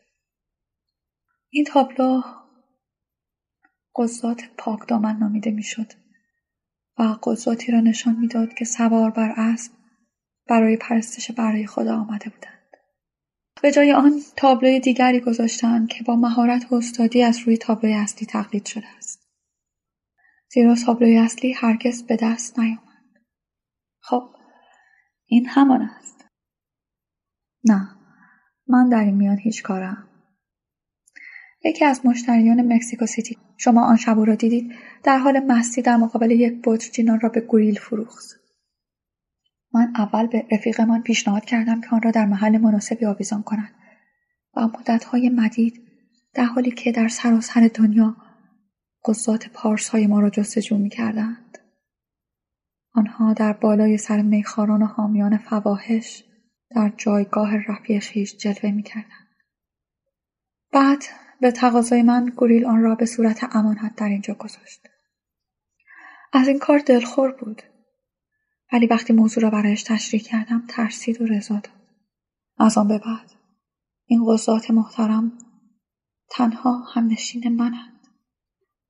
این تابلو قضات پاک دامن نامیده می‌شد و قضاتی را نشان می‌داد که سوار بر اسب برای پرستش برای خدا آمده بودند. به جای آن تابلوی دیگری گذاشتند که با مهارت و استادی از روی تابلوی اصلی تقلید شده است. زیرا تابلوی اصلی هرگز به دست نیامد. خب این همان است. نه من در این میان هیچ کارم. یکی از مشتریان مکسیکو سیتی شما آن شب را دیدید در حال مستی در مقابل یک بطر جینان را به گوریل فروخت. من اول به رفیقمان پیشنهاد کردم که آن را در محل مناسبی آویزان کند و مدتهای مدید در حالی که در سراسر دنیا قضات پارس های ما را جستجو می کردند. آنها در بالای سر میخاران و حامیان فواهش در جایگاه رفیع خیش جلوه می کردند. بعد به تقاضای من گوریل آن را به صورت امانت در اینجا گذاشت. از این کار دلخور بود. ولی وقتی موضوع را برایش تشریح کردم ترسید و رضا داد. از آن به بعد این قضات محترم تنها هم نشین منند.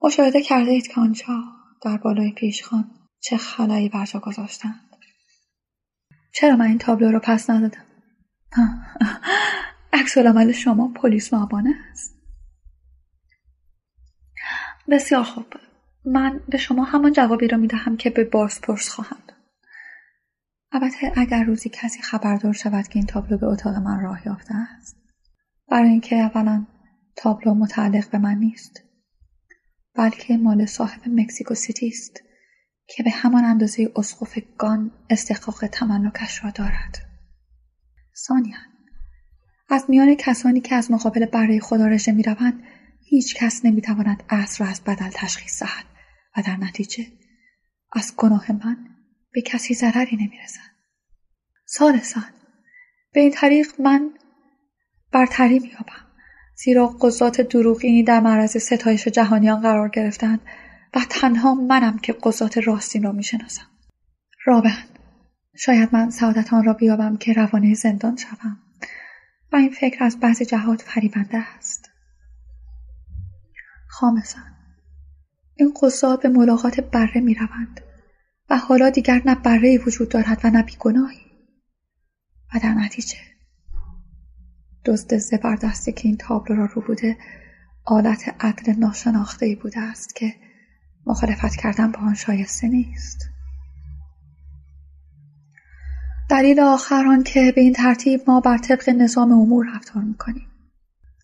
مشاهده کرده اید که آنجا در بالای پیشخان چه خلایی بر جا گذاشتند. چرا من این تابلو را پس ندادم؟ (laughs) عکس عمل شما پلیس معبانه است. بسیار خوب من به شما همان جوابی را می‌دهم که به بازپرس خواهم داد البته اگر روزی کسی خبردار شود که این تابلو به اتاق من راه یافته است. برای اینکه اولا تابلو متعلق به من نیست بلکه مال صاحب مکسیکو سیتی است که به همان اندازه اسقف گان استحقاق تملکش را دارد. ثانیا از میان کسانی که از مقابل برای خدا رژه می‌روند هیچ کس نمی‌تواند اصر را از بدل تشخیص دهد و در نتیجه از گناه من به کسی ضرری نمی‌رسد. سالسان به این طریق من برتری مییابم. زیرا قضات دروغینی در معرض ستایش جهانیان قرار گرفتند و تنها منم که قضات راستین را می‌شناسم. رابن شاید من سعادت آن را بیابم که روانه زندان شوم. و این فکر از بعضی جهات فریبنده است. خامسان این قضات به ملاقات بره می روند و حالا دیگر نه بره وجود دارد و نه بیگناهی. و در نتیجه دزد زبردستی که این تابلو را رو بوده آلت عدل ناشناخته بوده است که مخالفت کردن با آن شایسته نیست. دلیل آخر آن که به این ترتیب ما بر طبق نظام امور رفتار می‌کنیم.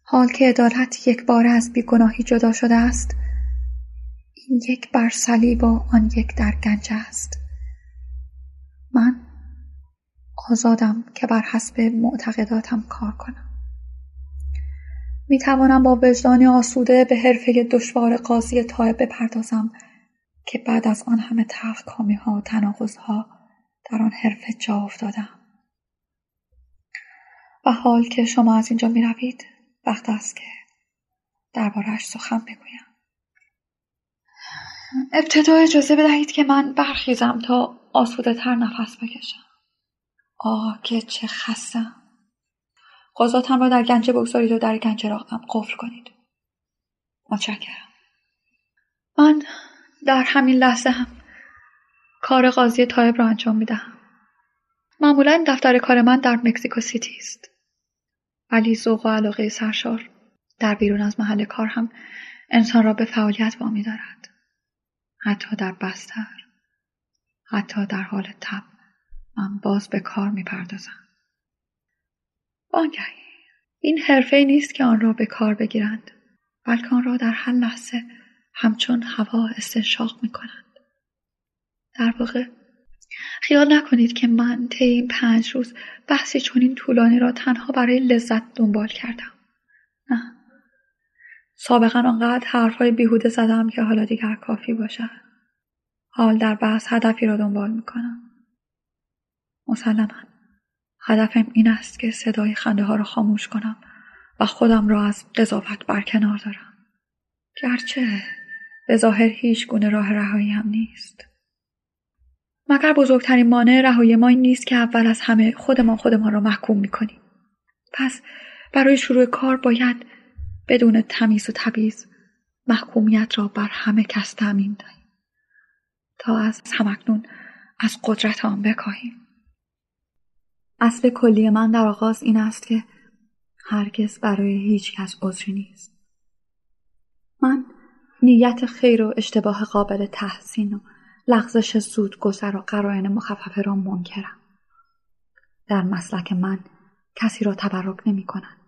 حال که عدالت یک بار از بیگناهی جدا شده است یک بر صلیب و آن یک در گنج است. من آزادم که بر حسب معتقداتم کار کنم. می توانم با وجدانی آسوده به حرفه دشوار قاضی طایب بپردازم که بعد از آن همه کامی ها و تناقض ها در آن حرفه جا افتادم. و حال که شما از اینجا می روید وقت است که دربارهش سخن بگویم. ابتدا اجازه بدهید که من برخیزم تا آسوده تر نفس بکشم. آه که چه خستم قضاتم را در گنجه بگذارید و در گنجه را هم قفل کنید. متشکرم. من در همین لحظه هم کار قاضی طایب را انجام می‌دهم. معمولا دفتر کار من در مکزیکو سیتی است. ولی ذوق و علاقه سرشار در بیرون از محل کار هم انسان را به فعالیت وامی دارد. حتی در بستر حتی در حال تب من باز به کار می‌پردازم وانگهی این حرفه نیست که آن را به کار بگیرند بلکه آن را در هر لحظه همچون هوا استنشاق می کنند. در واقع خیال نکنید که من طی این پنج روز بحثی چنین طولانی را تنها برای لذت دنبال کردم. نه. سابقا آنقدر حرفهای بیهوده زدم که حالا دیگر کافی باشد. حال در بحث هدفی را دنبال می کنم. مسلما هدفم این است که صدای خنده ها را خاموش کنم و خودم را از قضاوت برکنار دارم. گرچه به ظاهر هیچ گونه راه رهایی هم نیست. مگر بزرگترین مانع رهایی ما این نیست که اول از همه خودمان خودمان را محکوم می‌کنیم. پس برای شروع کار باید بدون تمیز و تبیز محکومیت را بر همه کس تعمین دهیم تا از همکنون از قدرت آن بکاهیم. اصل کلی من در آغاز این است که هرگز برای هیچ کس عذری نیست. من نیت خیر و اشتباه قابل تحسین و لغزش زود گذر و قرائن مخففه را منکرم. در مسلک من کسی را تبرک نمی کنند.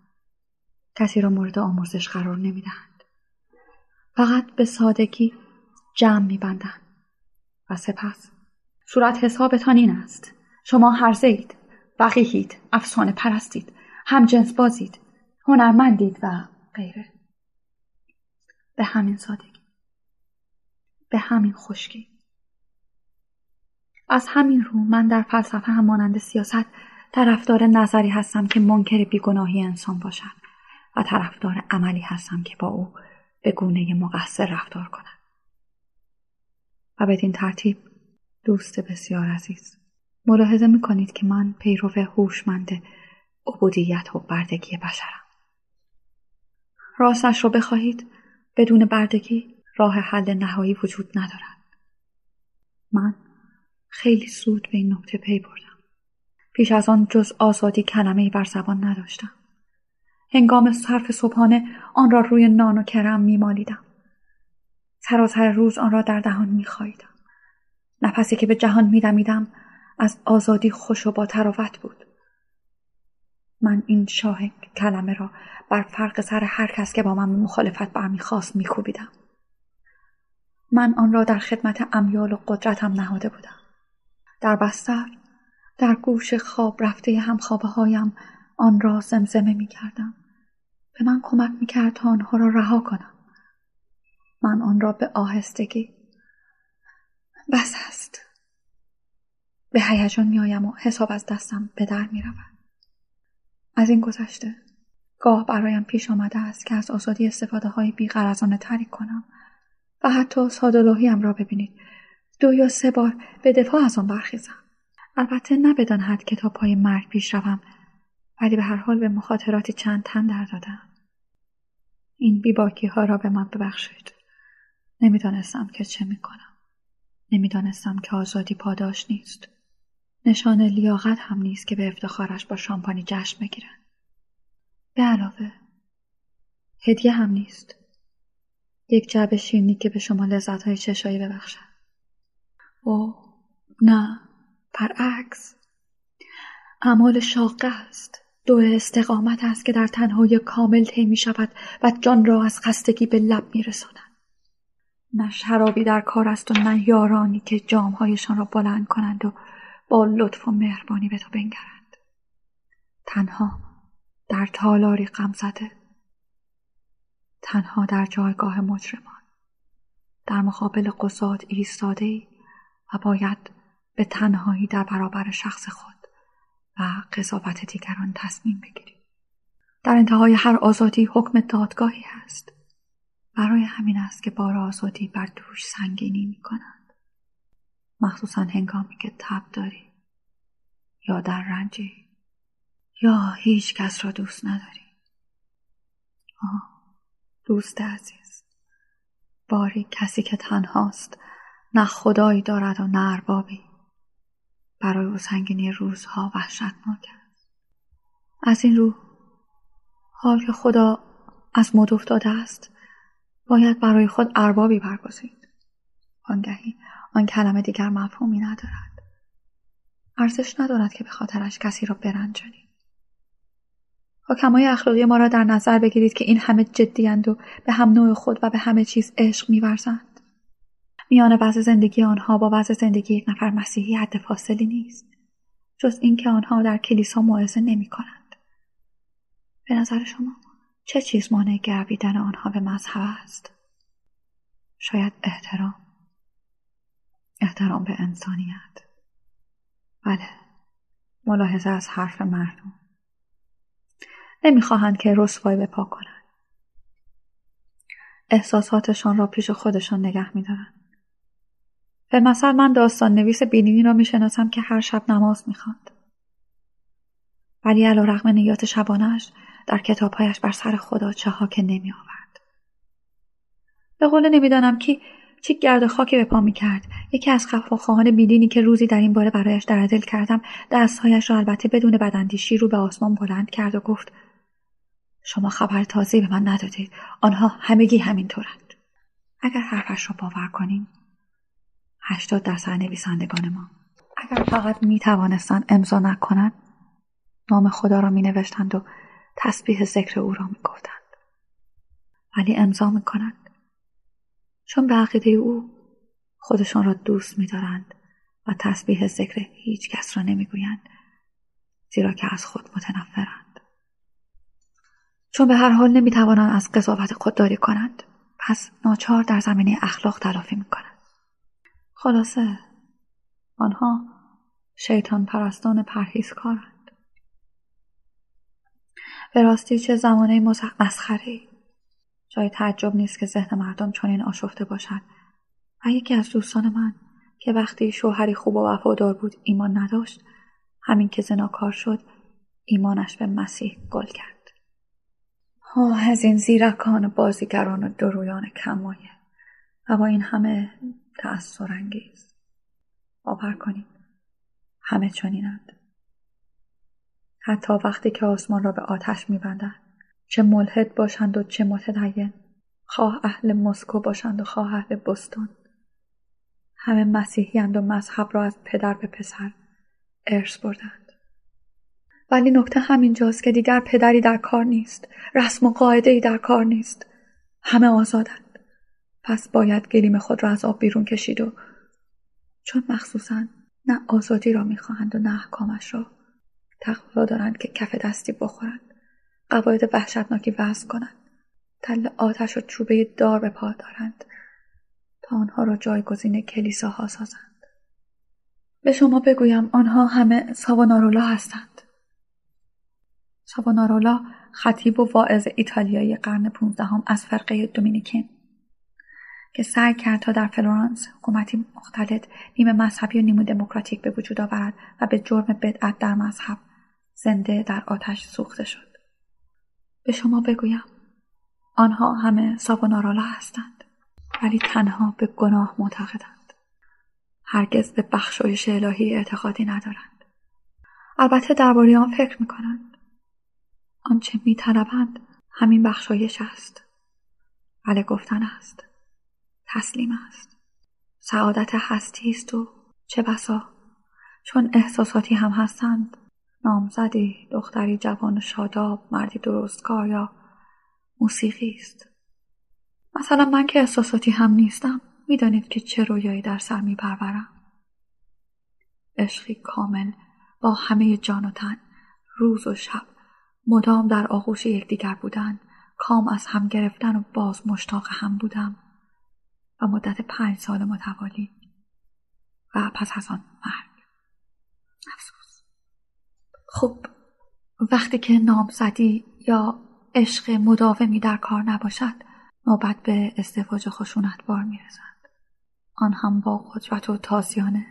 کسی را مورد آموزش قرار نمی دهند. فقط به سادگی جمع می بندند. و سپس صورت حسابتان این است. شما هرزه اید. وقیهید. افسانه پرستید. هم جنس بازید. هنرمندید و غیره. به همین سادگی. به همین خشکی. از همین رو من در فلسفه هم مانند سیاست طرفدار نظری هستم که منکر بیگناهی انسان باشد و طرفدار عملی هستم که با او به گونه مقصر رفتار کند و بدین ترتیب دوست بسیار عزیز ملاحظه می‌کنید که من پیرو هوشمند عبودیت و بردگی بشرم راستش رو بخواهید بدون بردگی راه حل نهایی وجود ندارد من خیلی زود به این نکته پی بردم. پیش از آن جز آزادی کلمه بر زبان نداشتم. هنگام صرف صبحانه آن را روی نان و کرم میمالیدم. سراسر روز آن را در دهان میخواییدم. نفسی که به جهان میدمیدم از آزادی خوش و با تراوت بود. من این شاه کلمه را بر فرق سر هر کس که با من مخالفت برمیخواست میکوبیدم. من آن را در خدمت امیال و قدرتم نهاده بودم. در بستر در گوش خواب رفته همخوابه هایم آن را زمزمه می کردم. به من کمک می کرد تا آنها را رها کنم. من آن را به آهستگی بس است به هیجان میآیم و حساب از دستم به در می رود. از این گذشته گاه برایم پیش آمده است که از آزادی استفاده های بیقرزانه تری کنم و حتی سادلوهیم را ببینید دو یا سه بار به دفاع از آن برخیزم البته نه بدان حد که تا پای مرگ پیش روم ولی به هر حال به مخاطراتی چند تن در دادم. این بیباکی ها را به من ببخشید. نمی‌دانستم که چه می‌کنم. نمی‌دانستم که آزادی پاداش نیست. نشان لیاقت هم نیست که به افتخارش با شامپانی جشن بگیرند به علاوه هدیه هم نیست. یک جعبه شیرینی که به شما لذت های چشایی ببخشد. او نه. برعکس. اعمال شاقه است. دو استقامت است که در تنهای کامل طی می شود و جان را از خستگی به لب می رساند. نه شرابی در کار است و نه یارانی که جامهایشان را بلند کنند و با لطف و مهربانی به تو بنگرند. تنها در تالاری غم زده. تنها در جایگاه مجرمان. در مقابل قصاد ایستاده ای و باید به تنهایی در برابر شخص خود و قضاوت دیگران تصمیم بگیری در انتهای هر آزادی حکم دادگاهی هست. برای همین است که بار آزادی بر دوش سنگینی می کنند مخصوصا هنگامی که تب داری یا در رنجی یا هیچ کس را دوست نداری. آه دوست عزیز باری کسی که تنهاست نه خدایی دارد و نه اربابی. برای او سنگینی روزها وحشتناک است. از این رو حال که خدا از مد افتاده است باید برای خود اربابی برگزید. آنگهی آن کلمه دیگر مفهومی ندارد. ارزش ندارد که به خاطرش کسی را برنجانید. حکمای اخلاقی ما را در نظر بگیرید که این همه جدیند و به هم نوع خود و به همه چیز عشق میورزند. میان وضع زندگی آنها با وضع زندگی یک نفر مسیحی حد فاصلی نیست جز اینکه آنها در کلیسا موعظه نمی کنند. به نظر شما چه چیز مانع گرویدن آنها به مذهب است؟ شاید احترام. احترام به انسانیت. بله ملاحظه از حرف مردم. نمی‌خواهند که رسوایی به پا کنند. احساساتشان را پیش خودشان نگه میدارند. به مثل من داستان نویس بینینی را می‌شناسم که هر شب نماز می‌خواند ولی علا رقم نیات شبانش در کتابهایش بر سر خدا چه ها که نمی آورد. به قول نمی‌دانم کی چه گرد خاکی به پا می کرد. یکی از خواهان بیدینی که روزی در این باره برایش در دل کردم دستهایش را البته بدون بدندیشی رو به آسمان بلند کرد و گفت شما خبر تازه به من ندادید آنها همگی همینطورند اگر حرفش را باور کنیم هشتاد درصد نویسندگان ما اگر فقط می توانستند امضا نکنند نام خدا را می نوشتند و تسبیح ذکر او را می گفتند. ولی امضا می کنند. چون به عقیده او خودشان را دوست می دارند و تسبیح ذکر هیچ کس را نمی گویند زیرا که از خود متنفرند. چون به هر حال نمی توانند از قضاوت خودداری کنند پس ناچار در زمینه اخلاق تلافی می کنند. خلاصه آنها شیطان پرستان پرهیزکارند. به راستی چه زمانه مسخره جای تعجب نیست که ذهن مردم چنین آشفته باشد و یکی از دوستان من که وقتی شوهری خوب و وفادار بود ایمان نداشت همین که زناکار شد ایمانش به مسیح گل کرد. آه از این زیرکان بازیگران و درویان کمایه. و با این همه تأثیر انگیز باور کنید همه چنینند. حتی وقتی که آسمان را به آتش میبندند چه ملحد باشند و چه متدین خواه اهل مسکو باشند و خواه اهل بستون همه مسیحیند و مذهب را از پدر به پسر ارث بردند. ولی نکته همینجاست که دیگر پدری در کار نیست. رسم و قاعده ای در کار نیست. همه آزادند. پس باید گلیم خود را از آب بیرون کشید و چون مخصوصا نه آزادی را می‌خواهند و نه احکامش را تقلا دارند که کف دستی بخورند. قواعد وحشتناکی وضع کنند. تل آتش و چوبه دار به پا دارند. تا آنها را جایگزین کلیساها سازند. به شما بگویم آنها همه ساوانارولا هستند. ساوانارولا خطیب و واعظ ایتالیایی قرن پونزدهم از فرقه دومینیکن. که سعی کرد تا در فلورانس حکومتی مختلط نیمه مذهبی و نیمه دموکراتیک به وجود آورد و به جرم بدعت در مذهب زنده در آتش سوخته شد. به شما بگویم آنها همه ساوانارالا هستند ولی تنها به گناه معتقدند. هرگز به بخشایش الهی اعتقادی ندارند. البته درباره آن فکر می‌کنند. آنچه میطلبند همین بخشایش است. بله گفتن است. تسلیم است. سعادت هستی است و چه بسا. چون احساساتی هم هستند. نامزدی دختری جوان شاداب مردی درستکار یا موسیقی است. مثلا من که احساساتی هم نیستم می‌دانید که چه رویایی در سر میپرورم. عشقی کامل با همه جان و تن روز و شب مدام در آغوش یکدیگر بودن کام از هم گرفتن و باز مشتاق هم بودم. و مدت پنج سال متوالی. و پس از آن مرگ افسوس. خب وقتی که نامزدی یا عشق مداومی در کار نباشد نوبت به ازدواج خشونت بار می‌رسد. آن هم با قدرت و تازیانه.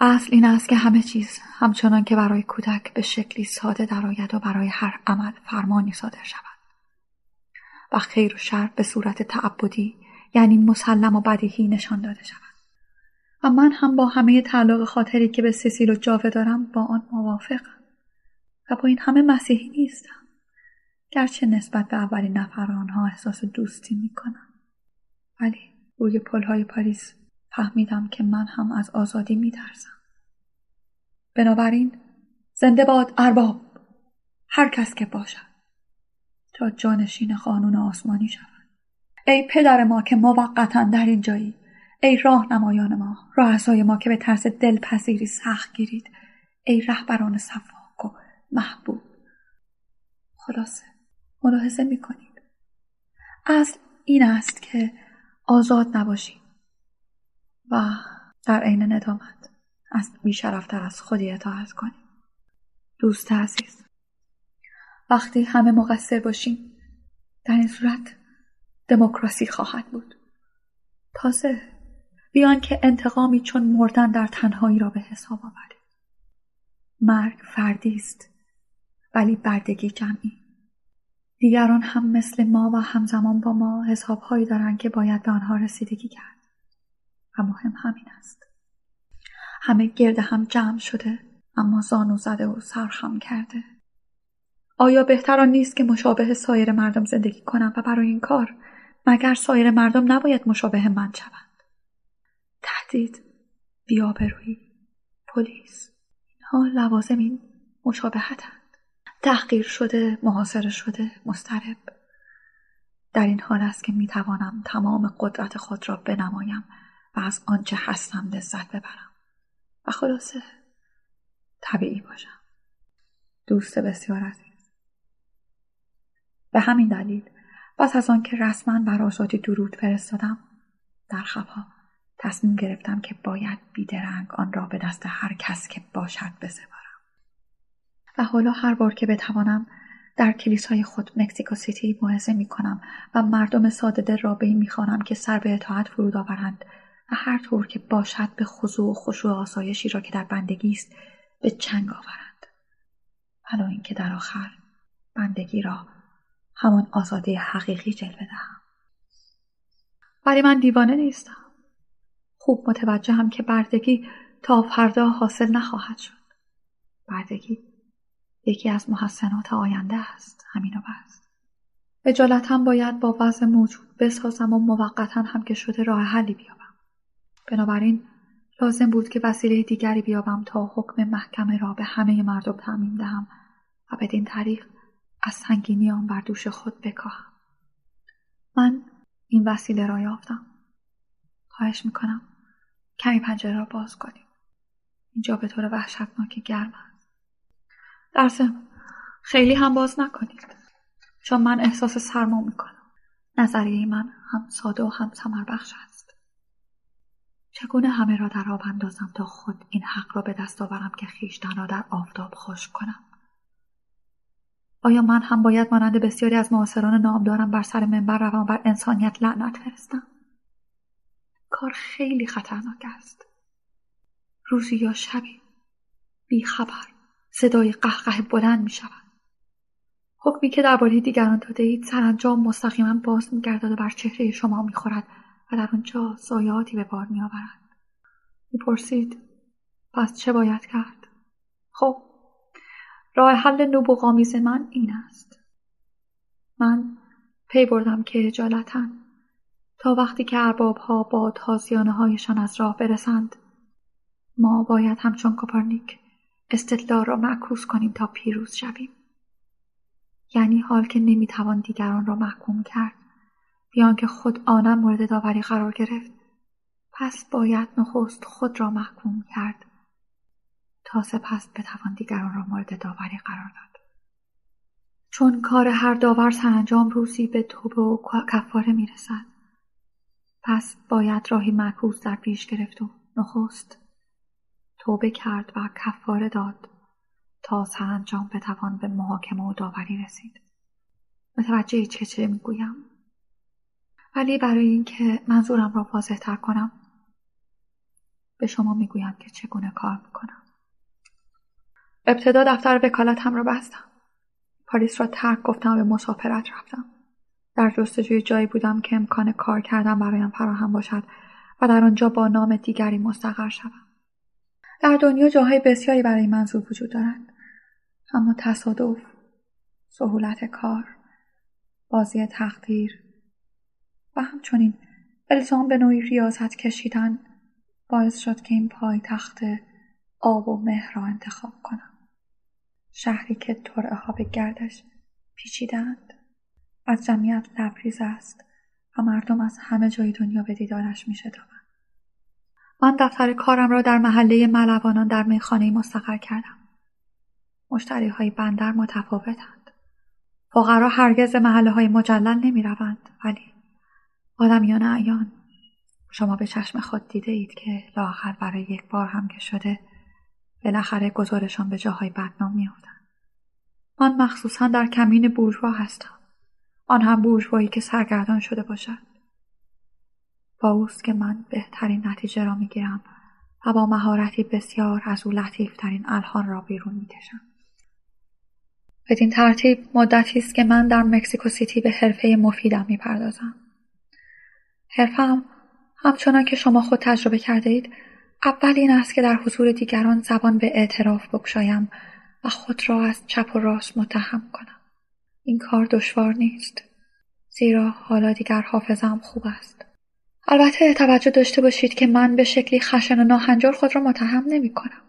اصل این است که همه چیز همچنان که برای کودک به شکلی ساده درآید و برای هر عمل فرمانی صادر شود. و خیر و شر به صورت تعبدی یعنی مسلم و بدیهی نشان داده شود. و من هم با همه تعلق خاطری که به سیسیل و جاوه دارم با آن موافقم. و با این همه مسیحی نیستم. گرچه نسبت به اولین نفر آنها احساس دوستی می‌کنم. ولی روی پلهای پاریس فهمیدم که من هم از آزادی میترسم. بنابراین زنده باد ارباب. هر کس که باشد. تا جانشین قانون آسمانی شود. ای پدر ما که موقتا در اینجایی. ای راهنمایان ما رؤسای ما که به ترس دلپذیری سخت گیرید. ای رهبران صفاک و محبوب. خلاصه ملاحظه می‌کنید. اصل این است که آزاد نباشیم و در عین ندامت از بیشرفتر از خودی اطاعت کنیم دوست عزیز وقتی همه مقصر باشیم در این صورت دموکراسی خواهد بود. تازه بیان که انتقامی چون مردن در تنهایی را به حساب آوریم مرگ فردی است ولی بردگی جمعی. دیگران هم مثل ما و همزمان با ما حسابهایی دارند که باید به آنها رسیدگی کرد. و مهم همین است. همه گرد هم جمع شده اما زانو زده و سرخم کرده. آیا بهتران نیست که مشابه سایر مردم زندگی کنم و برای این کار مگر سایر مردم نباید مشابه من شوند؟ تهدید بیابرویی پلیس اینها لوازم این مشابهتند. تحقیر شده محاصره شده مسترب در این حال است که می‌توانم تمام قدرت خود را بنمایم و از آنچه هستم لذت ببرم. و خلاصه طبیعی باشم. دوست بسیار عزیز. به همین دلیل پس از آنکه رسما بر آزادی درود فرستادم در خفا تصمیم گرفتم که باید بیدرنگ آن را به دست هر کس که باشد بسپارم. و حالا هر بار که بتوانم در کلیسای خود مکسیکو سیتی موعظه می کنم و مردم ساده دل را به این می‌خوانم که سر به اطاعت فرود آورند و هر طور که باشد به خضوع و خشوع آسایشی را که در بندگی است به چنگ آورند. حالا اینکه در آخر بندگی را همان آزادی حقیقی جلوه دهم. ولی من دیوانه نیستم. خوب متوجه هم که بردگی تا فردا حاصل نخواهد شد. بردگی یکی از محسنات آینده است همین و بس اجالت هم باید با وضع موجود بسازم و موقتا هم که شده راه حلی بیابم. بنابراین لازم بود که وسیله دیگری بیابم تا حکم محکمه را به همه مردم تعمیم دهم و بدین طریق از سنگینی آن بر دوش خود بکاهم. من این وسیله را یافتم. خواهش می‌کنم کمی پنجره را باز کنیم. اینجا به طور وحشتناکی گرم است. در خیلی هم باز نکنید. چون من احساس سرما می‌کنم. نظریه من هم ساده و هم سمر بخش است. چگونه همه را در آب اندازم تا خود این حق را به دست آورم که خیشتن را در آفتاب خشک کنم؟ آیا من هم باید مانند بسیاری از معاصران نامدارم بر سر منبر روم بر انسانیت لعنت فرستم؟ کار خیلی خطرناک است. روزی یا شبی بیخبر صدای قهقه بلند می شود حکمی که درباره دیگران داده اید سرانجام مستقیما باز میگردد و بر چهره شما می‌خورد و در آنجا سایاتی به بار میآورد. می‌پرسید پس چه باید کرد؟ خب راه حل نبوغامیز من این است. من پی بردم که اجالتا تا وقتی که اربابها با تازیانه هایشان از راه برسند ما باید همچون کوپرنیک استدلال را معکوس کنیم تا پیروز شویم. یعنی حال که نمی‌توان دیگران را محکوم کرد بیان که خود آنم مورد داوری قرار گرفت. پس باید نخست خود را محکوم کرد. تا سپس بتوان دیگران را مورد داوری قرار داد. چون کار هر داور سرانجام روزی به توبه و کفاره می‌رسد پس باید راهی معکوس در پیش گرفت و نخست توبه کرد و کفاره داد تا سرانجام بتوان به محاکمه و داوری رسید. متوجه چه چه می‌گویم؟ ولی برای اینکه منظورم را واضح تر کنم به شما می‌گویم که چگونه کار می‌کنم. ابتدا دفتر وکالتم را بستم. پاریس را ترک گفتم و به مسافرت رفتم. در جستجوی جایی بودم که امکان کار کردن برایم فراهم باشد و در آنجا با نام دیگری مستقر شوم. در دنیا جاهای بسیاری برای منظور وجود دارد اما تصادف سهولت کار بازی تقدیر و همچنین الزام به نوعی ریاضت کشیدن باعث شد که این پای تخت آب و مهر را انتخاب کنم. شهری که ترعه ها به گردش پیچیدند از جمعیت لبریز است و مردم از همه جای دنیا به دیدارش می من دفتر کارم را در محله ملوانان در میخانه مستقر کردم. مشتری های بندر متفاوتند. فقرا هرگز محله های مجلل نمی روند ولی آدمیان اعیان شما به چشم خود دیده اید که لااقل برای یک بار هم که شده بالاخره گزارشان به جاهای بدنام میافتند من مخصوصا در کمین بورژوا هستم آن هم بورژوایی که سرگردان شده باشد با اوست که من بهترین نتیجه را می‌گیرم و با مهارتی بسیار از او لطیفترین الهان را بیرون می‌کشم. بدین ترتیب مدتی است که من در مکسیکو سیتی به حرفه مفیدم می‌پردازم. حرفم همچنان که شما خود تجربه کرده اید اول این است که در حضور دیگران زبان به اعتراف بگشایم و خود را از چپ و راست متهم کنم این کار دشوار نیست زیرا حالا دیگر حافظم خوب است البته توجه داشته باشید که من به شکلی خشن و ناهنجار خود را متهم نمی کنم.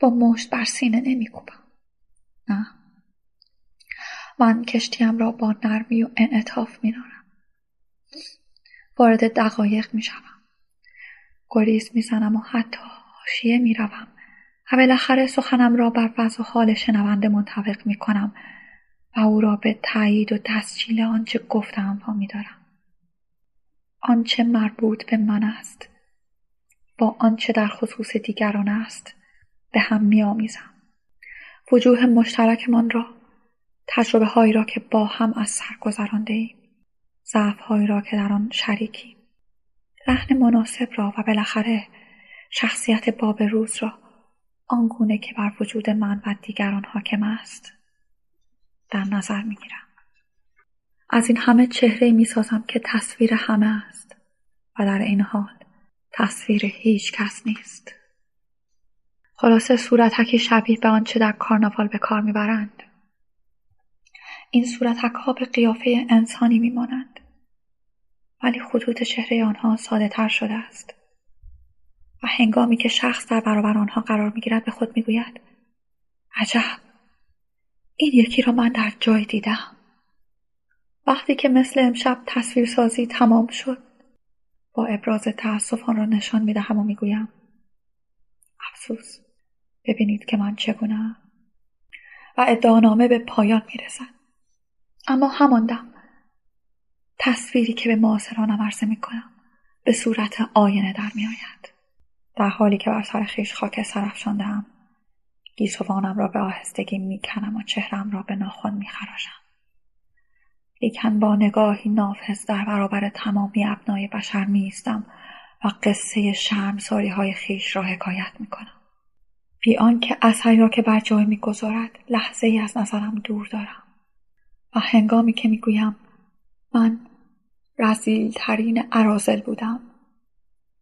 با مشت بر سینه نمی کوبم. نه. من کشتیم را با نرمی و انعطاف می نارم. وارد دقایق می شوم. گریز می زنم و حتی حاشیه می روم و بالاخره سخنم را بر وضع و حال شنونده منطبق می کنم و او را به تایید و تسجیل آنچه گفتم وا می دارم. آنچه مربوط به من است با آنچه در خصوص دیگران است به هم میآمیزم وجوه مشترکمان را تجربه هایی را که با هم از سر گذرانده ایم ضعف هایی را که در آن شریکیم لحن مناسب را و بالاخره شخصیت باب روز را آنگونه که بر وجود من و دیگران حاکم است در نظر می‌گیرم از این همه چهره می سازم که تصویر همه است و در این حال تصویر هیچ کس نیست. خلاصه صورتکی شبیه به آنچه در کارناوال به کار می‌برند. این صورتک ها به قیافه انسانی میمانند ولی خطوط چهره آنها ساده تر شده است. و هنگامی که شخص در برابر آنها قرار می‌گیرد به خود می‌گوید عجب! این یکی را من در جای دیدم. وقتی که مثل امشب تصویرسازی تمام شد با ابراز تأسف آن را نشان می‌دهم و می‌گویم افسوس ببینید که من چگونه و ادعانامه به پایان می‌رسد. اما همان دم. تصویری که به معاصرانم عرضه می کنم به صورت آینه در می آید. در حالی که بر سر خیش خاک سرفشاندهام گیسوانم را به آهستگی می کنم و چهرم را به ناخن می خراشم. لیکن با نگاهی نافذ در برابر تمامی ابنای بشر می و قصه شرمساری های خیش را حکایت می کنم. بی آنکه اثری را که بر جای می‌گذارد لحظه ای از نظرم دور دارم و هنگامی که می‌گویم من رزیل ترین عرازل بودم.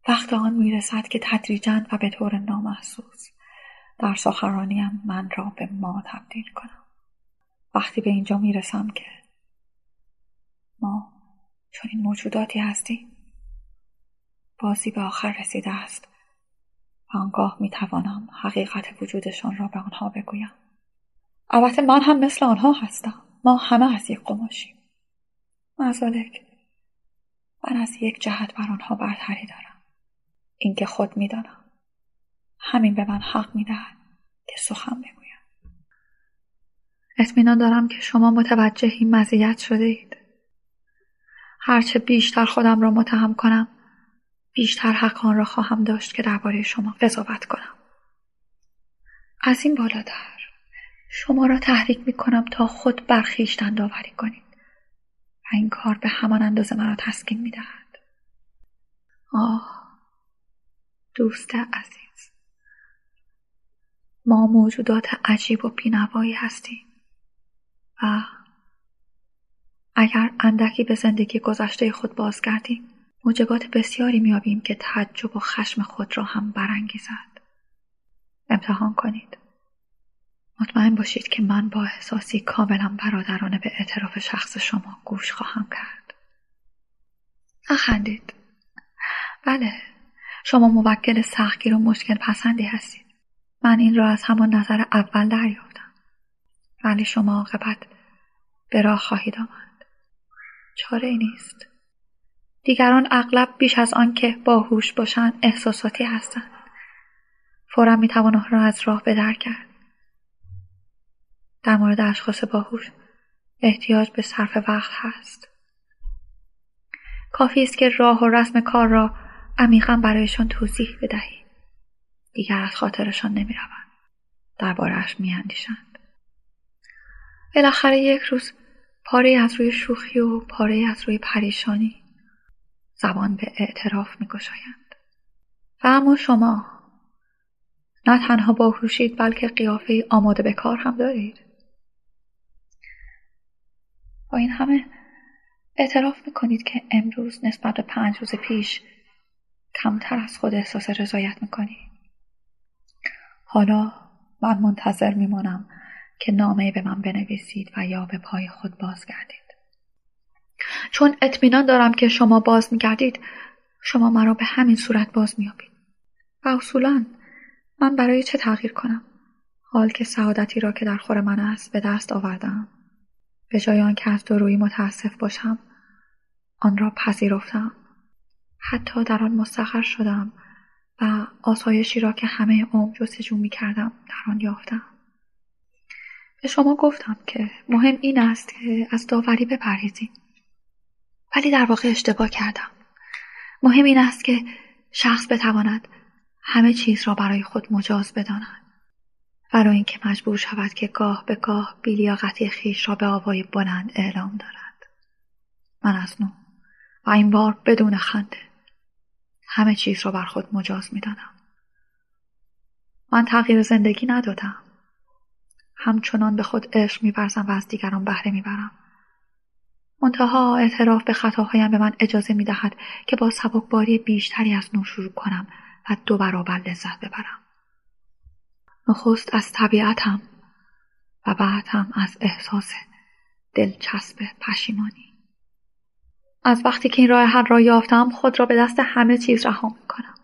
وقت آن می‌رسد که تدریجا و به طور نامحسوس در سخنرانیم من را به ما تبدیل کنم. وقتی به اینجا می‌رسم که ما چون این موجوداتی هستیم بازی به آخر رسیده است و آنگاه می توانم حقیقت وجودشان را به آنها بگویم. البته من هم مثل آنها هستم. ما همه از یک قماشیم. مزالک. من از یک جهت بر آنها برتری دارم. اینکه خود می‌دانم. همین به من حق می‌دهد که سخن بگویم. اطمینان دارم که شما متوجه این مزیت شده اید هرچه بیشتر خودم را متهم کنم بیشتر حق آن را خواهم داشت که درباره شما قضاوت کنم. از این بالاتر شما را تحریک می کنم تا خود برخیشتن داوری کنید. این کار به همان اندازه مرا تسکین می دهد. آه دوست عزیز ما موجودات عجیب و بینوایی هستیم و اگر اندکی به زندگی گذشته خود بازگردیم موجبات بسیاری میابیم که تعجب و خشم خود را هم برانگیزد امتحان کنید مطمئن باشید که من با احساسی کاملا برادرانه به اعتراف شخص شما گوش خواهم کرد. نخندید بله. شما موکل سختگیر و مشکل پسندی هستید. من این را از همان نظر اول دریافتم. ولی شما عاقبت به راه خواهید آمد. چاره ای نیست. دیگران اغلب بیش از آن که باهوش باشند احساساتی هستند. فورا می‌توان را از راه به در کرد. در مورد اشخاص باهوش احتیاج به صرف وقت هست. کافی است که راه و رسم کار را عمیقا برایشان توضیح بدهی دیگر از خاطرشان نمی‌روند. دربارهاش میاندیشند. بالاخره یک روز پاره از روی شوخی و پاره از روی پریشانی زبان به اعتراف میگشایند. و اما شما نه تنها باهوشید بلکه قیافه آماده به کار هم دارید. با این همه اعتراف می‌کنید که امروز نسبت به پنج روز پیش کمتر از خود احساس رضایت می‌کنید حالا من منتظر میمانم که نامه به من بنویسید و یا به پای خود بازگردید. چون اطمینان دارم که شما باز میگردید شما مرا به همین صورت باز میابید و اصولا من برای چه تغییر کنم؟ حال که سعادتی را که در خور من است به دست آوردم. به جای آنکه از درویی متاسف باشم آن را پذیرفتم. حتی در آن مستقر شدم و آسایشی را که همه عمر جستجو می کردم در آن یافتم. به شما گفتم که مهم این است که از داوری بپرهیزیم ولی در واقع اشتباه کردم. مهم این است که شخص بتواند همه چیز را برای خود مجاز بداند. برای اینکه مجبور شود که گاه به گاه بیلیاقتی خیش را به آوای بلند اعلام دارد. من از نو و این بار بدون خنده همه چیز را بر خود مجاز می‌دانم. من تغییر زندگی ندادم. همچنان به خود عشق میورزم و از دیگران بهره می‌برم. منتها اعتراف به خطاهایم به من اجازه می دهد که با سبکباری بیشتری از نو شروع کنم و دو برابر لذت ببرم. نخست از طبیعتم و بعد هم از احساس دلچسب پشیمانی. از وقتی که این راه حل را یافتم خود را به دست همه چیز رها می کنم.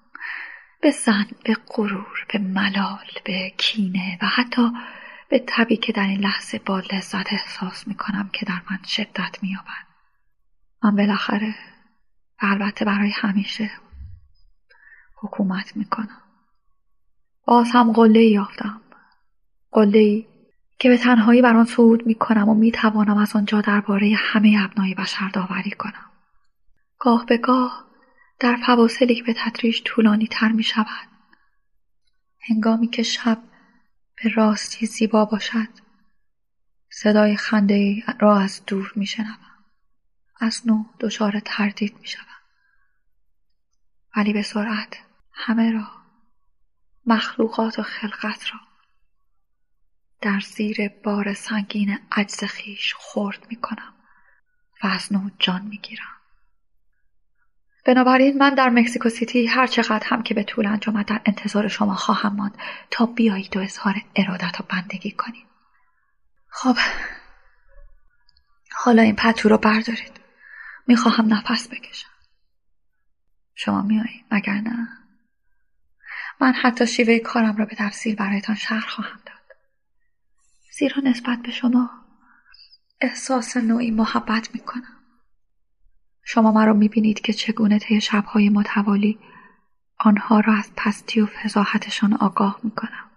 به زن، به غرور، به ملال، به کینه و حتی به تبی که در این لحظه با لذت احساس می کنم که در من شدت می آبد. من بالاخره و البته برای همیشه حکومت می کنم. باز هم قله یافتم. قله که به تنهایی بر آن صعود می کنم و می توانم از آنجا درباره همه ابنای بشر داوری کنم. گاه به گاه در فواصلی که به تدریج طولانی تر می شود. هنگامی که شب به راستی زیبا باشد صدای خنده را از دور می شنوم. از نو دچار تردید می شود. ولی به سرعت همه را مخلوقات و خلقت را در زیر بار سنگین عجز خیش خورد می کنم و از نو جان می گیرم. بنابراین من در مکسیکو سیتی هر چقدر هم که به طول انجامد در انتظار شما خواهم ماند تا بیایید و اظهار ارادت و بندگی کنید. خب حالا این پتو رو بردارید. می‌خواهم نفس بکشم. شما میایید مگر نه؟ من حتی شیوه کارم را به تفصیل برایتان شرح خواهم داد. زیرا نسبت به شما احساس نوعی محبت می‌کنم. شما مرا می‌بینید که چگونه طی شبهای متوالی آنها را از پستی و فضاحتشان آگاه می‌کنم.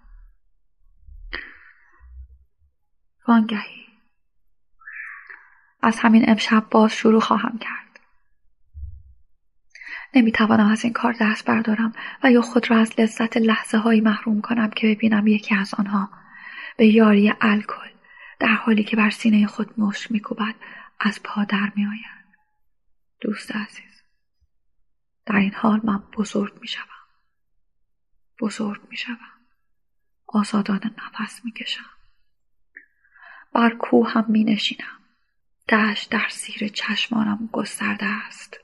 وانگهی از همین امشب باز شروع خواهم کرد. نمی‌توانم از این کار دست بردارم و یا خود را از لذت لحظه هایی محروم کنم که ببینم یکی از آنها. به یاری الکل در حالی که بر سینه خود مشت میکوبد از پا در میآید. دوست عزیز در این حال من بزرگ می‌شوم. بزرگ می‌شوم. آزادانه نفس می‌کشم. بر کوه هم می نشینم دشت در زیر چشمانم گسترده است.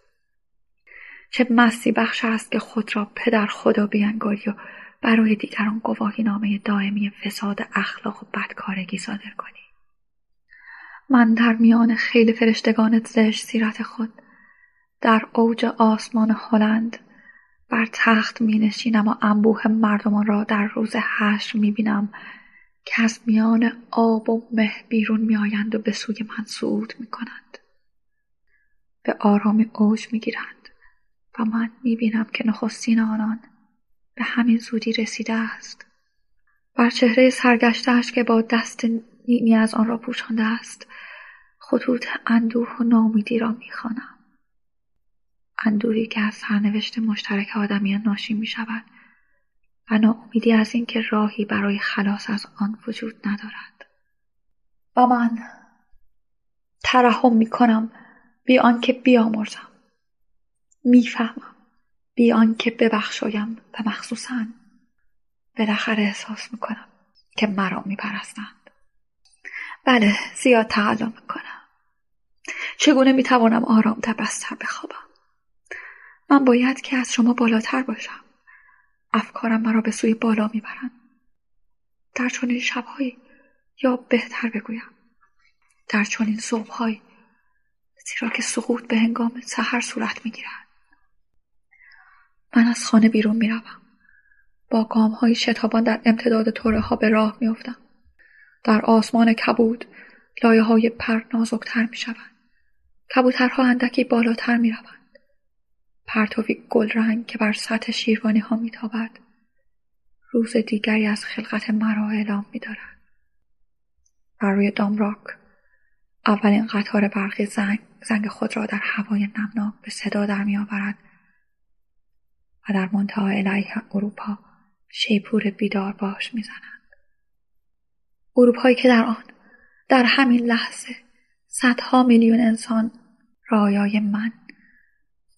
چه مستی بخش است که خود را پدر خدا بیانگاری و برای دیگران گواهی نامه دائمی فساد اخلاق و بدکارگی صادر کنی من در میان خیلی فرشتگان زشت سیرت خود در اوج آسمان هلند بر تخت می نشینم و انبوه مردمان را در روز حشر می بینم که از میان آب و مه بیرون می آیند و به سوی من صعود می کنند. به آرامی اوج می گیرند. و من می‌بینم که نخستین آنان به همین زودی رسیده است. بر چهره سرگشتهاش که با دست نیمی از آن را پوشانده است خطوط اندوه و نامیدی را می‌خوانم. اندوهی که از سرنوشت مشترک آدمیان ناشی می شود و ناامیدی از اینکه راهی برای خلاص از آن وجود ندارد. و من ترحم می کنم بی آنکه بیامرزم. می‌فهمم. بی آنکه ببخشایم و مخصوصا بالاخره احساس می‌کنم که مرا میپرستند. بله زیاد تقلا می‌کنم. چگونه می‌توانم آرام بستر بخوابم؟ من باید که از شما بالاتر باشم. افکارم مرا به سوی بالا می‌برند. در چنین شبهایی یا بهتر بگویم. در چنین صبحهایی زیرا که سقوط به هنگام سحر صورت می‌گیرد. من از خانه بیرون می‌روم با گام های شتابان در امتداد توره ها به راه میافتم در آسمان کبود لایه های پر نازکتر می شوند. کبوترها اندکی بالاتر می روند. پرتوی گل رنگ که بر سطح شیروانی ها می تابد. روز دیگری از خلقت مرا اعلام می دارد. بر روی دامراک اولین قطار برقی زنگ, زنگ خود را در هوای نمناک به صدا در می آورد و در منتهای علیه اروپا شیپور بیدار باش می‌زنند. اروپایی که در آن در همین لحظه صدها میلیون انسان رایای من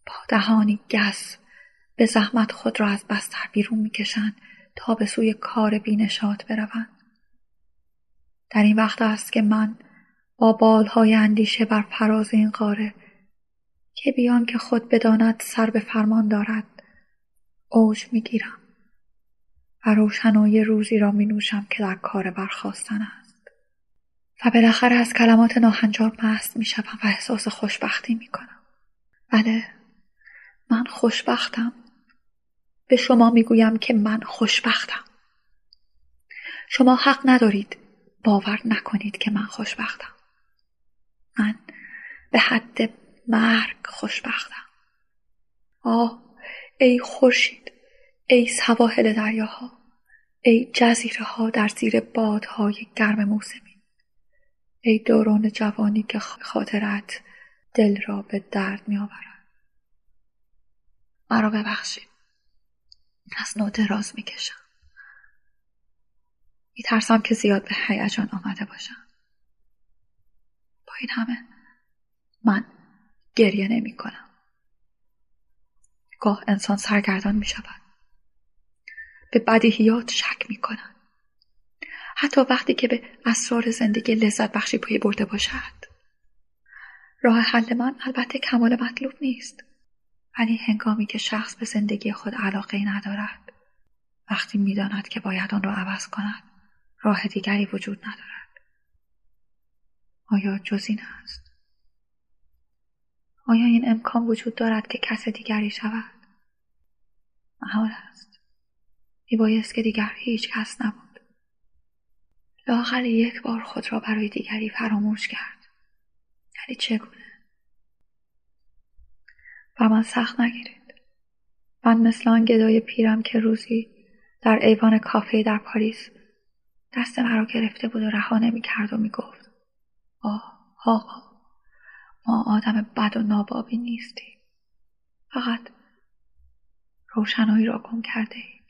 با دهانی گس به زحمت خود را از بستر بیرون می‌کشند تا به سوی کار بینشات بروند. در این وقت است که من با بالهای اندیشه بر فراز این قاره که بیان که خود بداند سر به فرمان دارد اوج می‌گیرم و روشنایی روزی را می نوشم که در کار برخواستن است. و بالاخره از کلمات ناهنجار مست می و احساس خوشبختی می کنم بله من خوشبختم. به شما می گویم که من خوشبختم. شما حق ندارید باور نکنید که من خوشبختم. من به حد مرگ خوشبختم. آه ای خورشید ای سواحل دریاها ای جزیره ها در زیر بادهای گرم موسمی ای دوران جوانی که خاطرت دل را به درد می آورد مرا ببخشید. از نو دراز می کشم می ترسم که زیاد به هیجان آمده باشم. با این همه من گریه نمی کنم گاه انسان سرگردان می شود به بدیهیات شک می کنند حتی وقتی که به اسرار زندگی لذت بخشی پای برده باشد. راه حل من البته کمال مطلوب نیست. ولی هنگامی که شخص به زندگی خود علاقه ندارد وقتی می‌داند که باید آن را عوض کند راه دیگری وجود ندارد. آیا جز این است؟ آیا این امکان وجود دارد که کس دیگری شود؟ محال است. میبایست که دیگر هیچ کس نبود. لااقل یک بار خود را برای دیگری فراموش کرد. ولی چگونه؟ و من سخت نگیرید. من مثل آن گدای پیرم که روزی در ایوان کافه در پاریس دست مرا گرفته بود و رها نمی‌کرد و می‌گفت آه آقا ما آدم بد و نابابی نیستیم. فقط روشنایی را گم کرده ایم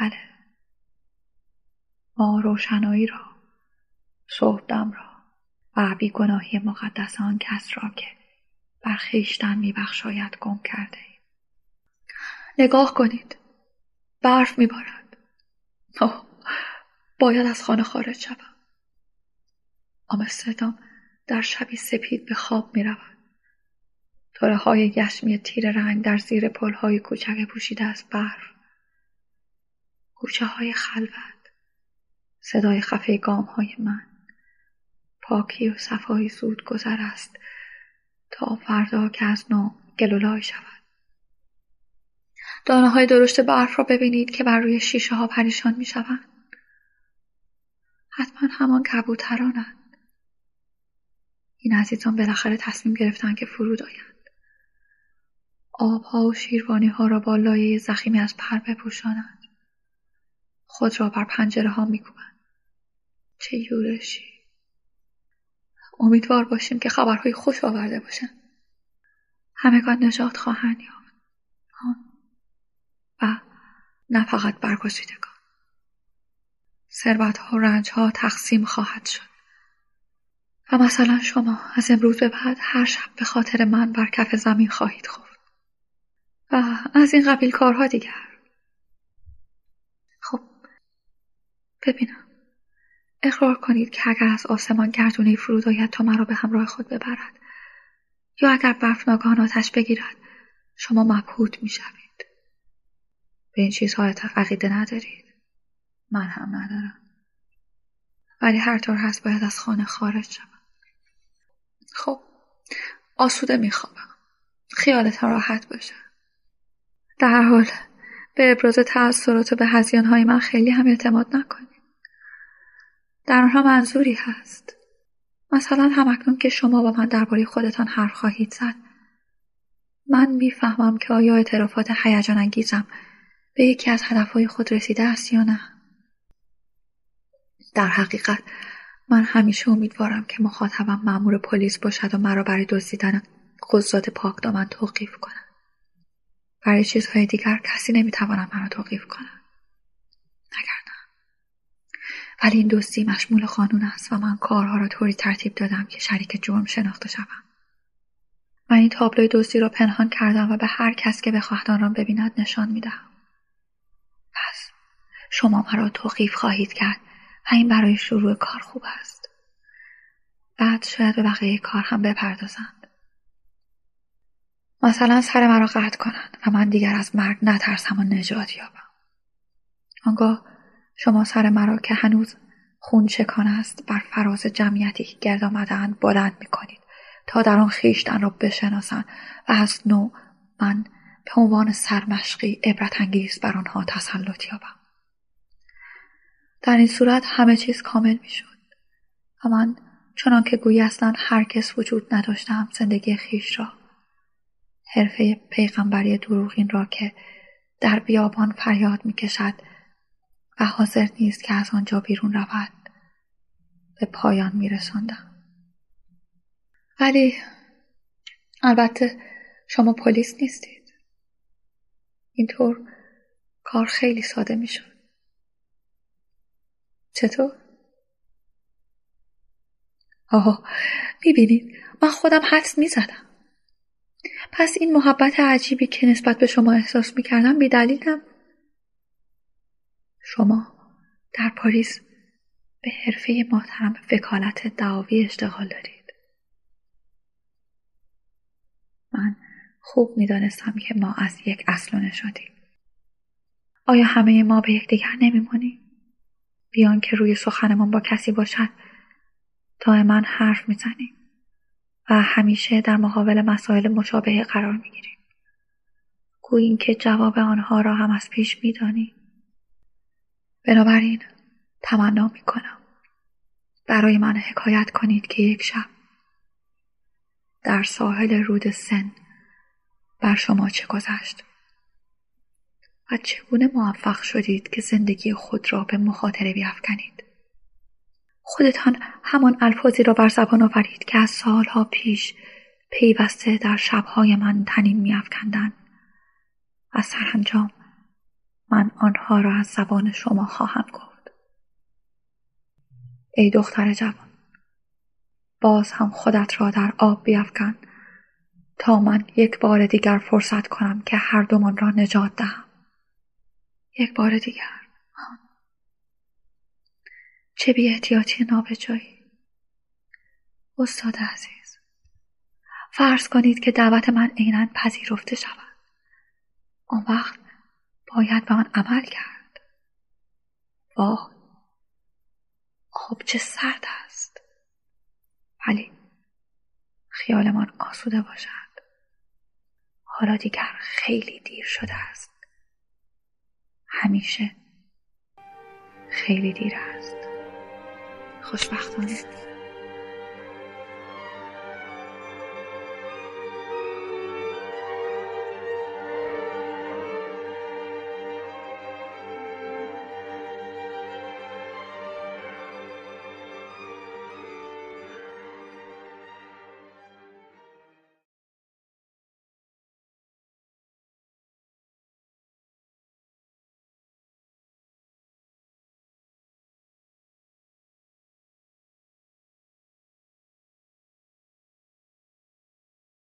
بله. ما روشنایی را صبحدم را و بیگناهی مقدس آن کس را که بر خویشتن میبخشاید گم کرده ایم نگاه کنید. برف میبارد. اوه باید از خانه خارج شوم. آمستردام در شبی سپید به خواب می رود. توره های گشمی تیر رنگ در زیر پل های کوچک پوشیده از برف. کوچه های خلوت. صدای خفه گام های من. پاکی و صفایی زود گذر است تا فردا که از نو گلولای شود. دانه های درشت برف را ببینید که بر روی شیشه ها پریشان می شوند. حتما همان کبوترانند. این عزیزان بالاخره تصمیم گرفتند که فرود آیند. آبها و شیروانی ها را با لایه زخیمی از پر بپوشانند. خود را بر پنجره ها میکوبند. چه یورشی. امیدوار باشیم که خبرهای خوش آورده باشند. همگان نجات خواهند یافت. و نه فقط برگزیدگان. ثروت ها و رنج ها تقسیم خواهد شد. و مثلا شما از امروز به بعد هر شب به خاطر من بر کف زمین خواهید خفت. و از این قبیل کارها دیگر. خب ببینم. اقرار کنید که اگر از آسمان گردونه فرود آید تا مرا به همراه خود ببرد. یا اگر برف ناگهان آتش بگیرد شما مبهوت می‌شوید. به این چیزها عقیده ندارید. من هم ندارم. ولی هر طور هست باید از خانه خارج شم خب آسوده میخوابم. خیالت راحت باشه. در هر حال به ابراز تأثیرات و به های من خیلی هم اعتماد نکنید در آنها منظوری هست. مثلا همکنون که شما با من درباره خودتان حرف خواهید زد من می‌فهمم که آیا اعترافات هیجان انگیزم به یکی از هدفهای خود رسیده است یا نه. در حقیقت من همیشه امیدوارم که مخاطبم مأمور پلیس باشد و مرا برای دزدیدن قضات پاکدامن توقیف کند. برای چیزهای دیگر کسی نمی‌تواند مرا توقیف کند. نه ولی این دوستی مشمول قانون است و من کارها را طوری ترتیب دادم که شریک جرم شناخته شوم. من این تابلوی دوستی را پنهان کردم و به هر کس که بخواهد آن را ببیند نشان می‌دهم. پس شما مرا توقیف خواهید کرد. و این برای شروع کار خوب است. بعد شاید به بقیه کار هم بپردازند. مثلا سر مرا قطع کنند و من دیگر از مرگ نترسم و نجات یابم. آنگاه شما سر مرا که هنوز خون چکان است بر فراز جمعیتی که گرد آمدهاند بلند می کنید تا در آن خیشتن را بشناسند و از نو من به عنوان سرمشقی عبرت انگیز بر آنها تسلط یابم. در این صورت همه چیز کامل می‌شد. و من چنان که گویی اصلا هرگز وجود نداشتم زندگی خیش را. حرفه پیغمبری دروغین را که در بیابان فریاد می‌کشد و حاضر نیست که از آنجا بیرون رود به پایان میرساندم. ولی البته شما پلیس نیستید. اینطور کار خیلی ساده می‌شد. چطور؟ آها می‌بینید من خودم حدس می‌زدم. پس این محبت عجیبی که نسبت به شما احساس می‌کردم بیدلیل نبود شما در پاریس به حرفه محترم وکالت دعاوی اشتغال دارید. من خوب می‌دانستم که ما از یک اصل نشدیم آیا همه ما به یکدیگر نمیمانیم؟ بیان که روی سخنمان با کسی باشد دائما حرف می‌زنیم و همیشه در مقابل مسائل مشابه قرار می‌گیریم. گوییم که جواب آنها را هم از پیش می‌دانیم بنابراین تمنا می‌کنم. برای من حکایت کنید که یک شب در ساحل رود سن بر شما چه گذشت. و چگونه موفق شدید که زندگی خود را به مخاطره بیافکنید؟ خودتان همان الفاظی را بر زبان آورید که از سالها پیش پیوسته در شبهای من تنین میافکندند. و سرانجام من آنها را از زبان شما خواهم گفت. ای دختر جوان باز هم خودت را در آب بیافکن تا من یک بار دیگر فرصت کنم که هر دومان را نجات دهم. یک بار دیگر. چه بی احتیاطی نابجایی. استاد عزیز فرض کنید که دعوت من عینا پذیرفته شود. آن وقت باید به آن عمل کرد. وای آب چه سرد است. ولی خیالمان آسوده باشد. حالا دیگر خیلی دیر شده است. همیشه خیلی دیر است. خوشبختانه.